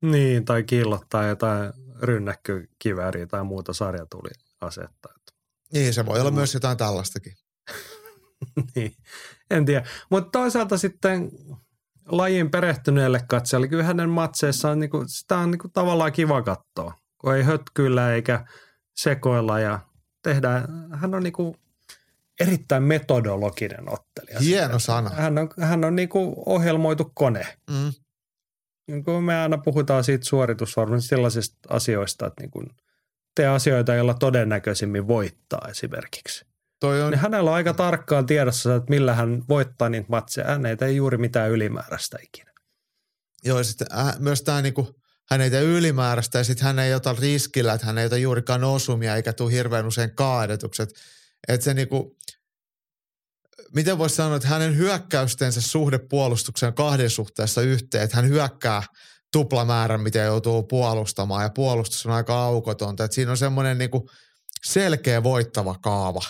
Niin, tai killottaa jotain rynnäkkykivääriä tai muuta sarjatuliasetta. Niin, se voi olla myös jotain tällaistakin. niin, en tiedä. Mutta toisaalta sitten lajin perehtyneelle katsojalle, kyllä hänen matseissaan niinku, sitä on niinku tavallaan kiva katsoa, kun ei hötkyillä eikä sekoilla ja tehdään, hän on niinku erittäin metodologinen ottelija. Hieno sana. Hän on, hän on niin kuin ohjelmoitu kone. Mm. Niin kuin me aina puhutaan siitä suoritusvarmuudesta sellaisista asioista, että niin kuin tee asioita, joilla todennäköisimmin voittaa esimerkiksi. Toi on, Niin hänellä on aika tarkkaan tiedossa, että millä hän voittaa niitä matseja. Hän ei tee juuri mitään ylimääräistä ikinä. joo, ja sitten äh, myös tämä niinku, hän ei tee ylimääräistä ja sitten hän ei ota riskillä, että hän ei ota juurikaan osumia eikä tule hirveän usein kaadetukset. Että se niinku, miten voisi sanoa, että hänen hyökkäystensä suhde puolustukseen kahden suhteessa yhteen, että hän hyökkää tuplamäärän, mitä joutuu puolustamaan ja puolustus on aika aukotonta. Että siinä on semmoinen niinku selkeä voittava kaava,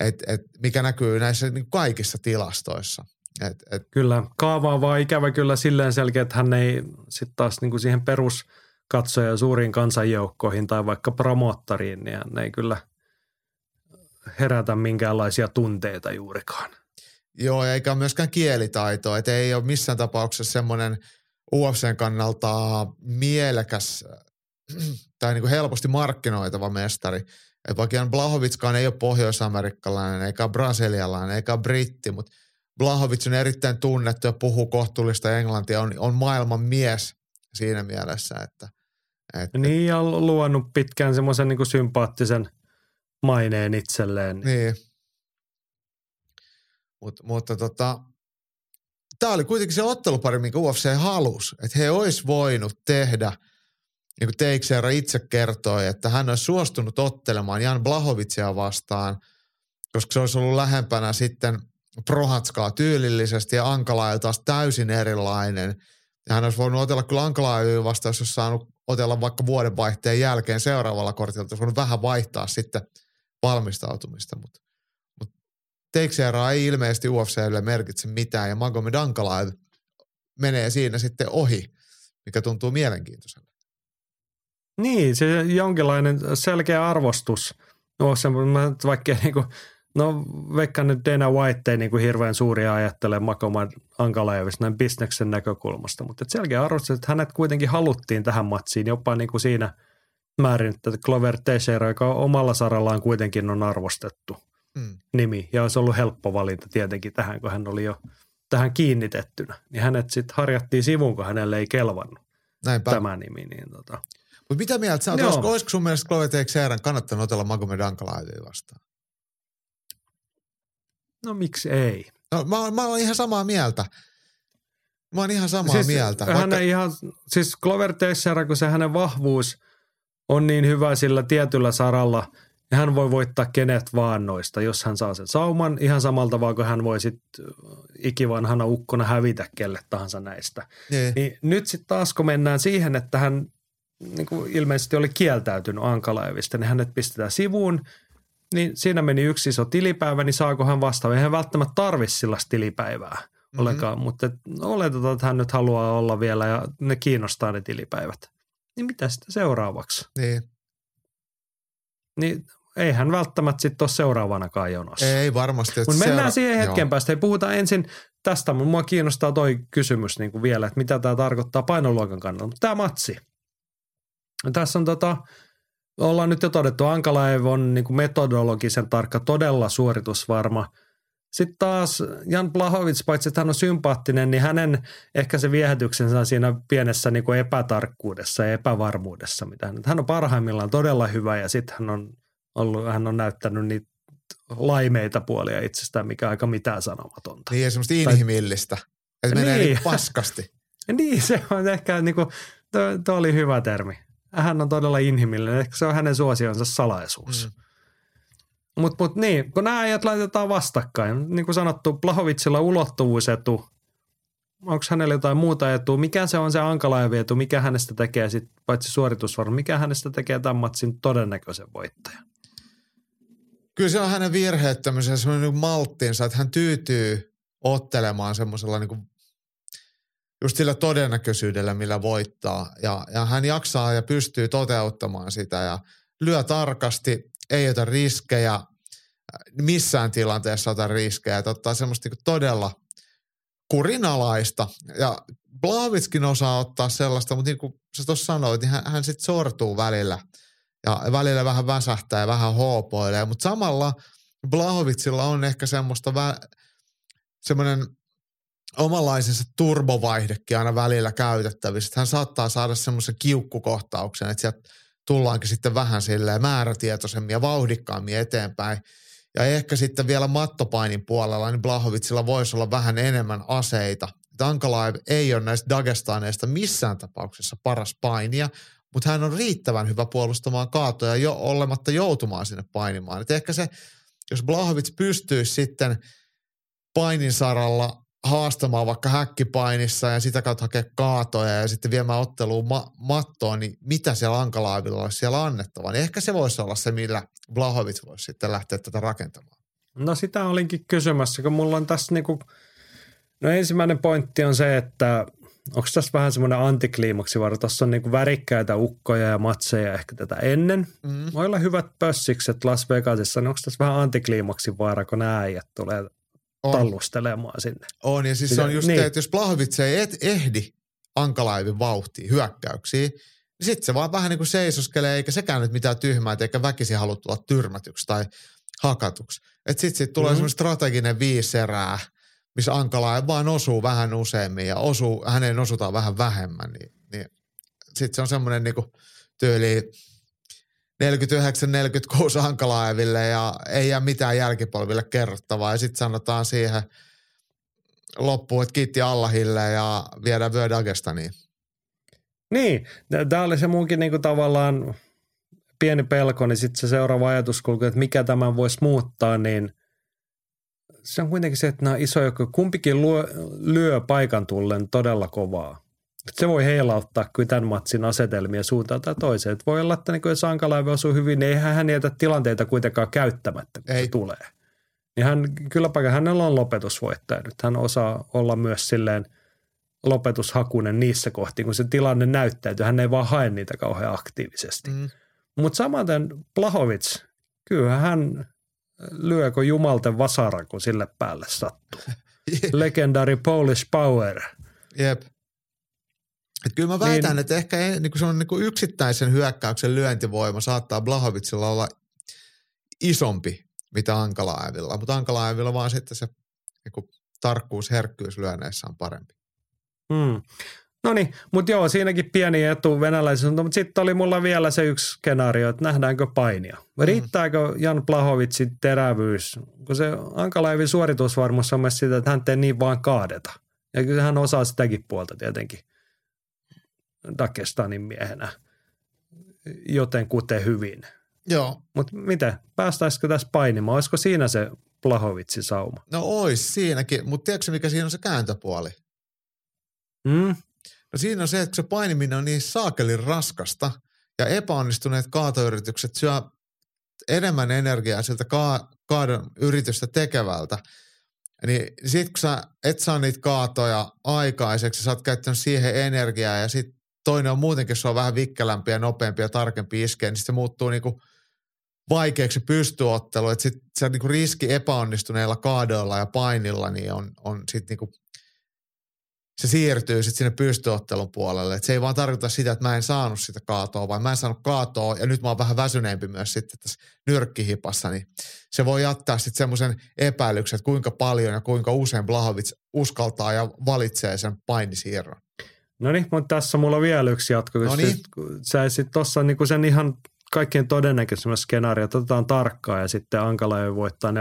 et, et, mikä näkyy näissä niinku kaikissa tilastoissa. Et, et, Kyllä, kaava on vaan ikävä kyllä silleen selkeä, että hän ei sitten taas niin kuin siihen peruskatsoja suuriin kansanjoukkoihin tai vaikka promottoriin, niin hän ei kyllä herätä minkäänlaisia tunteita juurikaan. Joo, eikä myöskään kielitaitoa, että ei ole missään tapauksessa semmoinen UFCn kannalta mielekäs tai niin kuin helposti markkinoitava mestari. Et vaikka Jan Blahovitskaan ei ole pohjois-amerikkalainen, eikä brasilialainen, eikä britti, mutta Blahovic on erittäin tunnettu ja puhuu kohtuullista englantia, on, on maailman mies siinä mielessä, että, että Niin, ja on luonut pitkään semmoisen niin sympaattisen maineen itselleen. Niin. Mut, mutta tota, tämä oli kuitenkin se ottelupari, minkä UFC halusi. Että he olisi voinut tehdä, niin kuin Teixeira itse kertoi, että hän olisi suostunut ottelemaan Jan Blahovitsia vastaan, koska se olisi ollut lähempänä sitten Prohatskaa tyylillisesti ja Ankalaja taas täysin erilainen. Ja hän olisi voinut otella kyllä Ankalaja vastaan, jos olisi saanut otella vaikka vuodenvaihteen jälkeen seuraavalla kortilla. Olisi voinut vähän vaihtaa sitten valmistautumista, mutta, mutta Teixeira ei ilmeisesti UFClle merkitse mitään ja Magomed Ankalaev menee siinä sitten ohi, mikä tuntuu mielenkiintoiselle. Niin, se jonkinlainen selkeä arvostus. No, nyt vaikka niinku, no veikkaan nyt Dana White ei niinku hirveän suuria ajattele Makoman Ankalaevista näin bisneksen näkökulmasta, mutta selkeä arvostus, että hänet kuitenkin haluttiin tähän matsiin jopa niinku siinä määrin, että Clover Teixeira, joka omalla sarallaan kuitenkin on arvostettu Hmm. nimi ja olisi ollut helppo valinta tietenkin tähän, kun hän oli jo tähän kiinnitettynä. Niin hänet sitten harjattiin sivuun, kun hänelle ei kelvannut Näinpä. tämä nimi. Niin tota. Mutta mitä mieltä sä oot? Joo. Olisiko, olisiko sun mielestä Chloe Teixeiran kannattanut otella Magomed Ankalaevia vastaan? No miksi ei? No, mä, mä olen ihan samaa mieltä. Mä oon ihan samaa siis mieltä. Hän Vaikka, ihan, siis Clover Teixeira, kun se hänen vahvuus on niin hyvä sillä tietyllä saralla, ja hän voi voittaa kenet vaan noista, jos hän saa sen sauman, ihan samalla tavalla kuin hän voi sitten ikivanhana ukkona hävitä kelle tahansa näistä. niin, Niin nyt sitten taas kun mennään siihen, että hän niin kuin ilmeisesti oli kieltäytynyt Ankalaevista, niin hänet pistetään sivuun, niin siinä meni yksi iso tilipäivä, niin saako hän vastaan? Eihän välttämättä tarvi sillä tilipäivää Mhm. ollenkaan, mutta et oletetaan, että hän nyt haluaa olla vielä ja ne kiinnostaa ne tilipäivät. Niin mitä sitten seuraavaksi? niin. Niin ei hän välttämättä sitten ole seuraavanakaan jonossa. Ei varmasti. että Mutta mennään seura- siihen hetken Joo. päästä. Hei, puhutaan ensin tästä. Mua kiinnostaa toi kysymys niin kuin vielä, että mitä tämä tarkoittaa painoluokan kannalta. Mutta tämä matsi. Tässä on tota, ollaan nyt jo todettu, Ankalaev on niin kuin metodologisen tarkka, todella suoritusvarma. Sitten taas Jan Blahovic, paitsi että hän on sympaattinen, niin hänen ehkä se viehätyksensä on siinä pienessä niin kuin epätarkkuudessa ja epävarmuudessa. Mitä hän, hän on parhaimmillaan todella hyvä ja sitten hän on, ollut, hän on näyttänyt niitä laimeita puolia itsestään, mikä on aika mitään sanomatonta. Niin ja semmoista inhimillistä. Että menee Niin. niin paskasti. Niin, se on ehkä niin kuin, tuo, tuo oli hyvä termi. Hän on todella inhimillinen, ehkä se on hänen suosionsa salaisuus. Mm. Mutta mut niin, kun nämä ajat laitetaan vastakkain, niin kuin sanottu, Blahovicilla ulottuvuusetu, onko hänellä jotain muuta etua, mikä se on se Ankalaevi etu, mikä hänestä tekee sit, paitsi suoritusvarma, mikä hänestä tekee tämän matsin todennäköisen voittajan? Kyllä se on hänen virheettömyys semmoinen niin malttinsa, että hän tyytyy ottelemaan semmoisella niin just sillä todennäköisyydellä, millä voittaa. Ja, ja hän jaksaa ja pystyy toteuttamaan sitä ja lyö tarkasti, ei ota riskejä, missään tilanteessa ota riskejä, että ottaa semmoista niin todella kurinalaista. Ja Blavitskin osaa ottaa sellaista, mutta niin kuin sä tuossa sanoit, niin hän, hän sitten sortuu välillä. Ja välillä vähän väsähtää ja vähän hoopoilee, mutta samalla Blahovitsilla on ehkä semmoista vä- semmoinen omanlaisensa turbovaihdekin aina välillä käytettävissä. Että hän saattaa saada semmoisen kiukkukohtauksen, että sieltä tullaankin sitten vähän silleen määrätietoisemmin ja vauhdikkaammin eteenpäin. Ja ehkä sitten vielä mattopainin puolella, niin Blahovitsilla voisi olla vähän enemmän aseita. Dankalaev ei ole näistä Dagestaneista missään tapauksessa paras painia, mutta hän on riittävän hyvä puolustamaan kaatoja jo olematta joutumaan sinne painimaan. Et ehkä se, jos Blahovits pystyisi sitten painin saralla haastamaan vaikka häkkipainissa ja sitä kautta hakea kaatoja ja sitten viemään otteluun ma- mattoon, niin mitä siellä Ankalaavilla olisi siellä annettava? Niin ehkä se voisi olla se, millä Blahovic voisi sitten lähteä tätä rakentamaan. No sitä olinkin kysymässä, kun mulla on tässä niinku, no ensimmäinen pointti on se, että onko tässä vähän semmoinen antikliimaksi varo, tuossa on niinku värikkäitä ukkoja ja matseja ehkä tätä ennen. Mm. Voi olla hyvät pössikset Las Vegasissa, niin onko tässä vähän antikliimaksi vaara, kun nämä äijät tulee on. tallustelemaan sinne. On, ja siis se on just niin. te, että jos Blahovic ei et, ehdi Ankalaivin vauhtiin, hyökkäyksiin, niin sitten se vaan vähän niin kuin seisoskelee, eikä sekään nyt mitään tyhmää, eikä väkisin halua tulla tyrmätyksi tai hakatuksi. Että sitten sit tulee mm-hmm. semmoinen strateginen viiserää, missä Ankala vaan osuu vähän useammin ja osuu, hänen osutaan vähän vähemmän, niin, niin sitten se on semmoinen niin kuin tyyli 49-46 Ankalaeville ja ei jää mitään jälkipolville kerrottavaa. Ja sitten sanotaan siihen loppuun, että kiitti Allahille ja viedään Vyö Dagestaniin. Niin, tämä oli se munkin niinku tavallaan pieni pelko, niin sitten se seuraava ajatuskulku, että mikä tämän voisi muuttaa, niin se on kuitenkin se, että nämä isoja, kumpikin lyö, lyö paikan tullen todella kovaa se voi heilauttaa kyllä tämän matsin asetelmia suuntaan tai toiseen. Että voi olla, että niin jos Ankalaive osuu hyvin, niin eihän hän jätä tilanteita kuitenkaan käyttämättä, kun Ei. se tulee. Niin hän, kyllä paikka, hänellä on lopetusvoittaja nyt. Hän osaa olla myös silleen lopetushakunen niissä kohti, kun se tilanne näyttäytyy. Hän ei vaan hae niitä kauhean aktiivisesti. Mm. Mutta samaten Plahovic, kyllä hän lyökö jumalten vasara, kun sille päälle sattuu. Legendary Polish Power. Jep. Et kyllä mä väitän, niin, että ehkä niin kuin on niin kuin yksittäisen hyökkäyksen lyöntivoima saattaa Blahovicilla olla isompi, mitä Ankalaevilla. Mutta Ankalaevilla vaan sitten se niin kuin tarkkuus, herkkyys lyönneissä on parempi. Hmm. No niin, mutta joo, siinäkin pieni etu venäläisessä, mutta sitten oli mulla vielä se yksi skenaario, että nähdäänkö painia. Hmm. Riittääkö Jan Plahovitsin terävyys, kun se Ankalaevin suoritusvarmuus on myös sitä, että hän ei niin vaan kaadeta. Ja kyllä hän osaa sitäkin puolta tietenkin – Dagestanin miehenä joten kuten hyvin. Joo. Mutta miten, päästäisikö tässä painimaan? Olisiko siinä se Plahovitsin sauma? No ois siinäkin, mutta tiedätkö mikä siinä on se kääntöpuoli? Mm? No siinä on se, että se painiminen on niin saakelin raskasta ja epäonnistuneet kaatoyritykset syö enemmän energiaa siltä ka- kaadon yritystä tekevältä. Niin sit kun sä et saa niitä kaatoja aikaiseksi, sä oot käyttänyt siihen energiaa ja sit toinen on muutenkin, se on vähän vikkelämpi ja nopeampi ja tarkempi iskeä, niin se muuttuu niinku vaikeaksi pystyottelu. Että sitten se niinku riski epäonnistuneilla kaadoilla ja painilla niin on, on sitten niinku, se siirtyy sitten sinne pystyottelun puolelle. Et se ei vaan tarkoita sitä, että mä en saanut sitä kaatoa, vaan mä en saanut kaatoa ja nyt mä oon vähän väsyneempi myös sitten tässä nyrkkihipassa, niin se voi jättää sitten semmoisen epäilyksen, että kuinka paljon ja kuinka usein Blahovic uskaltaa ja valitsee sen painisiirron. No niin, mutta tässä mulla on vielä yksi jatko. No niin. Sä sitten tuossa niinku sen ihan kaikkein todennäköisimmät skenaariot otetaan tarkkaan ja sitten Ankala voittaa 49-46.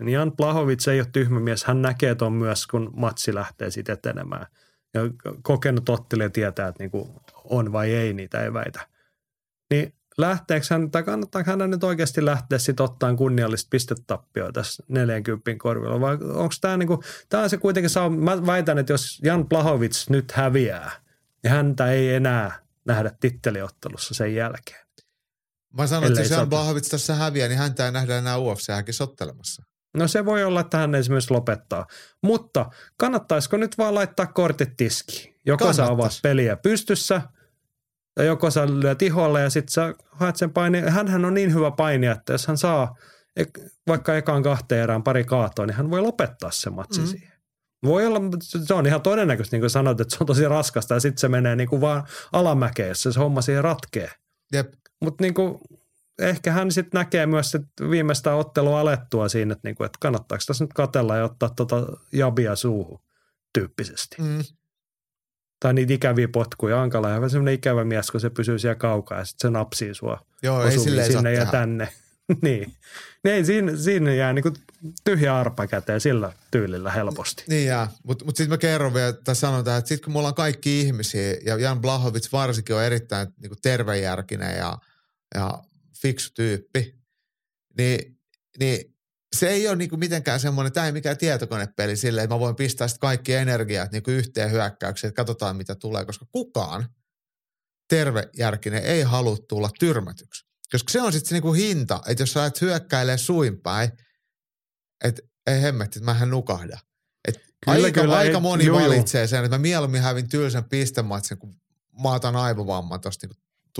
Niin Jan Plahovic ei ole tyhmä mies. Hän näkee tuon myös, kun matsi lähtee sitten etenemään. Ja kokenut ottelija tietää, että niinku on vai ei niitä eväitä. Niin lähteekö hän, tai kannattaako hän nyt oikeasti lähteä sitten ottaa kunniallista pistetappioa tässä 40 korvilla, vai onko tämä niinku, tämä on se kuitenkin, saa, mä väitän, että jos Jan Plahovic nyt häviää, niin häntä ei enää nähdä titteliottelussa sen jälkeen. Mä sanon, että jos Jan Blahovic tässä häviää, niin häntä ei nähdä enää ufc sottelemassa. No se voi olla, että hän esimerkiksi lopettaa. Mutta kannattaisiko nyt vaan laittaa kortit tiskiin? Joko sä avaat peliä pystyssä – ja joko sä lyöt iholle ja sitten sä haet sen paini. Hänhän on niin hyvä painija, että jos hän saa vaikka ekaan kahteen erään pari kaatoa, niin hän voi lopettaa sen matsin mm. siihen. Voi olla, se on ihan todennäköistä, niin kuin sanoit, että se on tosi raskasta ja sitten se menee niin kuin vaan alamäkeen, jos se homma siihen ratkee. Mutta niin kuin, ehkä hän sitten näkee myös sit viimeistä ottelua alettua siinä, että, niin kuin, että kannattaako tässä nyt katella ja ottaa tota jabia suuhun tyyppisesti. Mm. Tai niitä ikäviä potkuja. Ankala on semmoinen ikävä mies, kun se pysyy siellä kaukaa ja sitten se napsii sua. Joo, ei silleen sinne ja tehdä. tänne. niin. niin siinä, siinä jää niinku tyhjä arpa käteen sillä tyylillä helposti. Niin jää, mutta mut sitten mä kerron vielä, tai sanon että sitten kun me ollaan kaikki ihmisiä, ja Jan Blahovic varsinkin on erittäin niin kuin tervejärkinen ja, ja fiksu tyyppi, niin, niin se ei ole niin kuin mitenkään semmoinen, tämä ei mikään tietokonepeli silleen, että mä voin pistää sitten kaikki energiat niin kuin yhteen hyökkäykseen, että katsotaan mitä tulee, koska kukaan tervejärkinen ei halua tulla tyrmätyksi. Koska se on sitten se niin kuin hinta, että jos sä lähdet hyökkäilee suin päin, että ei hemmetti, että mähän nukahda. Et Kyllä, aika, kyllä, aika ei- moni juu, juu. valitsee sen, että mä mieluummin hävin tylsän pistematsin, kun mä otan aivovamman tuosta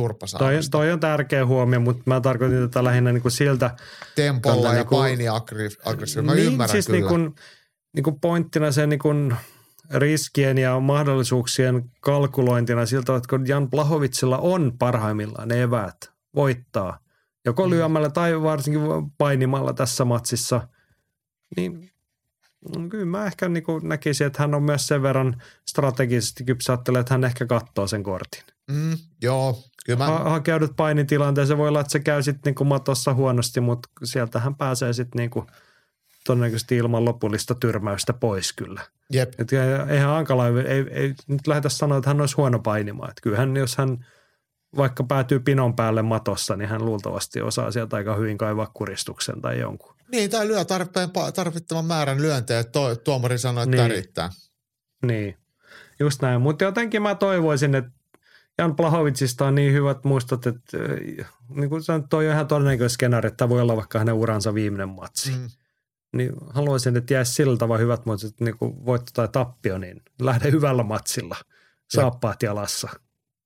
niin Toi, toi on tärkeä huomio, mutta mä tarkoitin tätä lähinnä niinku siltä, Tempolla ja paini aggressiivisesti. Mä niin, ymmärrän siis kyllä. Niin kuin, niin kuin pointtina se niin kuin riskien ja mahdollisuuksien kalkulointina siltä, että kun Jan Blahovitsilla on parhaimmillaan ne eväät voittaa, joko Mm. lyömällä tai varsinkin painimalla tässä matsissa, niin kyllä mä ehkä niin kuin näkisin, että hän on myös sen verran strategisesti kypsä että hän ehkä katsoo sen kortin. Mm, joo, kyllä mä, Ha- hakeudut painitilanteeseen, voi olla, että se käy sitten niinku matossa huonosti, mutta sieltä hän pääsee sitten niinku todennäköisesti ilman lopullista tyrmäystä pois kyllä. jep, Et eihän Ankala, ei, ei, nyt lähdetä sanoa, että hän olisi huono painimaan. Et kyllähän jos hän vaikka päätyy pinon päälle matossa, niin hän luultavasti osaa sieltä aika hyvin kaivaa kuristuksen tai jonkun. niin, tai lyö tarpeen, tarvittavan määrän lyöntejä, että to, tuomari sanoo, että niin. Niin. riittää. Niin, just näin. Mutta jotenkin mä toivoisin, että Jan Plahovitsista on niin hyvät muistot, että niin kuin sanoin, toi on ihan todennäköinen skenaario, että voi olla vaikka hänen uransa viimeinen matsi. Mm. Niin haluaisin, että jäisi sillä tavalla hyvät muistot, että niin kuin voitto tai tappio, niin lähde hyvällä matsilla. Saappaat jalassa,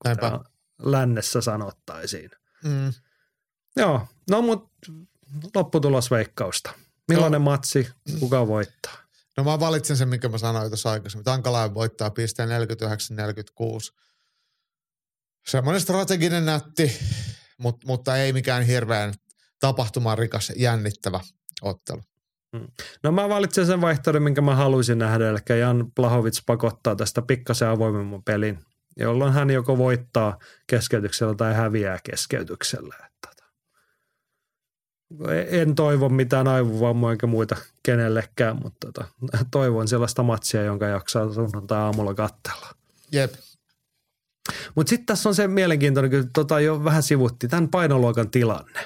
näinpä. ja lännessä sanottaisiin. Mm. Joo, no mutta lopputulosveikkausta. Millainen matsi, kuka voittaa? No mä valitsen sen, minkä mä sanoin tuossa aikaisemmin. Tankalainen voittaa pisteen 49-46. Semmoinen strateginen nätti, mutta, mutta ei mikään hirveän tapahtumarikas, jännittävä ottelu. No mä valitsen sen vaihtoehdon, minkä mä haluaisin nähdä, eli Jan Blahovic pakottaa tästä pikkasen avoimemman pelin, jolloin hän joko voittaa keskeytyksellä tai häviää keskeytyksellä. Tota, En toivo mitään aivovammoja eikä muita kenellekään, mutta tota, toivon sellaista matsia, jonka jaksaa sunnuntai-aamulla katsella. Jep. Mutta sitten tässä on se mielenkiintoinen, kun tota jo vähän sivutti, tämän painoluokan tilanne.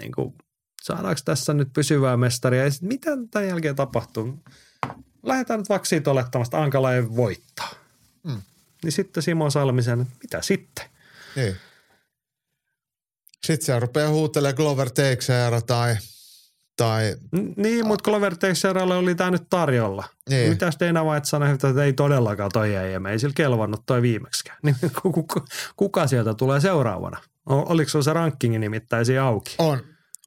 Niin kuin, saadaanko tässä nyt pysyvää mestaria ja sitten mitä tämän jälkeen tapahtuu? Lähdetään nyt vaikka siitä olettamasta, että Ankala ei voittaa. Mm. Niin sitten Simo Salmisen, että mitä sitten? Niin. Sitten se rupeaa huutelemaan Glover Teixeira tai, tai Niin, mutta Clover Teixeiralle oli tämä nyt tarjolla. Niin. Mitäs Dana White sanoi, että ei todellakaan toi ei, ei sillä kelvannut toi viimeksikään. Niin kuka, kuka sieltä tulee seuraavana? Oliko se se rankkingi nimittäin siinä auki? on,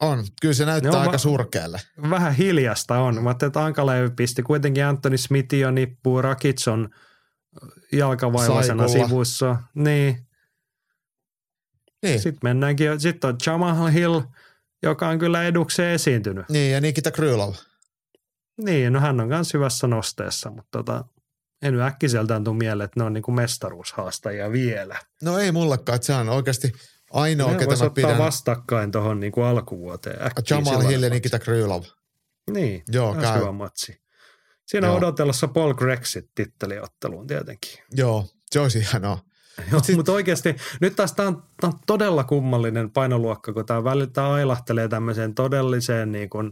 on. Kyllä se näyttää Ne on aika va- surkealle. vähän hiljasta on. Mä ajattelin, että Ankalevi pisti kuitenkin Anthony Smith jo nippuun, Rakic on jalkavaivaisena Saikulla. sivussa. Niin, Niin. sitten mennäänkin. Sitten on Jamal Hill, joka on kyllä edukseen esiintynyt. Niin, ja Nikita Krylov. Niin, no hän on myös hyvässä nosteessa, mutta tota, en äkkiseltään tule mieleen, että ne on niinku mestaruushaastajia vielä. No ei mullekaan, että se on oikeasti ainoa, ne ketä mä pidän. vastakkain tuohon niinku alkuvuoteen. äkkiä Jamal Hill ja. Nikita Krylov. Niin, Joo, käy. hyvä matsi. Siinä Joo. on odotellossa Paul Grexit titteliotteluun tietenkin. Joo, se olisi hienoa. Joo, sit- mutta oikeasti nyt taas tämä on, tää on todella kummallinen painoluokka, kun tämä välillä ailahtelee tämmöiseen todelliseen niin kuin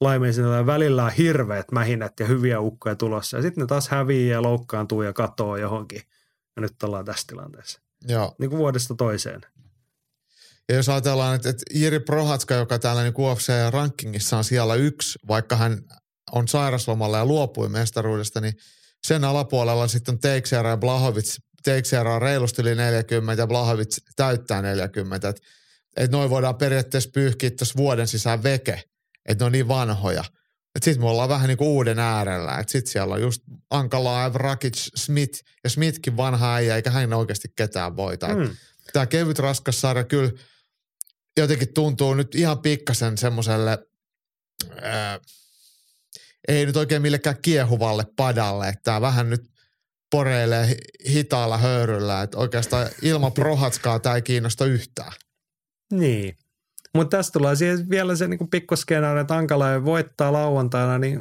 laimeisiin, ja välillä on hirveät mähinät ja hyviä ukkoja tulossa. Ja sitten ne taas häviää ja loukkaantuu ja katoo johonkin. Ja nyt ollaan tässä tilanteessa. Joo. Niin kuin vuodesta toiseen. Ja jos ajatellaan, että, että Jiri Prohatska, joka täällä niin UFC-rankingissa on siellä yksi, vaikka hän on sairaslomalla ja luopui mestaruudesta, niin sen alapuolella sitten on Teixeira ja Blahovic. Teixeira on reilusti yli 40 ja Blahovic täyttää 40. Että et noin voidaan periaatteessa pyyhkiä tuossa vuoden sisään veke, että ne on niin vanhoja. Että sitten me ollaan vähän niin kuin uuden äärellä. Että sitten siellä on just Ankalaev, Rakic, Smith ja Smithkin vanha äijä, eikä hän oikeasti ketään voita. Mm tämä kevyt raskas sarja kyllä jotenkin tuntuu nyt ihan pikkasen semmoiselle, ei nyt oikein millekään kiehuvalle padalle, että tämä vähän nyt poreilee hi- hitaalla höyryllä. Että oikeastaan ilman Prohatskaa tämä ei kiinnosta yhtään. Niin. Mutta tässä tulee siihen vielä se niinku pikkuskenaario, että Ankala voittaa lauantaina, niin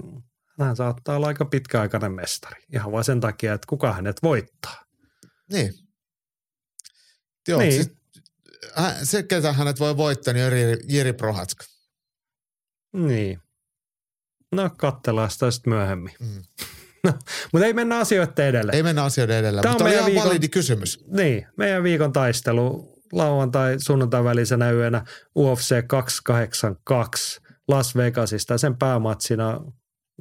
hän saattaa olla aika pitkäaikainen mestari. Ihan vain sen takia, että kuka hänet voittaa. Niin. Joo, Niin. Siis, se, ketä hänet voi voittaa, niin on Jiri, Jiri Prohatska. Niin. No, katsellaan sitä sitten myöhemmin. Mm. Mutta ei mennä asioiden edelle. Ei mennä asioiden edellä, Tää on mutta ihan viikon- validi kysymys. Niin, meidän viikon taistelu lauantai sunnuntai välisenä yönä UFC 282 Las Vegasista. Sen päämatsina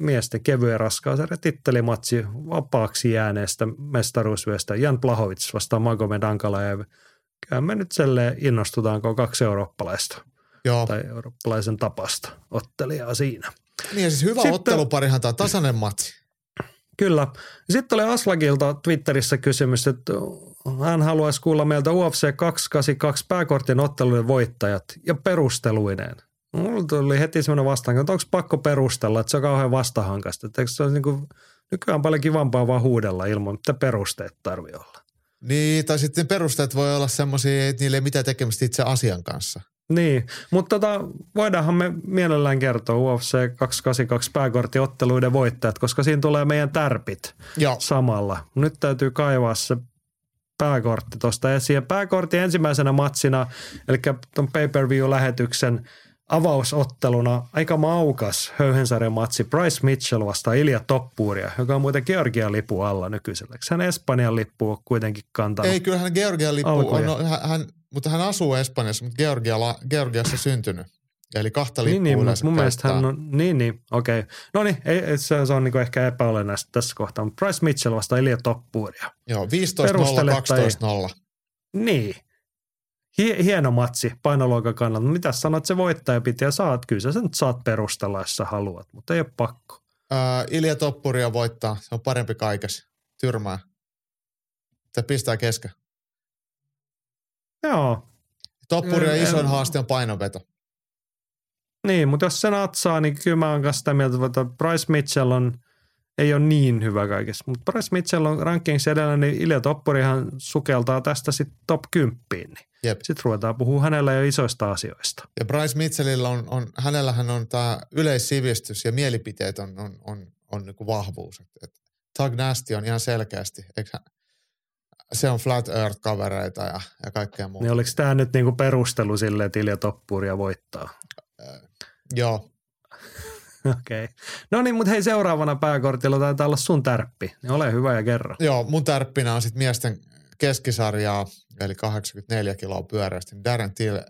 miesten kevyen raskausarja tittelimatsi vapaaksi jääneestä mestaruusvyöstä Jan Plahovic vastaan Magomed Ankalaev. Kyllä me nyt selleen innostutaanko kaksi eurooppalaista Joo. tai eurooppalaisen tapasta ottelijaa siinä. Niin ja siis hyvä Sitten- otteluparihan tämä tasainen matsi. Kyllä. Sitten oli Aslakilta Twitterissä kysymys, että hän haluaisi kuulla meiltä UFC 282 pääkortin otteluiden voittajat ja perusteluineen. Mulla tuli heti semmoinen vastaan, että onko pakko perustella, että se on kauhean vastahankasta. Että se olisi niin kuin, nykyään paljon kivampaa vaan huudella ilman, mitä perusteet tarvii olla. Niin, tai sitten perusteet voi olla semmoisia, että niillä ei mitään tekemistä itse asian kanssa. Niin, mutta tota, voidaanhan me mielellään kertoa UFC 282 pääkorttiotteluiden voittajat, koska siinä tulee meidän tärpit. Joo. samalla. Nyt täytyy kaivaa se pääkortti tuosta esiin. Ja pääkortti ensimmäisenä matsina, eli tuon pay-per-view-lähetyksen avausotteluna aika maukas höyhensarjan matsi Bryce Mitchell vastaan Ilja Toppuuria, joka on muuten Georgian lipu alla nykyisellä. Hän Espanjan lippu on kuitenkin kantanut? Ei, kyllä hän Georgian lippu on, hän, hän, mutta hän asuu Espanjassa, mutta Georgiala, Georgiassa syntynyt. Eli kahta lippua Niin, niin, mun mielestä hän on, niin, niin, okei. Okay. No niin, ei, se, se on niin ehkä epäolennaista tässä kohtaa, mutta Bryce Mitchell vastaan Ilja Toppuuria. Joo, 15-0, Perustele tai- 12-0. Niin. Hie- hieno matsi painoluokan kannalta. Mitä sanot, se voittaja piti ja saat. Kyllä sä sen saat perustella, jos sä haluat, mutta ei ole pakko. Äh, Ilja Toppuria voittaa, se on parempi kaikessa. Tyrmää. Se pistää kesken. Joo, Toppuria Mm, isoin haaste on painonveto. niin, mutta jos se natsaa, niin kyllä mä oon kanssa sitä mieltä, että Bryce Mitchell on, ei ole niin hyvä kaikessa. Mutta Bryce Mitchell on rankings edellä, niin Ilja Toppurihan sukeltaa tästä sitten top 10. Niin. Jep. Sitten ruvetaan puhua hänellä jo isoista asioista. Ja Bryce Mitchellillä on, on hänellähän on tämä yleissivistys ja mielipiteet on, on, on, on niinku vahvuus. Et, Tug Nasty on ihan selkeästi, eikö hän, se on Flat Earth-kavereita ja, ja kaikkea muuta. Niin oliko tämä nyt niinku perustelu sille, että Ilja Toppuria voittaa? Joo, Okei. Okay. No niin, mutta hei seuraavana pääkortilla taitaa olla sun tärppi. Niin ole hyvä ja kerro. joo, mun tärppinä on sitten miesten keskisarjaa, eli 84 kiloa pyöräistä. Darren Till äh,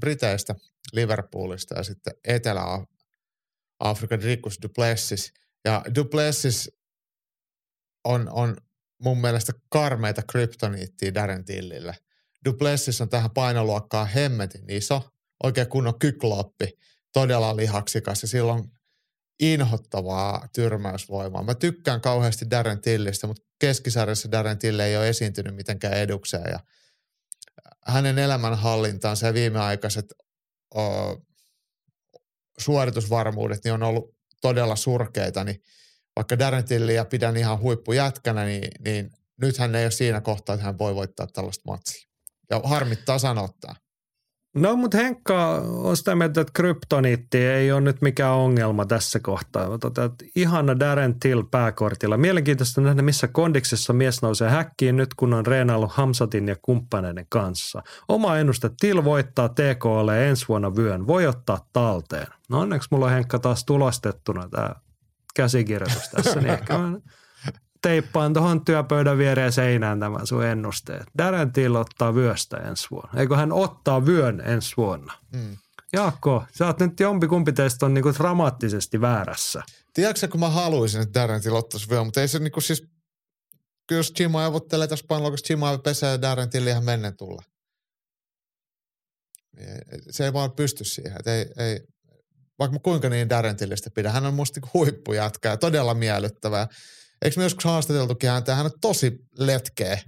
Briteistä, Liverpoolista ja sitten Etelä-Afrikan Rikus Duplessis. Ja Duplessis on, on mun mielestä karmeita kryptoniittia Darren Tillille. Duplessis on tähän painoluokkaan hemmetin iso, oikein kunnon kykloppi, todella lihaksikas ja sillä on inhottavaa tyrmäysvoimaa. Mä tykkään kauheasti Darren Tillistä, mutta keskisarjassa Darren Till ei ole esiintynyt mitenkään edukseen ja hänen elämänhallintaansa ja viimeaikaiset o, suoritusvarmuudet niin on ollut todella surkeita, niin vaikka Darren Tilliä pidän ihan huippujätkänä, niin, niin nyt hän ei ole siinä kohtaa, että hän voi voittaa tällaista matsia. Ja harmittaa sanottaa. No, mutta Henkka on sitä mieltä, että kryptoniitti ei ole nyt mikään ongelma tässä kohtaa. Tota, ihana Darren Till pääkortilla. Mielenkiintoista nähdä, missä kondiksessa mies nousee häkkiin nyt, kun on reenaillut Hamsatin ja kumppaneiden kanssa. Oma ennuste Till voittaa TKL ensi vuonna vyön. Voi ottaa talteen. No onneksi mulla on Henkka taas tulostettuna tämä käsikirjoitus tässä, niin ehkä mä teippaan tuohon työpöydän viereen seinään tämän sun ennusteet. Darren Till ottaa vyöstä ensi vuonna. Eikö hän ottaa vyön ensi vuonna? Mm. Jaakko, sä oot nyt jompikumpi teistä on niinku dramaattisesti väärässä. Tiedätkö kun mä haluaisin, että Darren Till ottaisi vielä, mutta ei se niinku siis, jos Jim avottelee tässä painoluokassa, Jim pesee ja Darren Till ihan mennen tulla. Se ei vaan pysty siihen. Et ei, ei, vaikka mä kuinka niin Darren Tillistä pidän, hän on musta niinku huippujätkä ja todella miellyttävää. Eikö me joskus haastateltukin häntä, hän on tosi letkeä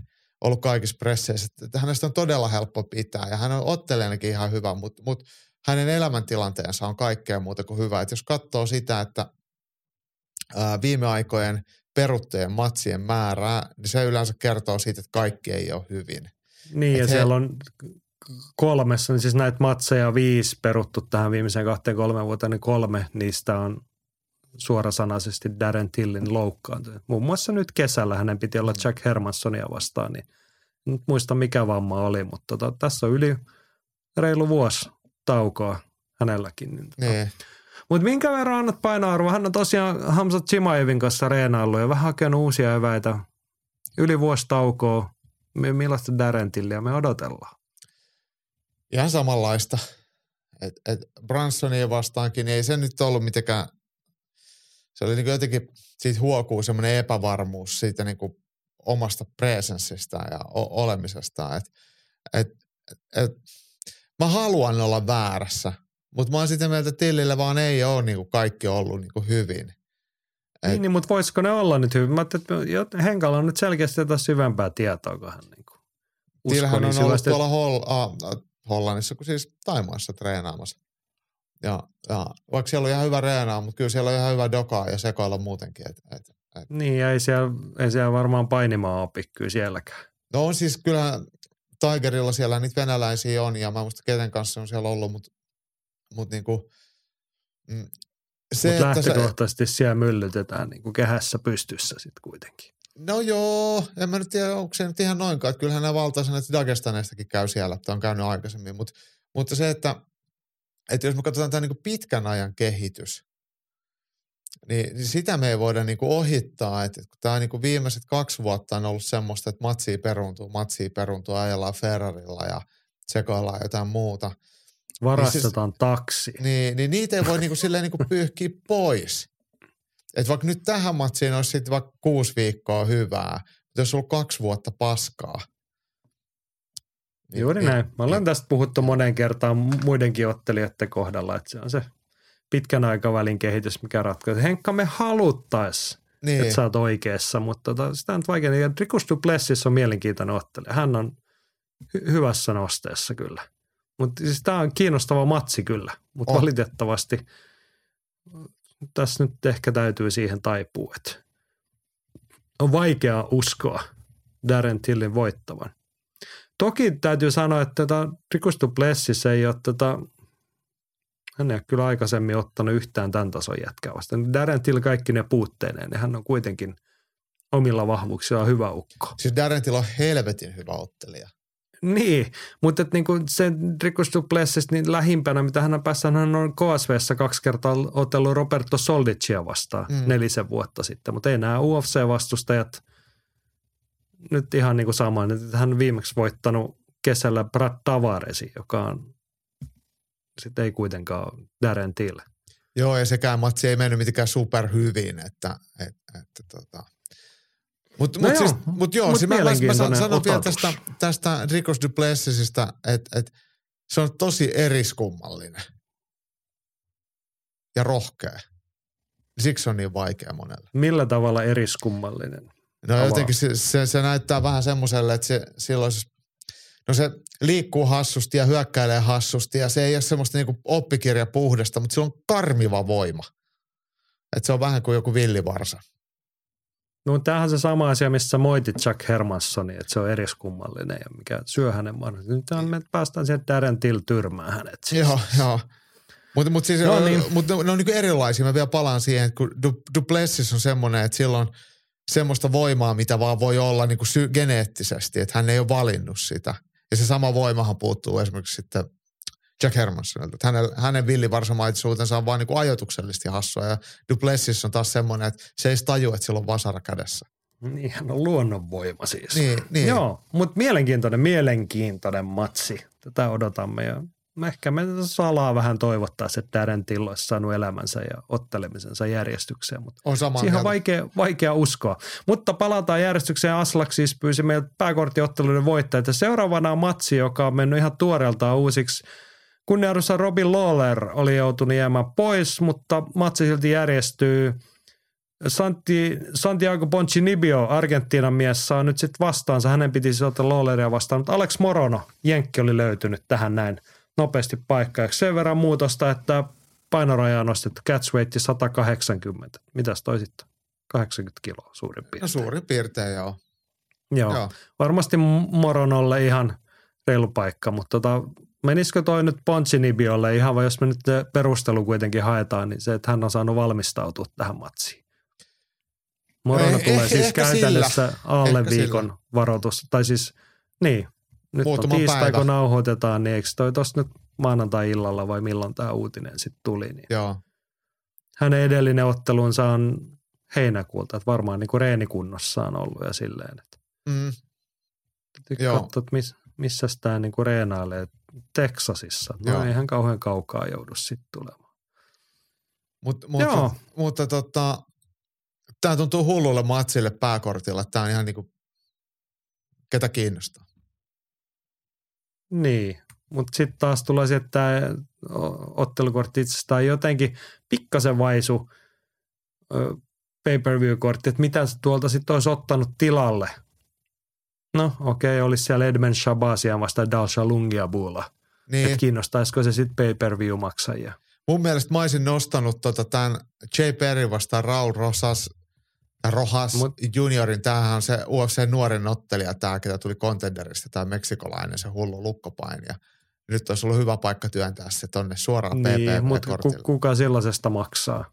ollut kaikissa presseissä, että hänestä on todella helppo pitää ja hän on ottelijanakin ihan hyvä, mutta, mutta hänen elämäntilanteensa on kaikkea muuta kuin hyvä. Et jos katsoo sitä, että ää, viime aikojen peruttujen matsien määrää, niin se yleensä kertoo siitä, että kaikki ei ole hyvin. Niin, ja Et he- siellä on kolmessa, niin siis näitä matseja viisi peruttu tähän viimeiseen kahteen kolme vuoteen, niin kolme niistä on suorasanaisesti Darren Tillin loukkaantunut. Muun muassa nyt kesällä hänen piti olla Jack Hermanssonia vastaan, niin nyt muista mikä vamma oli, mutta tota, tässä on yli reilu vuosi taukoa hänelläkin. Niin tota. Niin. Mutta minkä verran annat painoarvoa? Hän on tosiaan Hamza Chimaevin kanssa reenaillut ja vähän hakenut uusia eväitä. Yli vuosi taukoa. Mi- Millaista Darren Tillia me odotellaan? Ihan samanlaista. Et, et Bransonia vastaankin, niin ei se nyt ollut mitenkään, se oli niin jotenkin, siitä huokuu semmoinen epävarmuus siitä niin kuin omasta presenssistä ja o- olemisestaan. Et, et, et, mä haluan olla väärässä, mutta mä oon sitä mieltä, että Tillillä vaan ei ole niin kuin kaikki ollut niin kuin hyvin. Et- Niin, niin, mutta voisiko ne olla nyt hyvin? Mä ajattelin, että Henkalla on nyt selkeästi jotain syvempää tietoa, kun hän niin kuin niin on ollut tuolla Hol- ah, Hollannissa, kun siis Taimaassa treenaamassa. Ja, ja vaikka siellä on ihan hyvä reenaa, mutta kyllä siellä on ihan hyvä dokaa ja sekoilla muutenkin. Et, et, et. Niin, ja ei siellä, ei siellä varmaan painimaan opi kyllä sielläkään. No on siis kyllä Tigerilla siellä niitä venäläisiä on ja mä en muista kenen kanssa on siellä ollut, mutta mut niinku, mm, se, se, lähtökohtaisesti siellä myllytetään niin kuin kehässä pystyssä sitten kuitenkin. No joo, en mä nyt tiedä, onko se nyt ihan noinkaan, että kyllähän nämä valtaisen, että Dagestaneistakin käy siellä, että on käynyt aikaisemmin, mutta, mutta se, että, että jos me katsotaan tämä niinku pitkän ajan kehitys, niin, niin sitä me ei voida niinku ohittaa, että kun tämä niinku viimeiset kaksi vuotta on ollut semmoista, että matsia peruntuu, matsia peruntuu, ajellaan Ferrarilla ja sekoillaan jotain muuta, Varastetaan taksi. niin, niin niitä ei voi niinku silleen niinku pyyhkiä pois. Et vaikka nyt tähän matsiin olisi sitten vaikka kuusi viikkoa hyvää, mutta jos on kaksi vuotta paskaa. niin- Juuri niin- näin. Me ollaan tästä puhuttu monen kertaan muidenkin ottelijoiden kohdalla, että se on se pitkän aikavälin kehitys, mikä ratkaisee. Henkka, me haluttais, Niin, että sä oot oikeassa, mutta tota, sitä on vaikea. Ja Rikus Duplessis on mielenkiintoinen ottelija. Hän on hy- hyvässä nosteessa kyllä. Mutta siis tämä on kiinnostava matsi kyllä, mutta valitettavasti tässä nyt ehkä täytyy siihen taipua, että on vaikea uskoa Darren Tillin voittavan. Toki täytyy sanoa, että tota, Rikus Duplessis ei ole tota, hän ei ole kyllä aikaisemmin ottanut yhtään tämän tason jätkää vastaan. Darren Till kaikki ne puutteineen, niin hän on kuitenkin omilla vahvuuksillaan hyvä ukko. siis Darren Till on helvetin hyvä ottelija. Niin, mutta et niinku se Rikus Duplessis niin lähimpänä, mitä hän on päässyt, hän on KSVssä kaksi kertaa otellut Roberto Soldicia vastaan Mm. nelisen vuotta sitten, mutta ei nämä UFC-vastustajat nyt ihan niin kuin sama. Nyt hän on viimeksi voittanut kesällä Brad Tavaresin, joka on sitten ei kuitenkaan Darren Till. Joo, ja sekään matsi ei mennyt mitenkään super hyvin, että, et, että tota. Mutta No mut joo, siis, mut joo, mut siis mä, mä, mä san- mielenkiintoinen sanon vielä tästä, tästä Rikos Duplessisista, että et, se on tosi eriskummallinen ja rohkea. Siksi se on niin vaikea monelle. Millä tavalla eriskummallinen? No Avaa. jotenkin se, se, se näyttää vähän semmoiselle, että se silloin, se- no se liikkuu hassusti ja hyökkäilee hassusti ja se ei ole semmoista niinku oppikirjapuhdasta, mutta sillä on karmiva voima. Että se on vähän kuin joku villivarsa. No tämähän on se sama asia, missä sä moitit Jack Hermanssonia, että se on eriskummallinen ja mikä syö hänen mahdollisuuden. Nyt me päästään siihen Darren Till tyrmään hänet. Siis. Joo, joo. Mutta mut siis, No niin. niin. mut ne, ne on niinku erilaisia. Mä vielä palaan siihen, että kun Du, Duplessis on semmoinen, että sillä on semmoista voimaa, mitä vaan voi olla niinku sy- geneettisesti, että hän ei ole valinnut sitä. Ja se sama voimahan puuttuu esimerkiksi sitten Jack Hermanssonilta. Että hänen, hänen villivarsamaisuutensa on vaan niinku ajoituksellisesti hassua. Ja Duplessis on taas semmoinen, että se ei taju, että sillä on vasara kädessä. Niin, hän on luonnonvoima siis. Niin, niin. Joo, mutta mielenkiintoinen, mielenkiintoinen matsi. Tätä odotamme ja ehkä me salaa vähän toivottaa, että Till olisi saanut elämänsä ja ottelemisensa järjestykseen, mutta On Siihen on vaikea, vaikea uskoa. Mutta palataan järjestykseen. Aslak siis pyysi meiltä pääkorttiotteluiden voittajat. Ja seuraavana on matsi, joka on mennyt ihan tuoreeltaan uusiksi. Kunnianarvoisa Robin Lawler oli joutunut jäämään pois, mutta matsi silti järjestyy. Santi, Santiago Poncinibio, Argentiinan mies, saa nyt sitten vastaansa. Hänen piti siis ottaa Lawleria vastaan, mutta Alex Morono, Jenkki oli löytynyt tähän näin nopeasti paikkaajaksi. Sen verran muutosta, että painoraja on nostettu catchweight 180. Mitäs toi sitten? 80 kiloa suurin piirtein. No suurin piirtein joo. Joo. Joo. Varmasti Moronolle ihan reilu paikka, mutta tota, menisikö toi nyt Pontsinibiolle ihan vai jos me nyt perustelu kuitenkin haetaan, niin se, että hän on saanut valmistautua tähän matsiin. Morono Eh- tulee ehkä- siis ehkä käytännössä sillä. alle Ehkä viikon sillä. varoitus. Tai siis, niin, nyt Muutama on tiistai, päivä. kun nauhoitetaan, niin eikö toi tossa nyt maanantai-illalla vai milloin tämä uutinen sitten tuli, niin Joo. hänen edellinen ottelunsa on heinäkuulta, että varmaan niin kuin reenikunnossa on ollut ja silleen, että Mm. Että miss, missä tämä niinku reenailee. Texasissa. No Joo. ei ihan kauhean kaukaa joudu sitten tulemaan. Mut, mutta, Joo. mutta tota, tämä tuntuu hullulle matsille pääkortilla. Tämä on ihan niinku, ketä kiinnostaa. Niin, mutta sitten taas tulee se, että ottelukortti itsestään jotenkin pikkasen vaisu pay-per-view-kortti, että mitä tuolta sitten olisi ottanut tilalle. No okei, okay, olisi siellä Edmund Shabazian vasta Dalsha Lungiabulla. Niin, Että kiinnostaisiko se sitten pay-per-view-maksajia. mun mielestä mä olisin nostanut tota tämän Jay Perry vastaan Raul Rosas, Rojas Mut- juniorin. Tämähän on se UFC nuorin ottelija, tämä, ketä tuli Contenderista, tämä meksikolainen, se hullu lukkopainija. Nyt olisi ollut hyvä paikka työntää se tonne suoraan Niin, mutta PPV-kortille. ku, kuka sellaisesta maksaa?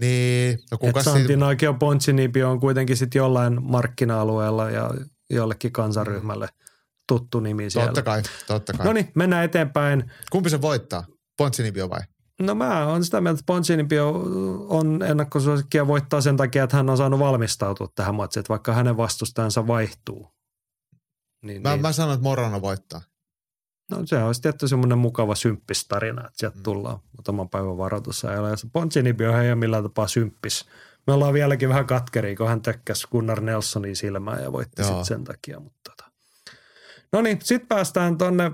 Niin, no kuka Että siinä, Santinakio Pontsinibio on kuitenkin sitten jollain markkina-alueella ja jollekin kansaryhmälle tuttu nimi siellä. totta kai, totta kai. No niin, mennään eteenpäin. Kumpi se voittaa? Pontsinibio vai? No mä oon sitä mieltä, että Pontsinibio on ennakkosuosikkia voittaa sen takia, että hän on saanut valmistautua tähän matsiin, että vaikka hänen vastustajansa vaihtuu. Niin, Mä, niin. mä sanon, että Morano voittaa. No se olisi tietty semmoinen mukava symppis tarina, että Mm. sieltä tullaan muutaman päivän varoitusajalla. Ja se Ponzinibio ei ole millään tapaa symppis. Me ollaan vieläkin vähän katkeria, kun hän tökkäsi Gunnar Nelsonin silmään ja voitti sitten sen takia. Mutta tota. No niin, sitten päästään tuonne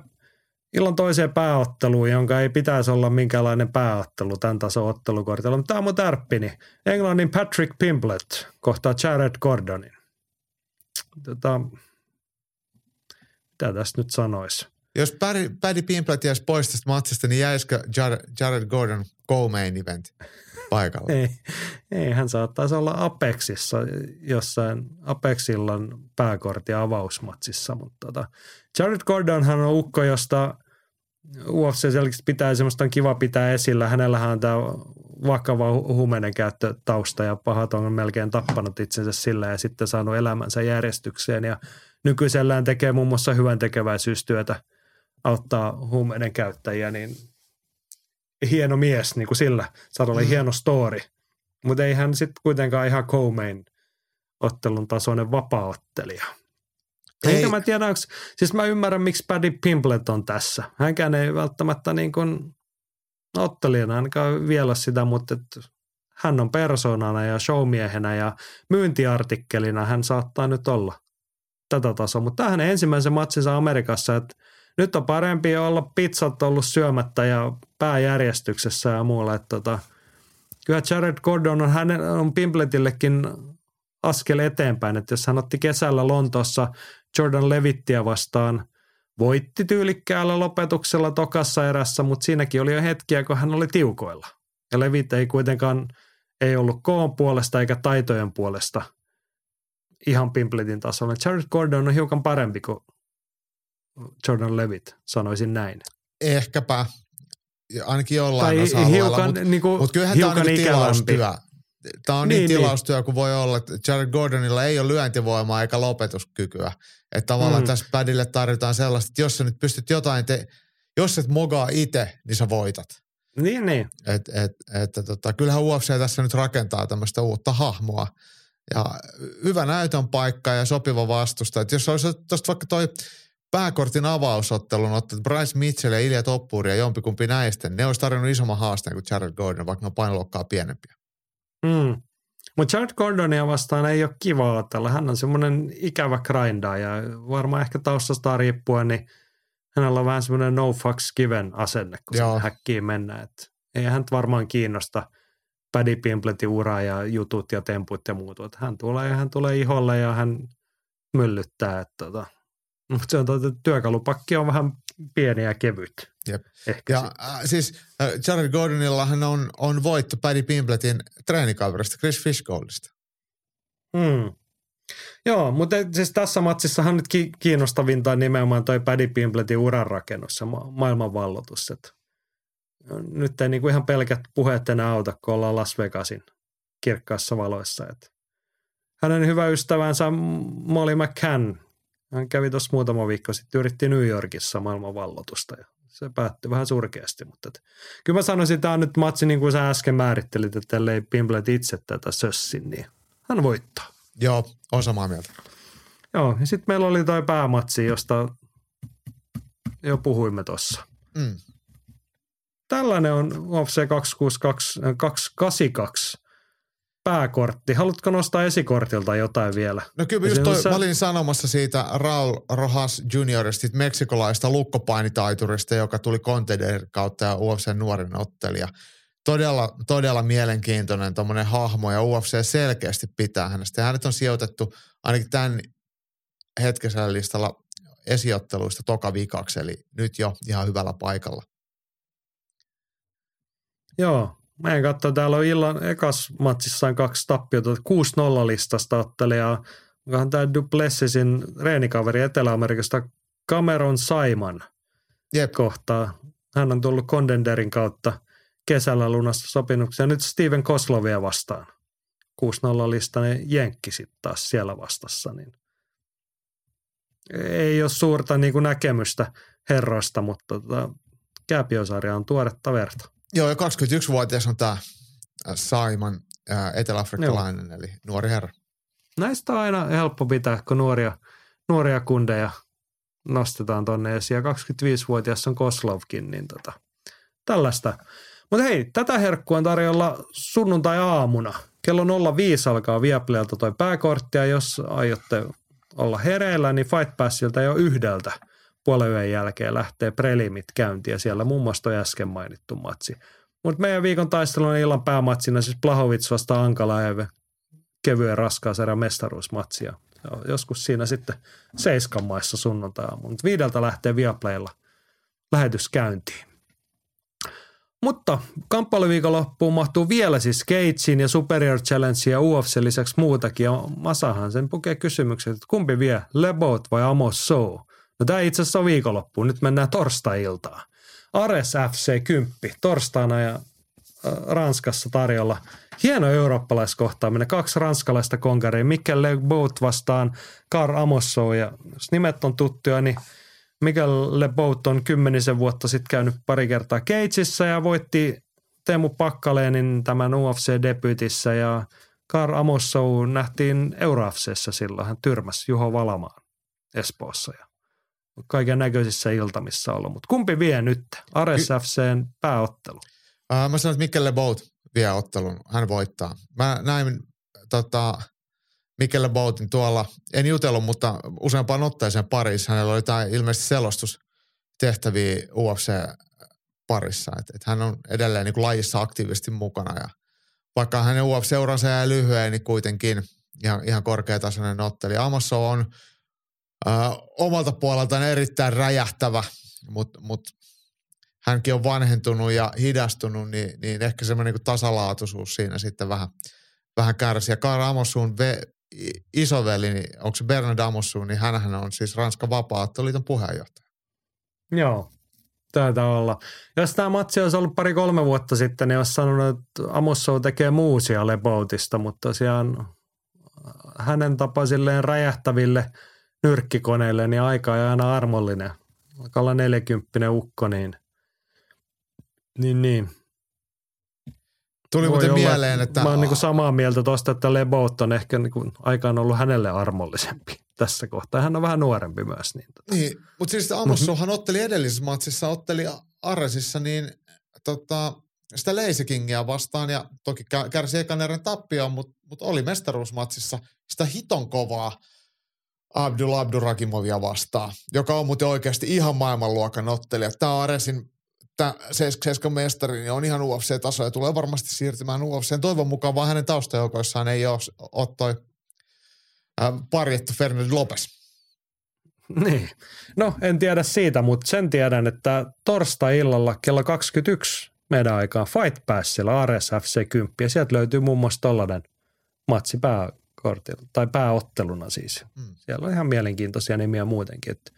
illan toiseen pääotteluun, jonka ei pitäisi olla minkäänlainen pääottelu tämän tason ottelukortilla. Mutta tämä on mun tärppini. Englannin Patrick Pimblett kohtaa Jared Gordonin. Tota, mitä tästä nyt sanoisi? Jos Paddy, Paddy Pimplet jäisi pois tästä matsista, niin jäisikö Jared, Jared Gordon co-main event paikalle? Ei, ei, hän saattaisi olla Apexissa, jossain Apexillan pääkortin avausmatsissa, mutta tota, Jared Gordonhan on ukko, josta UFC selkeästi pitää semmoista on kiva pitää esillä. Hänellähän on tämä vakava hu- huumeiden käyttötausta ja pahat on melkein tappanut itsensä sillä ja sitten saanut elämänsä järjestykseen ja nykyisellään tekee muun muassa hyvän tekeväisyystyötä auttaa huumeiden käyttäjiä, niin hieno mies niin kuin sillä saralla, Mm. mm. hieno story. Mutta ei hän sitten kuitenkaan ihan co-main ottelun tasoinen vapaaottelija. Ei. Enkä mä tiedä, onks, siis mä ymmärrän, miksi Paddy Pimplet on tässä. Hänkään ei välttämättä niin kuin ottelijana ainakaan vielä sitä, mutta et hän on persoonana ja showmiehenä ja myyntiartikkelina hän saattaa nyt olla tätä tasoa. Mutta tämähän ensimmäisen matsinsa Amerikassa, että nyt on parempi olla pizzat ollut syömättä ja pääjärjestyksessä ja muulla. Että tota, kyllä Jared Gordon on, hänen, on Pimpletillekin askel eteenpäin, että jos hän otti kesällä Lontoossa Jordan Levittiä vastaan, voitti tyylikkäällä lopetuksella tokassa erässä, mutta siinäkin oli jo hetkiä, kun hän oli tiukoilla. Ja Levitt ei kuitenkaan, ei ollut koon puolesta eikä taitojen puolesta ihan Pimpletin tasolla. Jared Gordon on hiukan parempi kuin Jordan Levitt, sanoisin näin. Ehkäpä, ainakin jollain Tai osa-alueella, hiukan, mutta niin kuin, mut kyllähän tämä on hiukan niin tilaustyö. Tämä on niin, Niin, tilaustyö kuin voi olla, että Jared Gordonilla ei ole lyöntivoimaa eikä lopetuskykyä. Että tavallaan Mm. tässä padille tarjotaan sellaista, että jos sä nyt pystyt jotain, te, jos et mogaa itse, niin sä voitat. Niin, niin. Et, et, että tota, kyllähän UFC tässä nyt rakentaa tämmöistä uutta hahmoa. Ja hyvä näytön paikka ja sopiva vastusta. Et jos olisi tuosta vaikka toi pääkortin avausottelun ottanut Bryce Mitchell ja Ilja Toppuri ja jompikumpi näistä, ne olisi tarjonnut isomman haasteen kuin Jared Gordon, vaikka ne on painoluokkaa pienempiä. Mm. Mutta Jared Gordonia vastaan ei ole kiva otella. Hän on semmoinen ikävä grinda ja varmaan ehkä taustasta riippuen, niin hänellä on vähän semmoinen no fucks given asenne, kun Joo. se häkkiin mennään. Et ei hän varmaan kiinnosta Paddy Pimpletin ura ja jutut ja temput ja muut. Et hän tulee hän tulee iholle ja hän myllyttää. Et tota. Mutta se on tota, työkalupakki on vähän pieni ja kevyt. Jep. Ehkä Ja äh, siis äh, Jared Gordonillahan on, on voitto Paddy Pimpletin treenikaverista Chris Fishgoldista. Mm. Joo, mutta siis tässä matsissahan nyt ki- kiinnostavinta on nimenomaan toi Paddy Pimbletin uranrakennus ja ma- maailmanvalloitus. Et nyt ei niinku ihan pelkät puheet enää auta, kun ollaan Las Vegasin kirkkaassa valoissa. Et hänen hyvä ystävänsä Molly McCann, hän kävi tuossa muutama viikko sitten, yritti New Yorkissa maailmanvallotusta ja se päättyi vähän surkeasti. Mutta et, kyllä mä sanoisin, että tämä on nyt matsi niin kuin sä äsken määrittelit, että ellei Pimblet itse tätä sössin, niin hän voittaa. Joo, on samaa mieltä. Joo, ja sitten meillä oli toi päämatsi, josta jo puhuimme tuossa. Mm. Tällainen on UFC 262, 282 pääkortti. Haluatko nostaa esikortilta jotain vielä? No kyllä just toi, mä olin sanomassa siitä Raul Rojas Juniorista, meksikolaista lukkopainitaiturista, joka tuli Contender kautta ja UFC nuorin ottelija. Todella, todella mielenkiintoinen tuommoinen hahmo ja UFC selkeästi pitää hänestä. Ja hänet on sijoitettu ainakin tämän hetkisellä listalla esiotteluista toka vikaksi, eli nyt jo ihan hyvällä paikalla. Joo, mä en katso, täällä on illan ekas matsissaan kaksi tappiota, 6-0 listasta ottelijaa. Onkohan tämä Duplessisin reenikaveri Etelä-Amerikasta Cameron Simon Jep. kohtaa. Hän on tullut Condenderin kautta kesällä lunasta sopimuksia. Nyt Steven Koslovia vastaan. 6-0 listainen Jenkki sitten taas siellä vastassa. Niin ei ole suurta niin kuin näkemystä herroista, mutta tota, kääpiosarja on tuoretta verta. Joo, ja 21-vuotias on tämä Simon, ää, eteläafrikkalainen, Joo. eli nuori herra. Näistä on aina helppo pitää, kun nuoria, nuoria kundeja nostetaan tonne esiin. Ja 25-vuotias on Koslovkin, niin tota, tällaista. Mutta hei, tätä herkkua on tarjolla sunnuntai-aamuna. Kello 05 alkaa Viaplaylta toi pääkortti, ja jos aiotte olla hereillä, niin Fight Passilta jo yhdeltä puolen jälkeen lähtee prelimit käyntiin, ja siellä muun muassa toi äsken mainittu matsi. Mutta meidän viikon taistelun illan päämatsina siis Plahovic vastaan Ankalaev kevyen raskaasarjan mestaruusmatsia. Joskus siinä sitten seiskan maissa sunnuntai mutta viideltä lähtee Viaplaylla lähetys käyntiin. Mutta kamppailuviikonloppuun mahtuu vielä siis Cagein ja Superior Challenge ja UFC lisäksi muutakin. Ja Masahan sen pukee kysymykset, että kumpi vie, Lebot vai Amos Soul? No tämä itse asiassa on viikonloppuun. Nyt mennään torstai-iltaan. Ares FC 10 torstaina ja Ranskassa tarjolla. Hieno eurooppalaiskohtaaminen. Kaksi ranskalaista konkaria. Mikkel Lebout vastaan Kar Amosso. Ja jos nimet on tuttuja, niin Mikkel Lebout on kymmenisen vuotta sitten käynyt pari kertaa Keitsissä ja voitti Teemu Pakkaleenin tämän UFC-debyytissä ja Kar Amosso nähtiin EuroFCssä silloin. Hän tyrmäsi Juho Valamaan Espoossa ja kaiken näköisissä iltamissa ollut. Mutta kumpi vie nyt? Ares FCn pääottelu. Uh, mä sanon, että Mikkel Lebout vie ottelun. Hän voittaa. Mä näin tota, Mikkel Leboutin tuolla, en jutellut, mutta useampaan otteeseen parissa. Hänellä oli jotain ilmeisesti selostustehtäviä UFC-parissa. Että et hän on edelleen niin kuin lajissa aktiivisesti mukana. Ja vaikka hänen UFC-uransa jäi lyhyen, niin kuitenkin ihan, ihan korkeatasoinen otteli. Amasso on äh, omalta puoleltaan erittäin räjähtävä, mutta mut hänkin on vanhentunut ja hidastunut, niin, niin ehkä semmoinen niin tasalaatuisuus siinä sitten vähän, vähän kärsii. Ja Kaara Amossuun ve, isoveli, niin onko se Bernard Amossuun, niin hänhän on siis Ranskan vapaattoliiton puheenjohtaja. Joo, taitaa olla. Jos tämä matsi olisi ollut pari-kolme vuotta sitten, niin olisi sanonut, että Amosso tekee muusia Leboutista, mutta tosiaan hänen tapaisilleen räjähtäville nyrkkikoneille, niin aika ei aina armollinen. Alkaa olla 40 ukko, niin, niin, niin. Tuli Voi muuten olla, mieleen, että... Mä oon niin samaa mieltä tuosta, että Lebout on ehkä niin aikaan ollut hänelle armollisempi tässä kohtaa. Hän on vähän nuorempi myös. Niin, tota. niin mutta siis Amossohan otteli edellisessä matsissa, otteli Aresissa, niin tota, sitä Lazy Kingia vastaan ja toki kärsi ekan erän tappioon, mutta mut oli mestaruusmatsissa sitä hiton kovaa Abdul Abdurakimovia vastaan, joka on muuten oikeasti ihan maailmanluokan ottelija. Tämä on Aresin 77 mestari niin on ihan UFC-taso ja tulee varmasti siirtymään UFC. Toivon mukaan vaan hänen taustajoukoissaan ei ole, ole toi äh, parjettu Fernando Lopes. Niin. No, en tiedä siitä, mutta sen tiedän, että torstai-illalla kello 21 meidän aikaa Fight Passilla Ares FC 10 ja sieltä löytyy muun muassa tollainen matsi kortilla, tai pääotteluna siis. Mm. Siellä on ihan mielenkiintoisia nimiä muutenkin. Että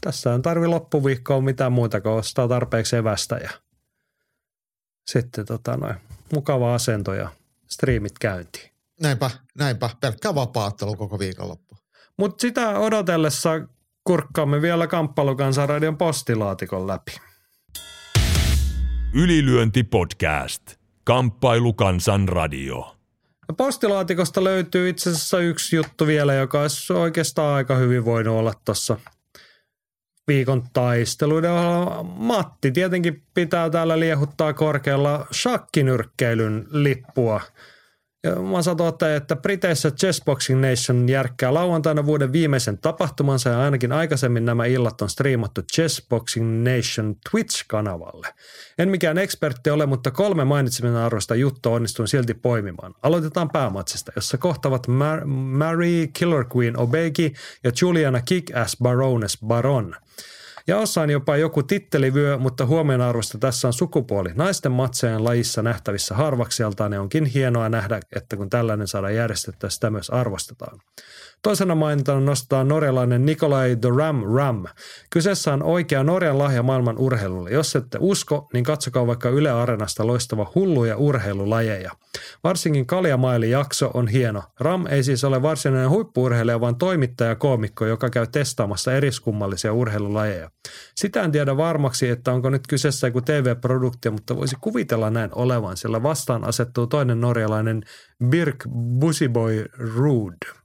tässä on tarvi loppuviikkoa mitään muuta kuin ostaa tarpeeksi evästä ja sitten tota noin, mukava asento ja striimit käyntiin. Näinpä, näinpä. Pelkkää vapaattelu koko viikonloppu. Mutta sitä odotellessa kurkkaamme vielä Kamppailukansanradion postilaatikon läpi. Ylilyönti podcast. Kamppailu Kansan radio. Ja Postilaatikosta löytyy itse asiassa yksi juttu vielä, joka olisi oikeastaan aika hyvin voinut olla tuossa viikon taisteluiden ohella. Matti tietenkin pitää täällä liehuttaa korkealla shakkinyrkkeilyn lippua. Mä sanon että Briteissä Chessboxing Nation järkkää lauantaina vuoden viimeisen tapahtumansa ja ainakin aikaisemmin nämä illat on striimattu Chessboxing Nation Twitch-kanavalle. En mikään ekspertti ole, mutta kolme mainitseminen arvoista juttua onnistuin silti poimimaan. Aloitetaan päämatsista, jossa kohtavat Mar- Mary Killer Queen Obegi ja Juliana Kick-Ass Baroness Baron. Ja osaan jopa joku tittelivyö, mutta huomionarvoista tässä on sukupuoli. Naisten matsejen lajissa nähtävissä harvakseltaan ja onkin hienoa nähdä, että kun tällainen saadaan järjestettyä, sitä myös arvostetaan. Toisena mainintana nostetaan norjalainen Nikolai the Ram Ram. Kyseessä on oikea Norjan lahja maailman urheilulle. Jos ette usko, niin katsokaa vaikka Yle Areenasta loistava hulluja urheilulajeja. Varsinkin Kaljamaili-jakso on hieno. Ram ei siis ole varsinainen huippuurheilija, vaan toimittaja koomikko, joka käy testaamassa eriskummallisia urheilulajeja. Sitä en tiedä varmaksi, että onko nyt kyseessä joku TV-produktio, mutta voisi kuvitella näin olevan, sillä vastaan asettuu toinen norjalainen Birk Busiboy Ruud.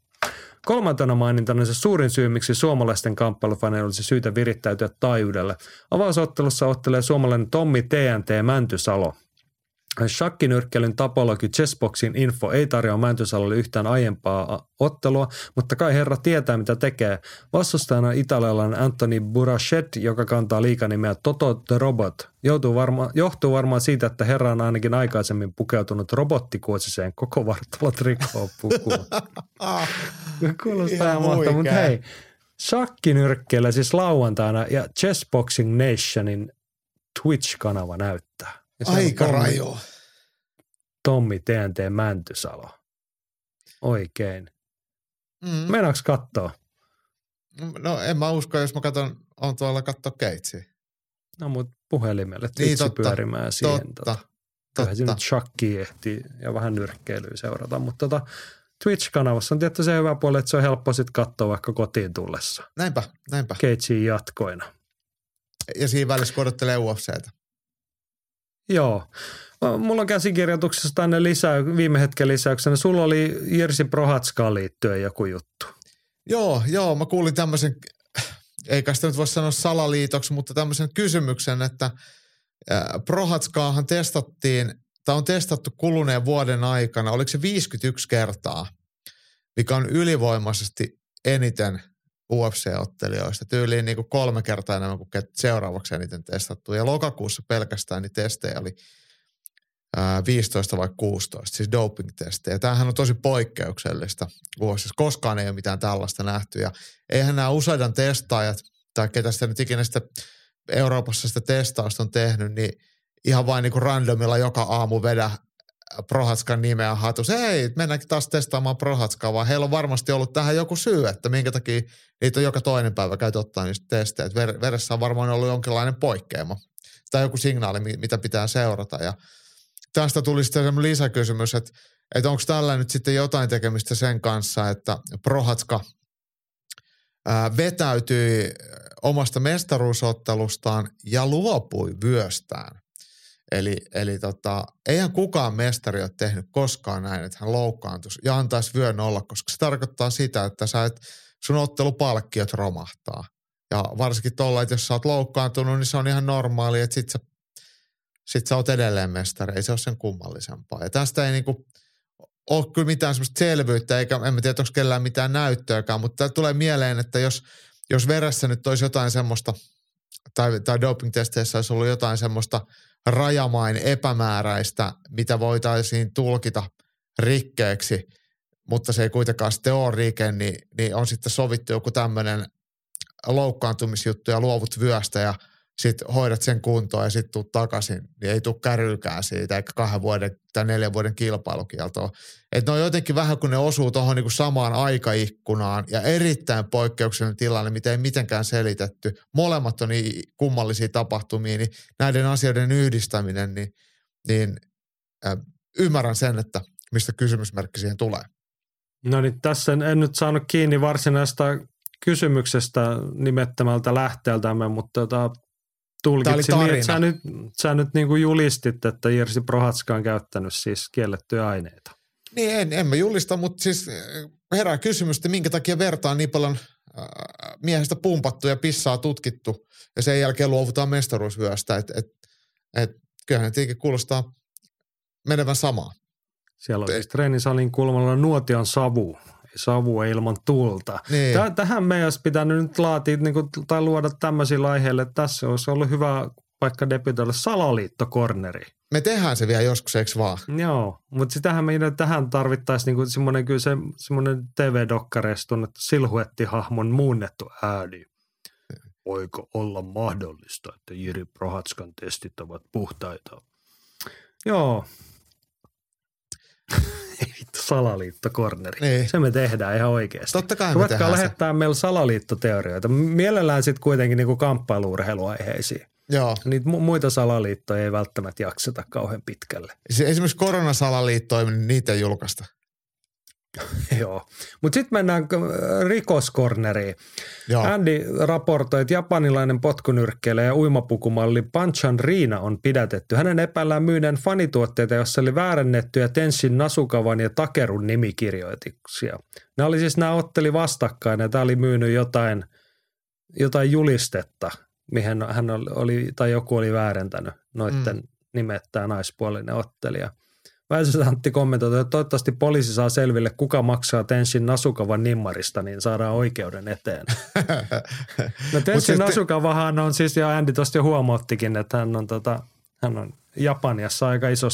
Kolmantena mainintana se suurin syy, miksi suomalaisten kamppailufaneilla olisi syytä virittäytyä taajuudelle. Avausottelussa ottelee suomalainen Tommi TNT Mäntysalo. Shakkinyrkkelyn tapologi Chessboxin info ei tarjoa Mäntysalolle yhtään aiempaa ottelua, mutta kai herra tietää mitä tekee. Vastustajana italialainen Anthony Burachet, joka kantaa liikanimeä Toto the Robot. Joutuu varma, johtuu varmaan siitä, että herra on ainakin aikaisemmin pukeutunut robottikuosiseen koko vartalo trikoopukuun. Kuulostaa Ihan mahtavaa, mutta hei. Shakkinyrkkeellä siis lauantaina ja Chessboxing Nationin Twitch-kanava näyttää. Aika Tommi- raju. Tommi TNT Mäntysalo. Oikein. Mm. Meinaaks kattoo? No en mä usko, jos mä katson, on tuolla katto keitsiä. No mut puhelimelle Niin, totta. pyörimään siihen. Totta, Tota. Kyllähän nyt shakki ehtii ja vähän nyrkkeilyä seurata, mutta tota, Twitch-kanavassa on tietty se hyvä puoli, että se on helppo sitten katsoa vaikka kotiin tullessa. Näinpä, näinpä. Keitsiin jatkoina. Ja siinä välissä kun odottelee UFCtä. Joo. Mulla on käsikirjoituksessa tänne lisää, viime hetken lisäyksenä. Sulla oli Jirsi Prohatskaan liittyen joku juttu. Joo, joo, mä kuulin tämmöisen, eikä sitä nyt voi sanoa salaliitoksi, mutta tämmöisen kysymyksen, että Prohatskaahan testattiin, tai on testattu kuluneen vuoden aikana, oliko se 51 kertaa, mikä on ylivoimaisesti eniten UFC-ottelijoista, tyyliin niin kuin kolme kertaa enemmän kuin seuraavaksi eniten testattu. Ja lokakuussa pelkästään niin testejä oli ää, 15 vai 16, siis doping-testejä. Tämähän on tosi poikkeuksellista vuosissa. Koskaan ei ole mitään tällaista nähty. Ja eihän nämä useiden testaajat, tai ketä sitä nyt ikinä sitä Euroopassa sitä testausta on tehnyt, niin ihan vain niin kuin randomilla joka aamu vedä Prohatskan nimeä hatus. Hei, mennäänkin taas testaamaan Prohatskaa, vaan heillä on varmasti ollut tähän joku syy, että minkä takia niitä on joka toinen päivä käyty ottaa niistä testejä. Ver- veressä on varmaan ollut jonkinlainen poikkeama tai joku signaali, mi- mitä pitää seurata. Ja tästä tuli sitten lisäkysymys, että, että onko tällä nyt sitten jotain tekemistä sen kanssa, että Prohatska vetäytyi omasta mestaruusottelustaan ja luopui vyöstään. Eli, eli tota, eihän kukaan mestari ole tehnyt koskaan näin, että hän loukkaantuisi ja antaisi vyön olla, koska se tarkoittaa sitä, että sä et, sun ottelupalkkiot romahtaa. Ja varsinkin tuolla, että jos sä oot loukkaantunut, niin se on ihan normaali, että sit sä, sit sä oot edelleen mestari. Ei se ole sen kummallisempaa. Ja tästä ei niinku ole kyllä mitään semmoista selvyyttä, eikä en mä tiedä, onko kellään mitään näyttöäkään, mutta tulee mieleen, että jos, jos veressä nyt olisi jotain semmoista, tai, tai doping-testeissä olisi ollut jotain semmoista rajamain epämääräistä, mitä voitaisiin tulkita rikkeeksi, mutta se ei kuitenkaan sitten ole rike, niin, niin on sitten sovittu joku tämmöinen loukkaantumisjuttu ja luovut vyöstä ja sitten hoidat sen kuntoon ja sitten tuut takaisin, niin ei tule kärylkään siitä, eikä kahden vuoden tai neljän vuoden kilpailukieltoa. Että ne on jotenkin vähän, kun ne osuu tuohon niinku samaan aikaikkunaan ja erittäin poikkeuksellinen tilanne, mitä ei mitenkään selitetty. Molemmat on niin kummallisia tapahtumia, niin näiden asioiden yhdistäminen, niin, niin äh, ymmärrän sen, että mistä kysymysmerkki siihen tulee. No niin, tässä en, en nyt saanut kiinni varsinaista kysymyksestä nimettömältä lähteeltämme, mutta tota, tulkitsin niin, että sä nyt, sä nyt niin kuin julistit, että Jirsi Prohatska on käyttänyt siis kiellettyjä aineita. Niin, en, en mä julista, mutta siis eh, herää kysymys, että minkä takia vertaa niin paljon äh, miehestä pumpattu ja pissaa tutkittu ja sen jälkeen luovutaan mestaruusvyöstä. Että et, et, kyllähän tietenkin kuulostaa menevän samaa. Siellä on siis treenisalin kulmalla nuotion savu savua ilman tulta. Niin. Tähän meidän olisi pitänyt nyt laatia niin kuin, tai luoda tämmöisillä aiheilla, että tässä olisi ollut hyvä vaikka debytoida salaliittokorneri. Me tehdään se vielä joskus, eikö vaan? Joo, mutta sitähän meidän tähän tarvittaisiin niin semmoinen, kyllä se, semmoinen TV-dokkareista että silhuettihahmon muunnettu ääni. Voiko olla mahdollista, että Jiri Prohatskan testit ovat puhtaita? Joo, salaliittokorneri. Niin. Se me tehdään ihan oikeasti. Totta kai me tehdään lähettää se. meillä salaliittoteorioita. Mielellään sitten kuitenkin niinku kamppailuurheiluaiheisiin. Joo. Niitä muita salaliittoja ei välttämättä jakseta kauhean pitkälle. Esimerkiksi koronasalaliittoja, niin niitä ei julkaista. Joo, mutta sitten mennään rikoskorneriin. Joo. Andy raportoi, että japanilainen potkunyrkkeilijä ja uimapukumalli Panchan Riina on pidätetty. Hänen epäillään myyneen fanituotteita, joissa oli väärennettyjä Tenshin Nasukavan ja Takerun nimikirjoituksia. Nämä oli siis, nämä otteli vastakkain ja tämä oli myynyt jotain, jotain julistetta, mihin hän oli, tai joku oli väärentänyt noiden mm. nimet tämä naispuolinen ottelija – Väisäs Antti kommentoi, että toivottavasti poliisi saa selville, kuka maksaa Tenshin Nasukavan nimmarista, niin saadaan oikeuden eteen. no Tenshin Nasukavahan on siis, ja Andy tuosta jo huomauttikin, että hän on, tota, hän on Japaniassa aika iso,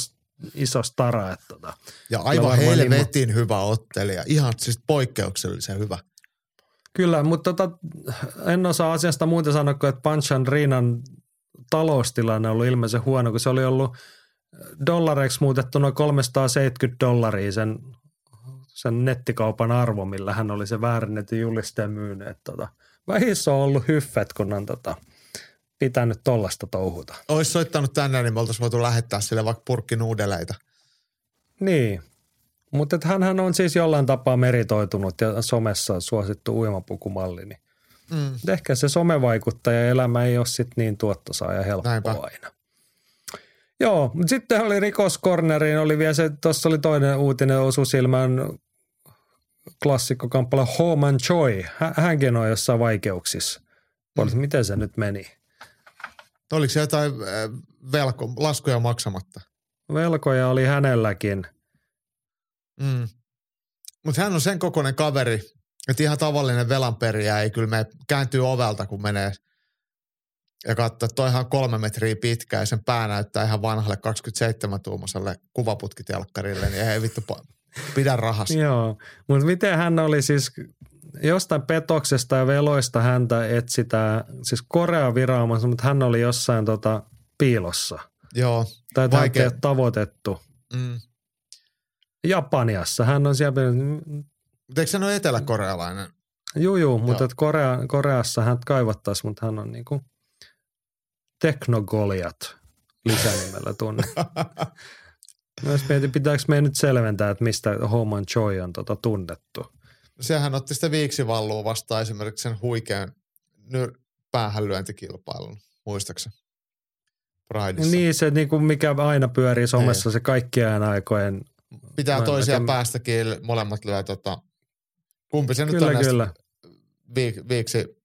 iso stara. Että, tota, ja aivan helvetin nimma... hyvä ottelija, ihan siis poikkeuksellisen hyvä. Kyllä, mutta tota, en osaa asiasta muuta sanoa kuin, että Panchan Riinan taloustilanne on ollut ilmeisen huono, kun se oli ollut – dollareiksi muutettuna 370 dollaria sen, sen nettikaupan arvo, millä hän oli se väärennetty julisteen myynyt. Tota, vähissä on ollut hyffet, kun on tota, pitänyt tollasta touhuta. Olisi soittanut tänne, niin me oltaisiin voitu lähettää sille vaikka purkki nuudeleita. Niin, mutta hän on siis jollain tapaa meritoitunut ja somessa suosittu uimapukumalli. Niin mm. Ehkä se somevaikuttaja elämä ei ole sitten niin tuottosaa ja helppoa Näinpä. aina. Joo, mutta sitten oli rikoskorneriin, oli vielä se, tuossa oli toinen uutinen osu silmään klassikkokamppala Homan Choi. Hänkin on jossain vaikeuksissa. Mm. Miten se nyt meni? Oliko se jotain velko, laskuja maksamatta? Velkoja oli hänelläkin. Mm. Mutta hän on sen kokoinen kaveri, että ihan tavallinen velanperijä ei kyllä me kääntyy ovelta, kun menee – ja katsoa, että toihan kolme metriä pitkä ja sen pää näyttää ihan vanhalle 27-tuumaiselle kuvaputkitelkkarille, niin ei vittu pidä rahasta. Joo, mutta miten hän oli siis, jostain petoksesta ja veloista häntä etsitään, siis Korea viraamassa, mutta hän oli jossain tota piilossa. Joo. Tai vaikea. häntä tavoitettu. Mm. Japaniassa. Hän on siellä... Mutta eikö hän ole eteläkorealainen? Joo, joo, mutta Korea, Koreassa hän kaivattaisi, mutta hän on niinku Teknogoliat lisänimellä tunne. Myös mietin, pitääkö meidän nyt selventää, että mistä Homan Choi on tota tunnettu. Sehän otti sitä viiksivallua vastaan esimerkiksi sen huikean nyr- päähänlyöntikilpailun, muistaakseni? Prideissa. Niin se, niin kuin mikä aina pyörii somessa, Ei. se kaikkien aikojen. Pitää toisia näkemä. päästäkin, molemmat lyö tota, kumpi se kyllä, nyt on kyllä. Viik, viiksi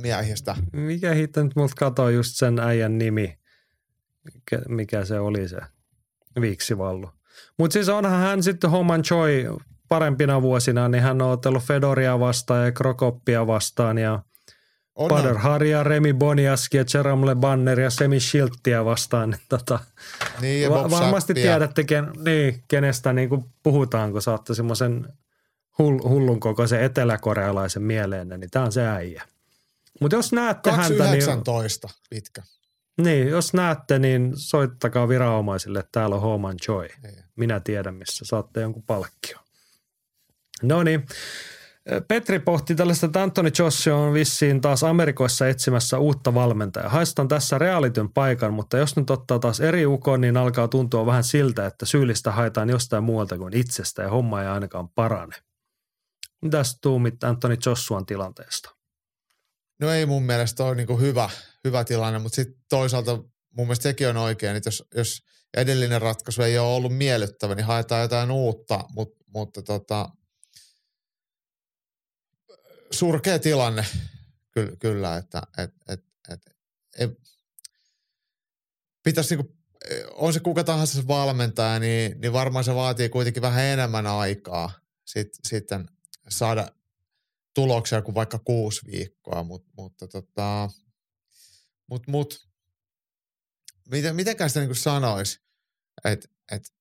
miehistä. Mikä hitto nyt multa katoi just sen äijän nimi, mikä se oli se viiksivallu. Mutta siis onhan hän sitten Homan Choi parempina vuosina, niin hän on otellut Fedoria vastaan ja Krokoppia vastaan ja on Bader Haria, Remi Boniaski ja Jerome Banner ja Semi Schilttiä vastaan. Niin tota, niin, ja va- varmasti tiedätte, ken, niin, kenestä niin kuin puhutaan, kun saatte semmoisen hull, hullun kokoisen eteläkorealaisen mieleen, niin tämä on se äijä. Mutta jos näette häntä, niin, 2.19 pitkä. niin, jos näette, niin soittakaa viranomaisille, että täällä on Homan Joy. Niin. Minä tiedän, missä saatte jonkun palkkio. No niin. Petri pohti tällaista, että Anthony Joshua on vissiin taas Amerikoissa etsimässä uutta valmentajaa. Haistan tässä realityn paikan, mutta jos nyt ottaa taas eri ukon, niin alkaa tuntua vähän siltä, että syyllistä haetaan jostain muualta kuin itsestä ja homma ei ainakaan parane. Mitäs tuumit Anthony Joshuan tilanteesta? No ei mun mielestä ole niin hyvä, hyvä tilanne, mutta sitten toisaalta mun mielestä sekin on oikein, että jos, jos edellinen ratkaisu ei ole ollut miellyttävä, niin haetaan jotain uutta, mutta, mutta tota, surkea tilanne kyllä, kyllä että et, et, et, et, pitäisi niinku, on se kuka tahansa valmentaja, niin, niin varmaan se vaatii kuitenkin vähän enemmän aikaa sit, sitten saada tuloksia kuin vaikka kuusi viikkoa, Mut, mutta tota, mut, mut, miten, mitenkään sitä niin sanoisi, että et,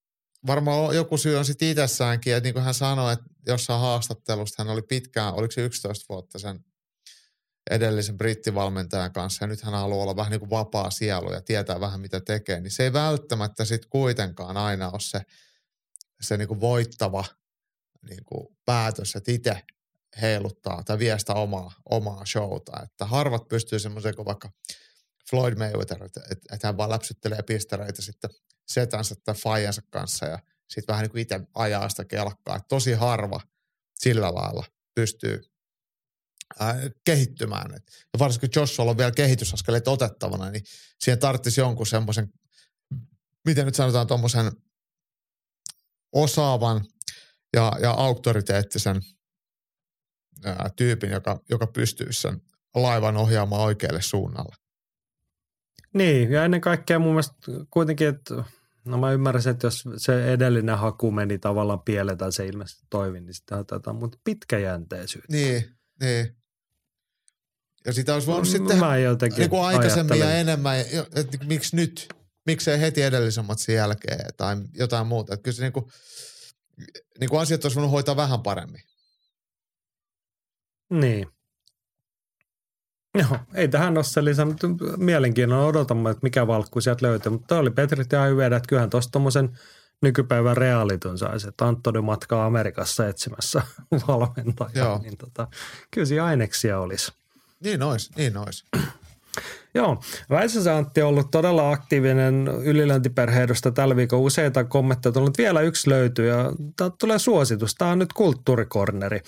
varmaan joku syy on sitten itsessäänkin, että niin kuin hän sanoi, että jossain haastattelusta hän oli pitkään, oliko se 11 vuotta sen edellisen brittivalmentajan kanssa ja nyt hän haluaa olla vähän niin kuin vapaa sielu ja tietää vähän mitä tekee, niin se ei välttämättä sitten kuitenkaan aina ole se, se niin kuin voittava niin kuin päätös, että itse heiluttaa tai vie sitä omaa, omaa showta. Että harvat pystyy semmoiseen kuin vaikka Floyd Mayweather, että, että, hän vaan läpsyttelee pistereitä sitten setänsä tai faijansa kanssa ja sitten vähän niin kuin itse ajaa sitä kelkkaa. Että tosi harva sillä lailla pystyy ää, kehittymään. Et, ja varsinkin Joshua on vielä kehitysaskeleet otettavana, niin siihen tarvitsisi jonkun semmoisen, miten nyt sanotaan, tuommoisen osaavan ja, ja auktoriteettisen ää, tyypin, joka, joka pystyy sen laivan ohjaamaan oikealle suunnalle. Niin, ja ennen kaikkea mun mielestä kuitenkin, että no mä ymmärrän, että jos se edellinen haku meni tavallaan pieleen tai se ilmeisesti toimi, niin sitä otetaan, mutta pitkäjänteisyyttä. Niin, niin. Ja sitä olisi voinut sitten Mä jotenkin niin kuin aikaisemmin ja enemmän, että että miksi nyt, miksei heti edellisen matsin jälkeen tai jotain muuta. Että kyllä se niin kuin, niin kuin asiat olisi voinut hoitaa vähän paremmin. Niin. Joo, ei tähän ole se lisää, mutta mielenkiinnolla odotamme, että mikä valkku sieltä löytyy. Mutta oli Petri ihan hyvä, että kyllähän tuossa tuommoisen nykypäivän realityn saisi, että Antoni matkaa Amerikassa etsimässä valmentajaa. Joo. Niin tota, kyllä siinä aineksia olisi. Niin ois, niin ois. Joo, Väisäsä Antti on ollut todella aktiivinen ylilöntiperheidosta tällä viikolla useita kommentteja, mutta vielä yksi löytyy ja tulee suositus. Tämä on nyt kulttuurikorneri.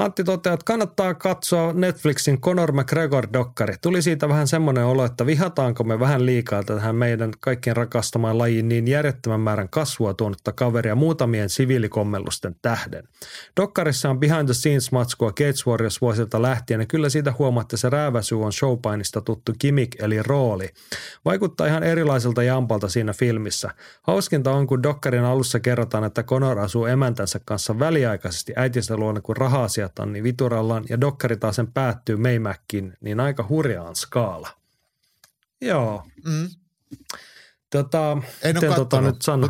Antti toteaa, että kannattaa katsoa Netflixin Conor McGregor-dokkari. Tuli siitä vähän semmoinen olo, että vihataanko me vähän liikaa tähän meidän kaikkien rakastamaan lajiin niin järjettömän määrän kasvua tuonutta kaveria muutamien siviilikommellusten tähden. Dokkarissa on behind the scenes matskua Gates Warriors vuosilta lähtien ja kyllä siitä huomaatte se rääväsy on showpainista tuttu gimmick eli rooli. Vaikuttaa ihan erilaiselta jampalta siinä filmissä. Hauskinta on, kun Dokkarin alussa kerrotaan, että Conor asuu emäntänsä kanssa väliaikaisesti äitinsä luona, kun raha-asiat niin viturallaan ja Dokkari taas sen päättyy Maymäkkiin, niin aika hurjaan skaala. Joo. Mm. Tota, En miten tota nyt sano?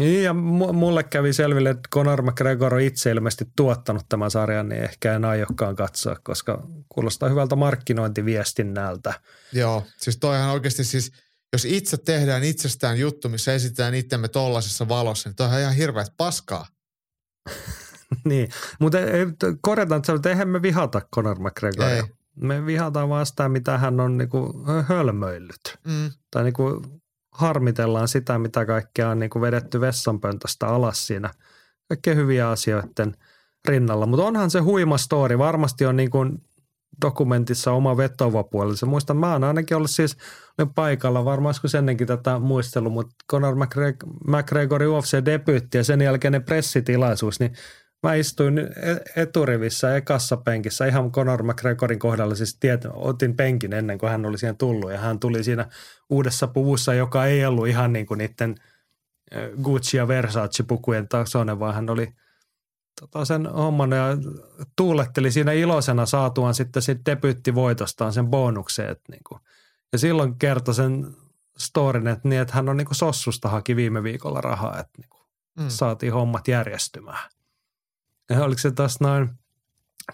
Niin, ja mu- mulle kävi selville, että Conor McGregor on itse ilmeisesti tuottanut tämän sarjan, niin ehkä en aiokkaan katsoa, koska kuulostaa hyvältä markkinointiviestinnältä. Joo, siis toihan oikeasti siis, jos itse tehdään itsestään juttu, missä esitetään itsemme tollasessa valossa, niin toihan ihan hirveät paskaa. niin, mutta t- korjataan, että, että eihän me vihata Conor McGregoria. Ei. Me vihataan vaan sitä, mitä hän on niinku hölmöillyt. Mm. Tai niinku harmitellaan sitä, mitä kaikkea on niinku vedetty vessanpöntöstä alas siinä. Kaikkea hyviä asioiden rinnalla. Mutta onhan se huima story. Varmasti on niinku dokumentissa oma vetova puolensa. Muistan, mä oon ainakin ollut siis olin paikalla, varmaan joskus ennenkin tätä muistelua, mutta Conor McGregor, McGregorin UFC-debyytti ja sen jälkeinen pressitilaisuus, niin mä istuin e- eturivissä ekassa penkissä ihan Conor McGregorin kohdalla, siis tiet, otin penkin ennen kuin hän oli siihen tullut ja hän tuli siinä uudessa puvussa, joka ei ollut ihan niin kuin niiden ö, Gucci ja Versace-pukujen tasoinen, vaan hän oli tota sen homman ja tuuletteli siinä iloisena saatuaan sitten sit debyyttivoitostaan sen bonuksen. Että niinku. Ja silloin kertoi sen storin, että, niin, että hän on niinku Sossusta haki viime viikolla rahaa, että niinku Mm. saatiin hommat järjestymään. Oliko se tuossa noin,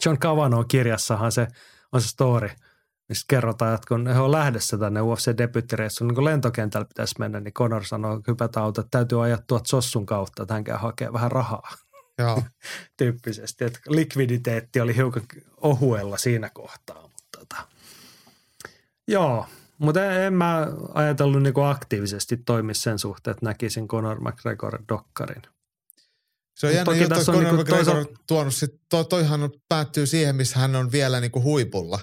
John Cavanaugh kirjassahan se on se story – mistä kerrotaan, että kun he on lähdössä tänne UFC-debyttireissuun, niin kun lentokentällä pitäisi mennä, niin Conor sanoo, että hypätä auto, että täytyy ajaa tuot sossun kautta, että hän käy hakemaan vähän rahaa Joo. tyyppisesti. Että likviditeetti oli hiukan ohuella siinä kohtaa. Mutta tota. Joo, mutta en, en mä ajatellut niinku aktiivisesti toimia sen suhteen, että näkisin Conor McGregor dokkarin. Se on Mut jännä juttu, että tässä on Conor niinku McGregor on tuonut sit, to, toihan päättyy siihen, missä hän on vielä niinku huipulla,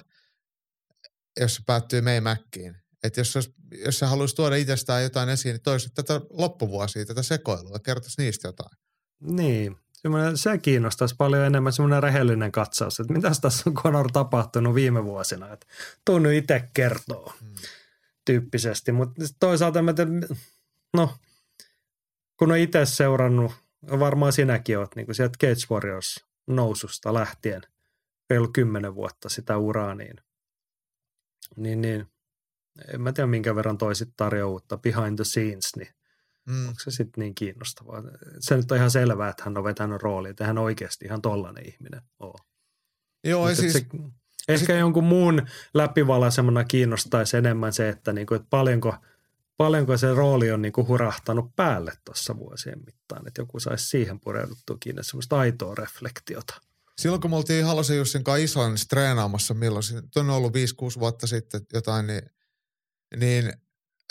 jos se päättyy Maymäkkiin. Että jos, jos se haluaisi tuoda itsestään jotain esiin, niin toisi tätä loppuvuosia, tätä sekoilua, kertoisi niistä jotain. Niin, semmoinen, se kiinnostaisi paljon enemmän semmoinen rehellinen katsaus, että mitä tässä on Conor tapahtunut viime vuosina. Että tunnu itse kertoo Hmm. tyyppisesti, mutta toisaalta mä te, no, kun on itse seurannut, varmaan sinäkin oot niin kuin sieltä Cage Warriors noususta lähtien, reilu kymmenen vuotta sitä uraa, niin, niin, niin en mä tiedä minkä verran toisit tarjoaa uutta behind the scenes, niin Mm. onko se sitten niin kiinnostavaa? Se nyt on ihan selvää, että hän on vetänyt roolia, että hän oikeasti ihan tollainen ihminen on. Joo, ja Mut et siis, se, ehkä jonkun muun läpivalaisemana kiinnostaisi enemmän se, että, niinku, että paljonko, paljonko se rooli on niinku hurahtanut päälle tuossa vuosien mittaan. Että joku saisi siihen pureuduttua kiinni, semmoista aitoa reflektiota. silloin kun me oltiin Halosen Jussin kanssa Islannissa treenaamassa, milloin se on ollut 5-6 vuotta sitten jotain, niin, niin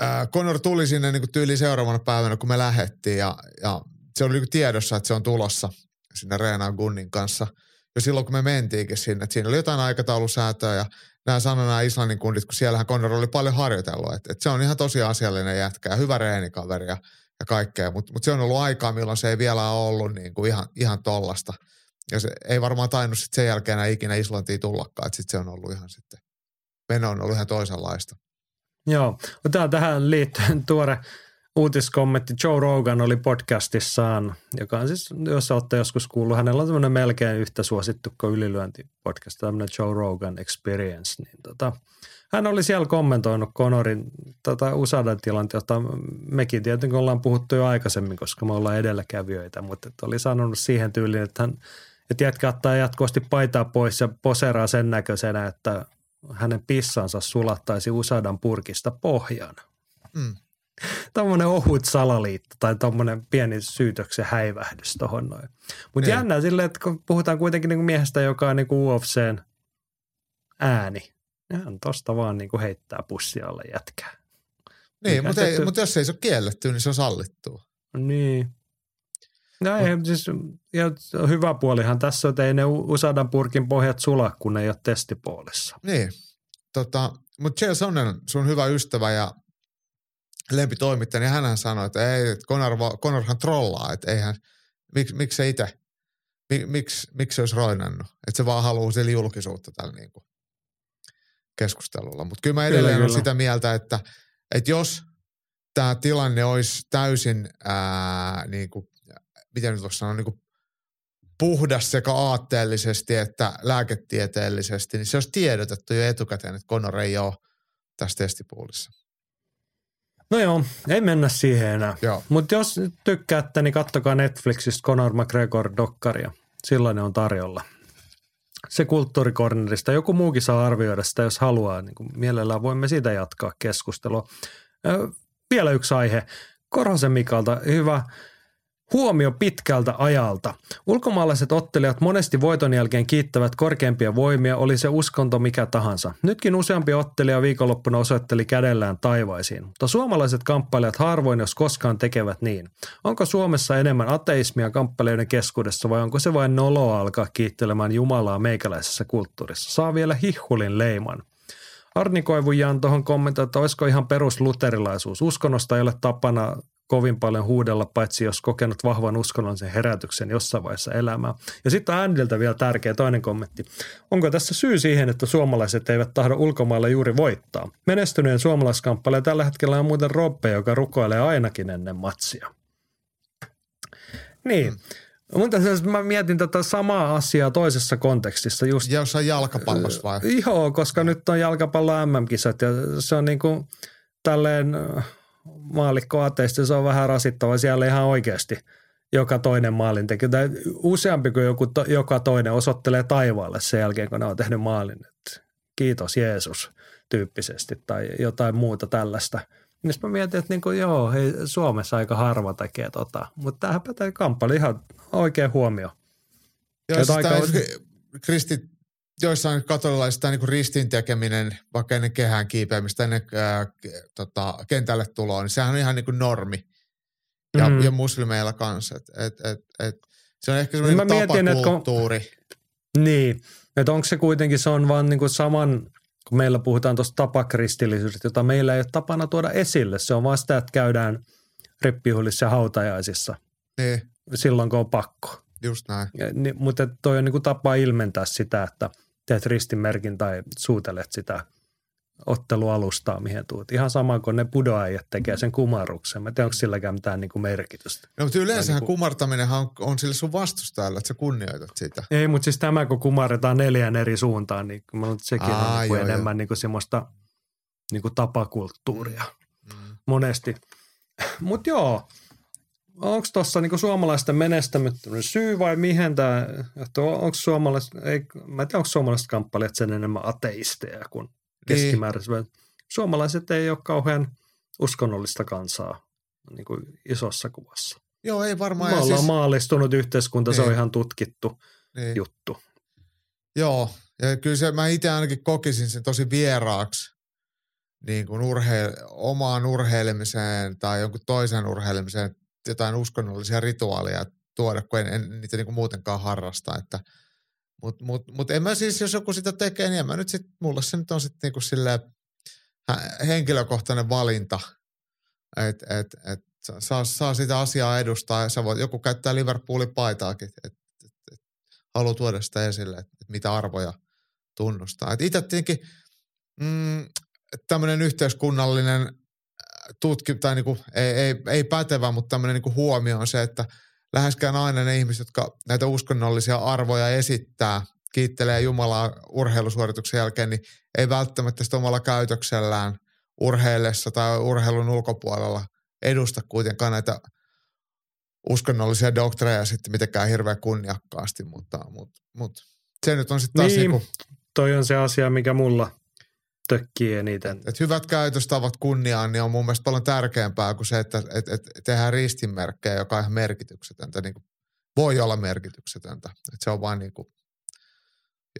äh, Conor tuli sinne niin tyyli seuraavana päivänä, kun me lähettiin ja, ja se oli niin tiedossa, että se on tulossa sinne Reenaan Gunnin kanssa. Jo silloin, kun me mentiinkin sinne, että siinä oli jotain aikataulusäätöä ja nämä sanoi nämä Islannin kundit, kun siellähän Conor oli paljon harjoitellut, että, että se on ihan tosi asiallinen jätkä ja hyvä reenikaveri ja, ja kaikkea, mutta mut se on ollut aikaa, milloin se ei vielä ollut niin kuin ihan, ihan tollasta. Ja se ei varmaan tainnut sitten sen jälkeen enää ikinä Islantiin tullakaan, että sitten se on ollut ihan sitten, meno on ollut ihan toisenlaista. Joo, mutta tähän liittyen tuore uutiskommentti. Joe Rogan oli podcastissaan, joka on siis, jos olette joskus kuullut, hänellä on tämmöinen melkein yhtä suosittu kuin ylilyöntipodcast, tämmöinen Joe Rogan Experience. Niin tota, hän oli siellä kommentoinut Conorin tota Usadan tilanteesta. Mekin tietenkin ollaan puhuttu jo aikaisemmin, koska me ollaan edelläkävijöitä, mutta että oli sanonut siihen tyyliin, että hän että jätkä ottaa jatkuvasti paitaa pois ja poseraa sen näköisenä, että hänen pissansa sulattaisi Usadan purkista pohjaan. Mm. Tuommoinen ohut salaliitto tai tuommoinen pieni syytöksen häivähdys tuohon noin. Mutta Niin. jännää silleen, että kun puhutaan kuitenkin niinku miehestä, joka on niinku UFCn ääni, niin hän tosta vaan niinku heittää pussia alle jätkää. Niin, mutta, ei, sitten- mutta jos ei se ole kielletty, niin se on sallittua. Niin. No ei, siis ja hyvä puolihan tässä on, että ei ne Usadan purkin pohjat sula, kun ne ei ole testipuolissa. Niin, tota, mutta Chael Sonnen, sun hyvä ystävä ja lempitoimittaja, niin hänhän sanoi, että ei, että Conor, Conorhan trollaa, että eihän, miksi, miksi se itse, mik, miksi, miksi se olisi roinannut, että se vaan haluaa sille julkisuutta tällä niin kuin keskustelulla. Mutta kyllä mä edelleen olen sitä mieltä, että, että jos tämä tilanne olisi täysin, ää, niin kuin, miten nyt voisi sanoa, niin kuin puhdas sekä aatteellisesti että lääketieteellisesti, niin se olisi tiedotettu jo etukäteen, että Conor ei ole tässä testipuulissa. No joo, ei mennä siihen enää. Mutta jos tykkäätte, niin kattokaa Netflixistä Conor McGregor-dokkaria. Sellainen on tarjolla. Se kulttuurikornerista. Joku muukin saa arvioida sitä, jos haluaa. Niin kuin mielellään voimme siitä jatkaa keskustelua. Ö, vielä yksi aihe. Korhosen Mikalta hyvä huomio pitkältä ajalta. Ulkomaalaiset ottelijat monesti voiton jälkeen kiittävät korkeampia voimia, oli se uskonto mikä tahansa. Nytkin useampi ottelija viikonloppuna osoitteli kädellään taivaisiin, mutta suomalaiset kamppailijat harvoin jos koskaan tekevät niin. Onko Suomessa enemmän ateismia kamppailijoiden keskuudessa vai onko se vain noloa alkaa kiittelemään Jumalaa meikäläisessä kulttuurissa? Saa vielä hihulin leiman. Arni Koivujaan tuohon kommentoi, että olisiko ihan perusluterilaisuus. Uskonnosta ei ole tapana kovin paljon huudella, paitsi jos kokenut vahvan uskonnollisen herätyksen jossain vaiheessa elämää. Ja sitten Andiltä vielä tärkeä toinen kommentti. Onko tässä syy siihen, että suomalaiset eivät tahdo ulkomailla juuri voittaa? Menestyneen suomalaiskamppalija tällä hetkellä on muuten Robbe, joka rukoilee ainakin ennen matsia. Niin. Mm. Mutta siis mä mietin tätä samaa asiaa toisessa kontekstissa just Ja jossain jalkapallossa vai? Joo, koska nyt on jalkapallo MM-kisat ja se on niin kuin tälleen maalikko ateista, se on vähän rasittava siellä ihan oikeasti joka toinen maalintekijä. Tai useampi kuin joku to, joka toinen osoittelee taivaalle sen jälkeen, kun ne on tehnyt maalin. Et kiitos Jeesus. tyyppisesti tai jotain muuta tällaista. Niin mä mietin, että niinku, joo, hei, Suomessa aika harva tekee tota, mutta tämähän pätee kamppaili ihan oikein huomio. Joo, siis aika- aika... kristit, joissain katolilaisissa niin ristin tekeminen, vaikka ennen kehään kiipeämistä, ennen ää, tota, kentälle tuloa, niin sehän on ihan niin kuin normi. Ja, Mm. ja muslimeilla kanssa. Et, et, et, et, se on ehkä Niin semmoinen mä mietin, että tapakulttuuri. Niin, että onko se kuitenkin, se on vaan niinku saman, kun meillä puhutaan tuosta tapakristillisyydestä, jota meillä ei ole tapana tuoda esille. Se on vaan sitä, että käydään rippijuhlissa ja hautajaisissa Niin, silloin, kun on pakko. just näin. Ja, niin, mutta toi on niinku tapa ilmentää sitä, että teet ristinmerkin tai suutelet sitä ottelualustaa, mihin tuut. Ihan sama kuin ne pudoajat tekee sen kumarruksen. Mä en tiedä, onko silläkään mitään niinku merkitystä. No, mutta yleensähän niinku- kumartaminenhan on, on sille sun vastustajalle, että sä kunnioitat sitä. Ei, mutta siis tämä, kun kumarretaan neljän eri suuntaan, niin mä luulen, että sekin Aa, on niinku joo, enemmän niinku semmoista niinku tapakulttuuria Mm. monesti. Mutta joo, onko tuossa niinku suomalaisten menestämättömyyden syy vai mihin tämä, että onko suomalaiset, ei, mä en tiedä, onko suomalaiset kamppailijat sen enemmän ateisteja kuin Niin. keskimääräiset. Suomalaiset ei ole kauhean uskonnollista kansaa niin kuin isossa kuvassa. Joo, ei varmaan. Me ollaan siis, maallistunut yhteiskunta, se on Niin. ihan tutkittu niin. juttu. Joo, ja kyllä se, mä itse ainakin kokisin sen tosi vieraaksi niin kuin urheil, omaan urheilemiseen tai jonkun toisen urheilemiseen jotain uskonnollisia rituaaleja tuoda, kun en, en niitä niin kuin muutenkaan harrasta. Mutta mut, mut en mä siis, jos joku sitä tekee, niin en mä nyt sit, mulle se nyt on sitten niinku henkilökohtainen valinta, että et, et, saa, saa sitä asiaa edustaa ja sä voit, joku käyttää Liverpoolin paitaakin, että et, et, haluaa tuoda sitä esille, että et mitä arvoja tunnustaa. Itse tietenkin mm, tämmöinen yhteiskunnallinen tutki, tai niinku, ei, ei, ei pätevä, mutta tämmöinen niinku huomio on se, että läheskään aina ne ihmiset, jotka näitä uskonnollisia arvoja esittää, kiittelee Jumalaa urheilusuorituksen jälkeen, niin ei välttämättä sitä omalla käytöksellään urheillessa tai urheilun ulkopuolella edusta kuitenkaan näitä uskonnollisia doktreja sitten mitenkään hirveän kunniakkaasti, mutta, mutta, mutta se nyt on sitten taas Niin. niin. niinku, Toi on se asia, mikä mulla tökkii eniten. että hyvät käytöstavat kunniaan niin on mun mielestä paljon tärkeämpää kuin se, että et, et tehdään ristinmerkkejä, joka on ihan merkityksetöntä, niin kuin, voi olla merkityksetöntä. Että se on vain niin kuin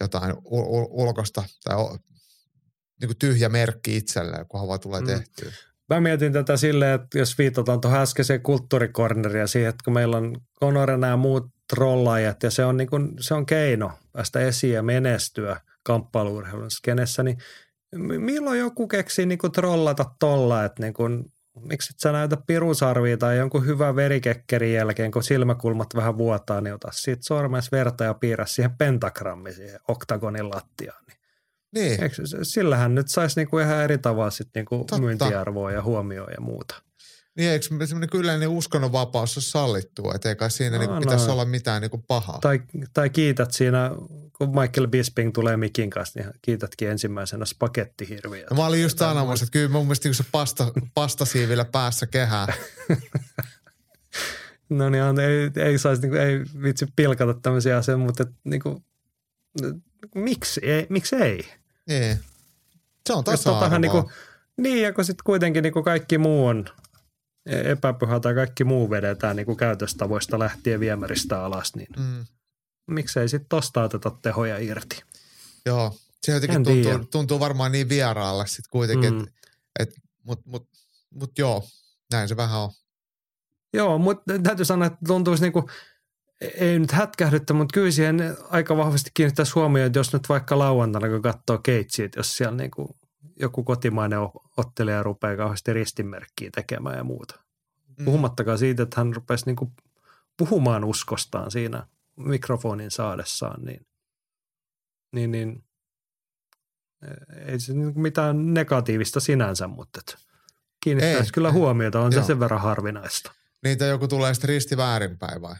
jotain u- u- ulkosta tai o, niin kuin tyhjä merkki itselleen, kunhan vaan tulee Mm. tehtyä. Mä mietin tätä silleen, että jos viitataan tuohon äskeiseen kulttuurikorneriin siihen, että kun meillä on Conorena ja muut trollaajat ja se on, niin kuin, se on keino päästä esiin ja menestyä kamppailuurheilun skenessä, niin milloin joku keksii niin kuin trollata tolla, että niin kuin, miksi et sä näytä pirusarvia tai jonkun hyvän verikekkerin jälkeen, kun silmäkulmat vähän vuotaa, niin ota siitä sormes verta ja piirrä siihen pentagrammi siihen oktagonin lattiaan. Niin Niin, Eikö, sillähän nyt saisi niinku ihan eri tavalla sit niinku Totta. myyntiarvoa ja huomioon ja muuta. Niin eikö semmoinen kyllä yleinen uskonnonvapaus ole sallittua, että ei kai siinä niin No, pitäisi no. olla mitään niin kuin pahaa. Tai, tai kiität siinä, kun Michael Bisping tulee mikin kanssa, niin kiitätkin ensimmäisenä spagettihirviä. No mä olin just sanomassa, että kyllä mun mielestä niin se pasta, pastasiivillä päässä kehää. No niin, ei, ei saisi, niinku, ei vitsi pilkata tämmöisiä asioita, mutta et, niinku, miksi, ei, miksi ei? Niin. Se on tasa-arvoa. niinku, niin, ja kun sitten kuitenkin niinku kaikki muu on epäpyhä tai kaikki muu vedetään niinku käytöstavoista lähtien viemäristä alas, niin mm, miksei sitten tosta oteta tehoja irti? joo, se jotenkin En tuntuu, tiedä. tuntuu varmaan niin vieraalle sitten kuitenkin, Mm. että et, mut, mut, mut joo, näin se vähän on. Joo, mutta täytyy sanoa, että tuntuisi niinku, ei nyt hätkähdyttä, mutta kyllä siihen aika vahvasti kiinnittäisi huomioon, että jos nyt vaikka lauantaina, kun katsoo keitsiä, jos siellä niinku joku kotimainen ottelija rupeaa kauheasti ristinmerkkiä tekemään ja muuta. Mm. Puhumattakaan siitä, että hän rupesi niinku puhumaan uskostaan siinä mikrofonin saadessaan, niin, niin, niin ei se niinku mitään negatiivista sinänsä, mutta kiinnittäisi Ei. kyllä huomiota, on se Joo. sen verran harvinaista. Niitä joku tulee sitten risti väärinpäin vai?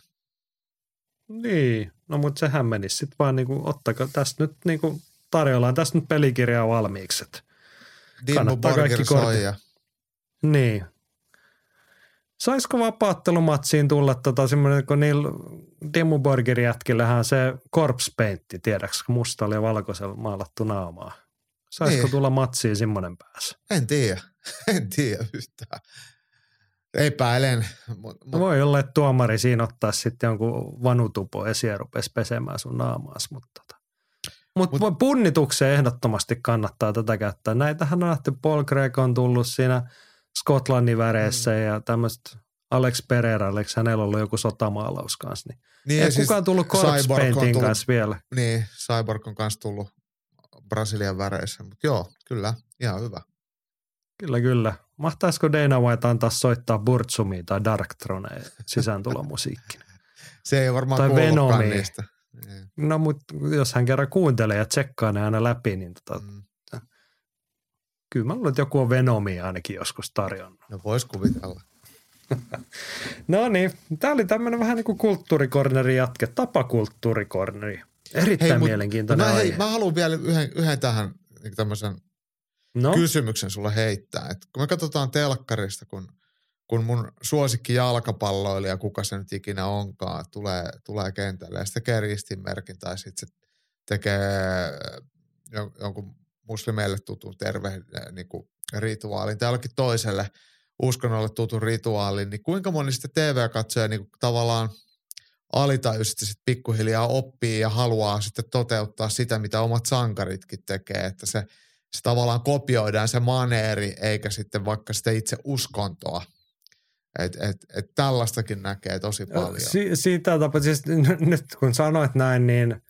Niin, no mutta sehän menisi sitten vaan niinku, ottakaa tästä nyt niinku, tarjollaan tästä nyt pelikirjaa valmiiksi. Et. Borger kortit. soi ja Niin. Saisiko vapaattelumatsiin tulla tota semmoinen, kun niillä Demu Borgerin jätkillähän se corpse paintti, tiedäks, kun musta oli valkoisella maalattu naamaa. Saisiko Niin. tulla matsiin semmoinen päässä? En tiedä. En tiedä yhtään. Epäilen. Mut, No mut, voi olla, että tuomari siinä ottaa sitten jonkun vanutupo esiin ja rupesi pesemään sun naamaas, mutta tota. Mut, Mut- punnitukseen ehdottomasti kannattaa tätä käyttää. Näitähän on nähty, Paul Craig on tullut siinä Skotlannin väreissä mm. ja tämmöistä Alex Pereira, Alex hänellä on ollut joku sotamaalaus kanssa. Niin niin, ei siis kukaan tullut Corpse Paintin tullut- kanssa vielä. Niin, Cyborg on kanssa tullut Brasilian väreissä. Mutta joo, kyllä, ihan hyvä. Kyllä, kyllä. Mahtaisiko Dana White antaa soittaa Burtsumia tai Darktroneen sisääntulomusiikki? Se ei varmaan Tai Venomia. niistä. Niin, No mutta jos hän kerran kuuntelee ja tsekkaa ne aina läpi, niin tota, mm. kyllä mä luulen, että joku on Venomia ainakin joskus tarjonnut. No vois kuvitella. No niin, tämä oli tämmöinen vähän niin kuin kulttuurikorneri jatke, tapakulttuurikorneri. Erittäin mut- mielenkiintoinen mä, aihe. hei, mä haluan vielä yhden, yhden tähän niin tämmöisen no, kysymyksen sulle heittää. Et kun me katsotaan telkkarista, kun, kun mun suosikki jalkapalloilija, kuka se nyt ikinä onkaan, tulee, tulee kentälle ja se tekee ristinmerkin tai sitten se tekee jon- jonkun muslimeille tutun terve niin kuin rituaalin tai jollekin toiselle uskonnolle tutun rituaalin, niin kuinka moni sitten TV-katsoja niin kuin tavallaan alitajuisesti sitten pikkuhiljaa oppii ja haluaa sitten toteuttaa sitä, mitä omat sankaritkin tekee, että se, se tavallaan kopioidaan se maneeri, eikä sitten vaikka sitä itse uskontoa. Et, et, et tällaistakin näkee tosi paljon. si- siitä tapa, siis nyt kun sanoit näin, niin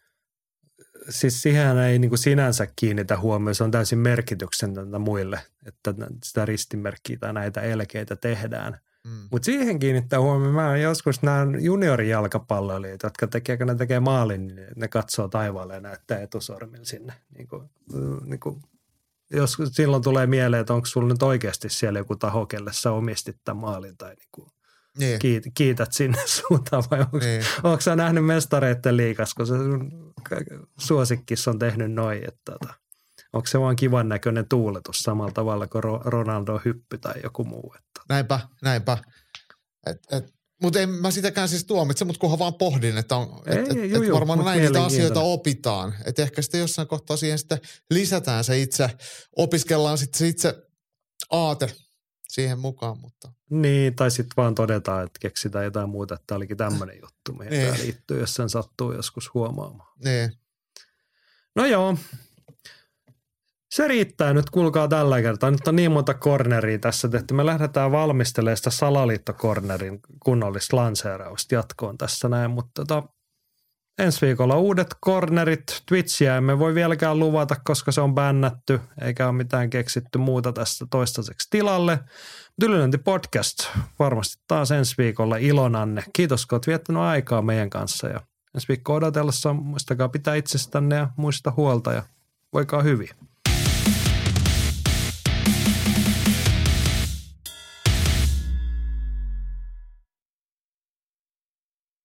siis siihen ei niin kuin sinänsä kiinnitä huomioon, se on täysin merkityksetöntä muille, että sitä ristimerkkiä tai näitä elkeitä tehdään. Mm. Mutta siihen kiinnittää huomioon, mä joskus näen juniorijalkapalloilijat, jotka tekee, kun ne tekee maalin, niin ne katsoo taivaalle ja näyttää etusormilla sinne. Niin kuin, niin kuin, jos silloin tulee mieleen, että onko sulla nyt oikeasti siellä joku taho, kelle sä omistit tämän maalin tai niin kuin Niin, kiit, kiität sinne suuntaan vai onko, niin. onko sä nähnyt mestareiden liikas, kun se sun suosikkis on tehnyt noin, että tota, onko se vaan kivan näköinen tuuletus samalla tavalla kuin Ro- Ronaldo hyppy tai joku muu. Että. Näinpä, näinpä. Et, et, mutta en mä sitäkään siis tuomitse, mutta kunhan vaan pohdin, että, on, et, Ei, et, juu, et varmaan näin niitä asioita opitaan. Että ehkä sitten jossain kohtaa siihen sitten lisätään se itse, opiskellaan sitten se itse aate siihen mukaan, mutta Niin, tai sitten vaan todetaan, että keksitään jotain muuta, että tämä olikin tämmöinen juttu, mihin Niin. tämä liittyy, jos sen sattuu joskus huomaamaan. niin. No joo, se riittää nyt, kuulkaa tällä kertaa. Nyt on niin monta corneria tässä tehty. Me lähdetään valmistelemaan sitä salaliittokornerin kunnollista lanseerausta jatkoon tässä näin, mutta tota, ensi viikolla uudet cornerit. Twitchiä emme voi vieläkään luvata, koska se on bännätty, eikä ole mitään keksitty muuta tästä toistaiseksi tilalle. Ylilöinti podcast varmasti taas ensi viikolla ilonanne. Kiitos, kun olet viettänyt aikaa meidän kanssa ja ensi viikko odotellessa muistakaa pitää itsestänne ja muista huolta ja voikaa hyvin.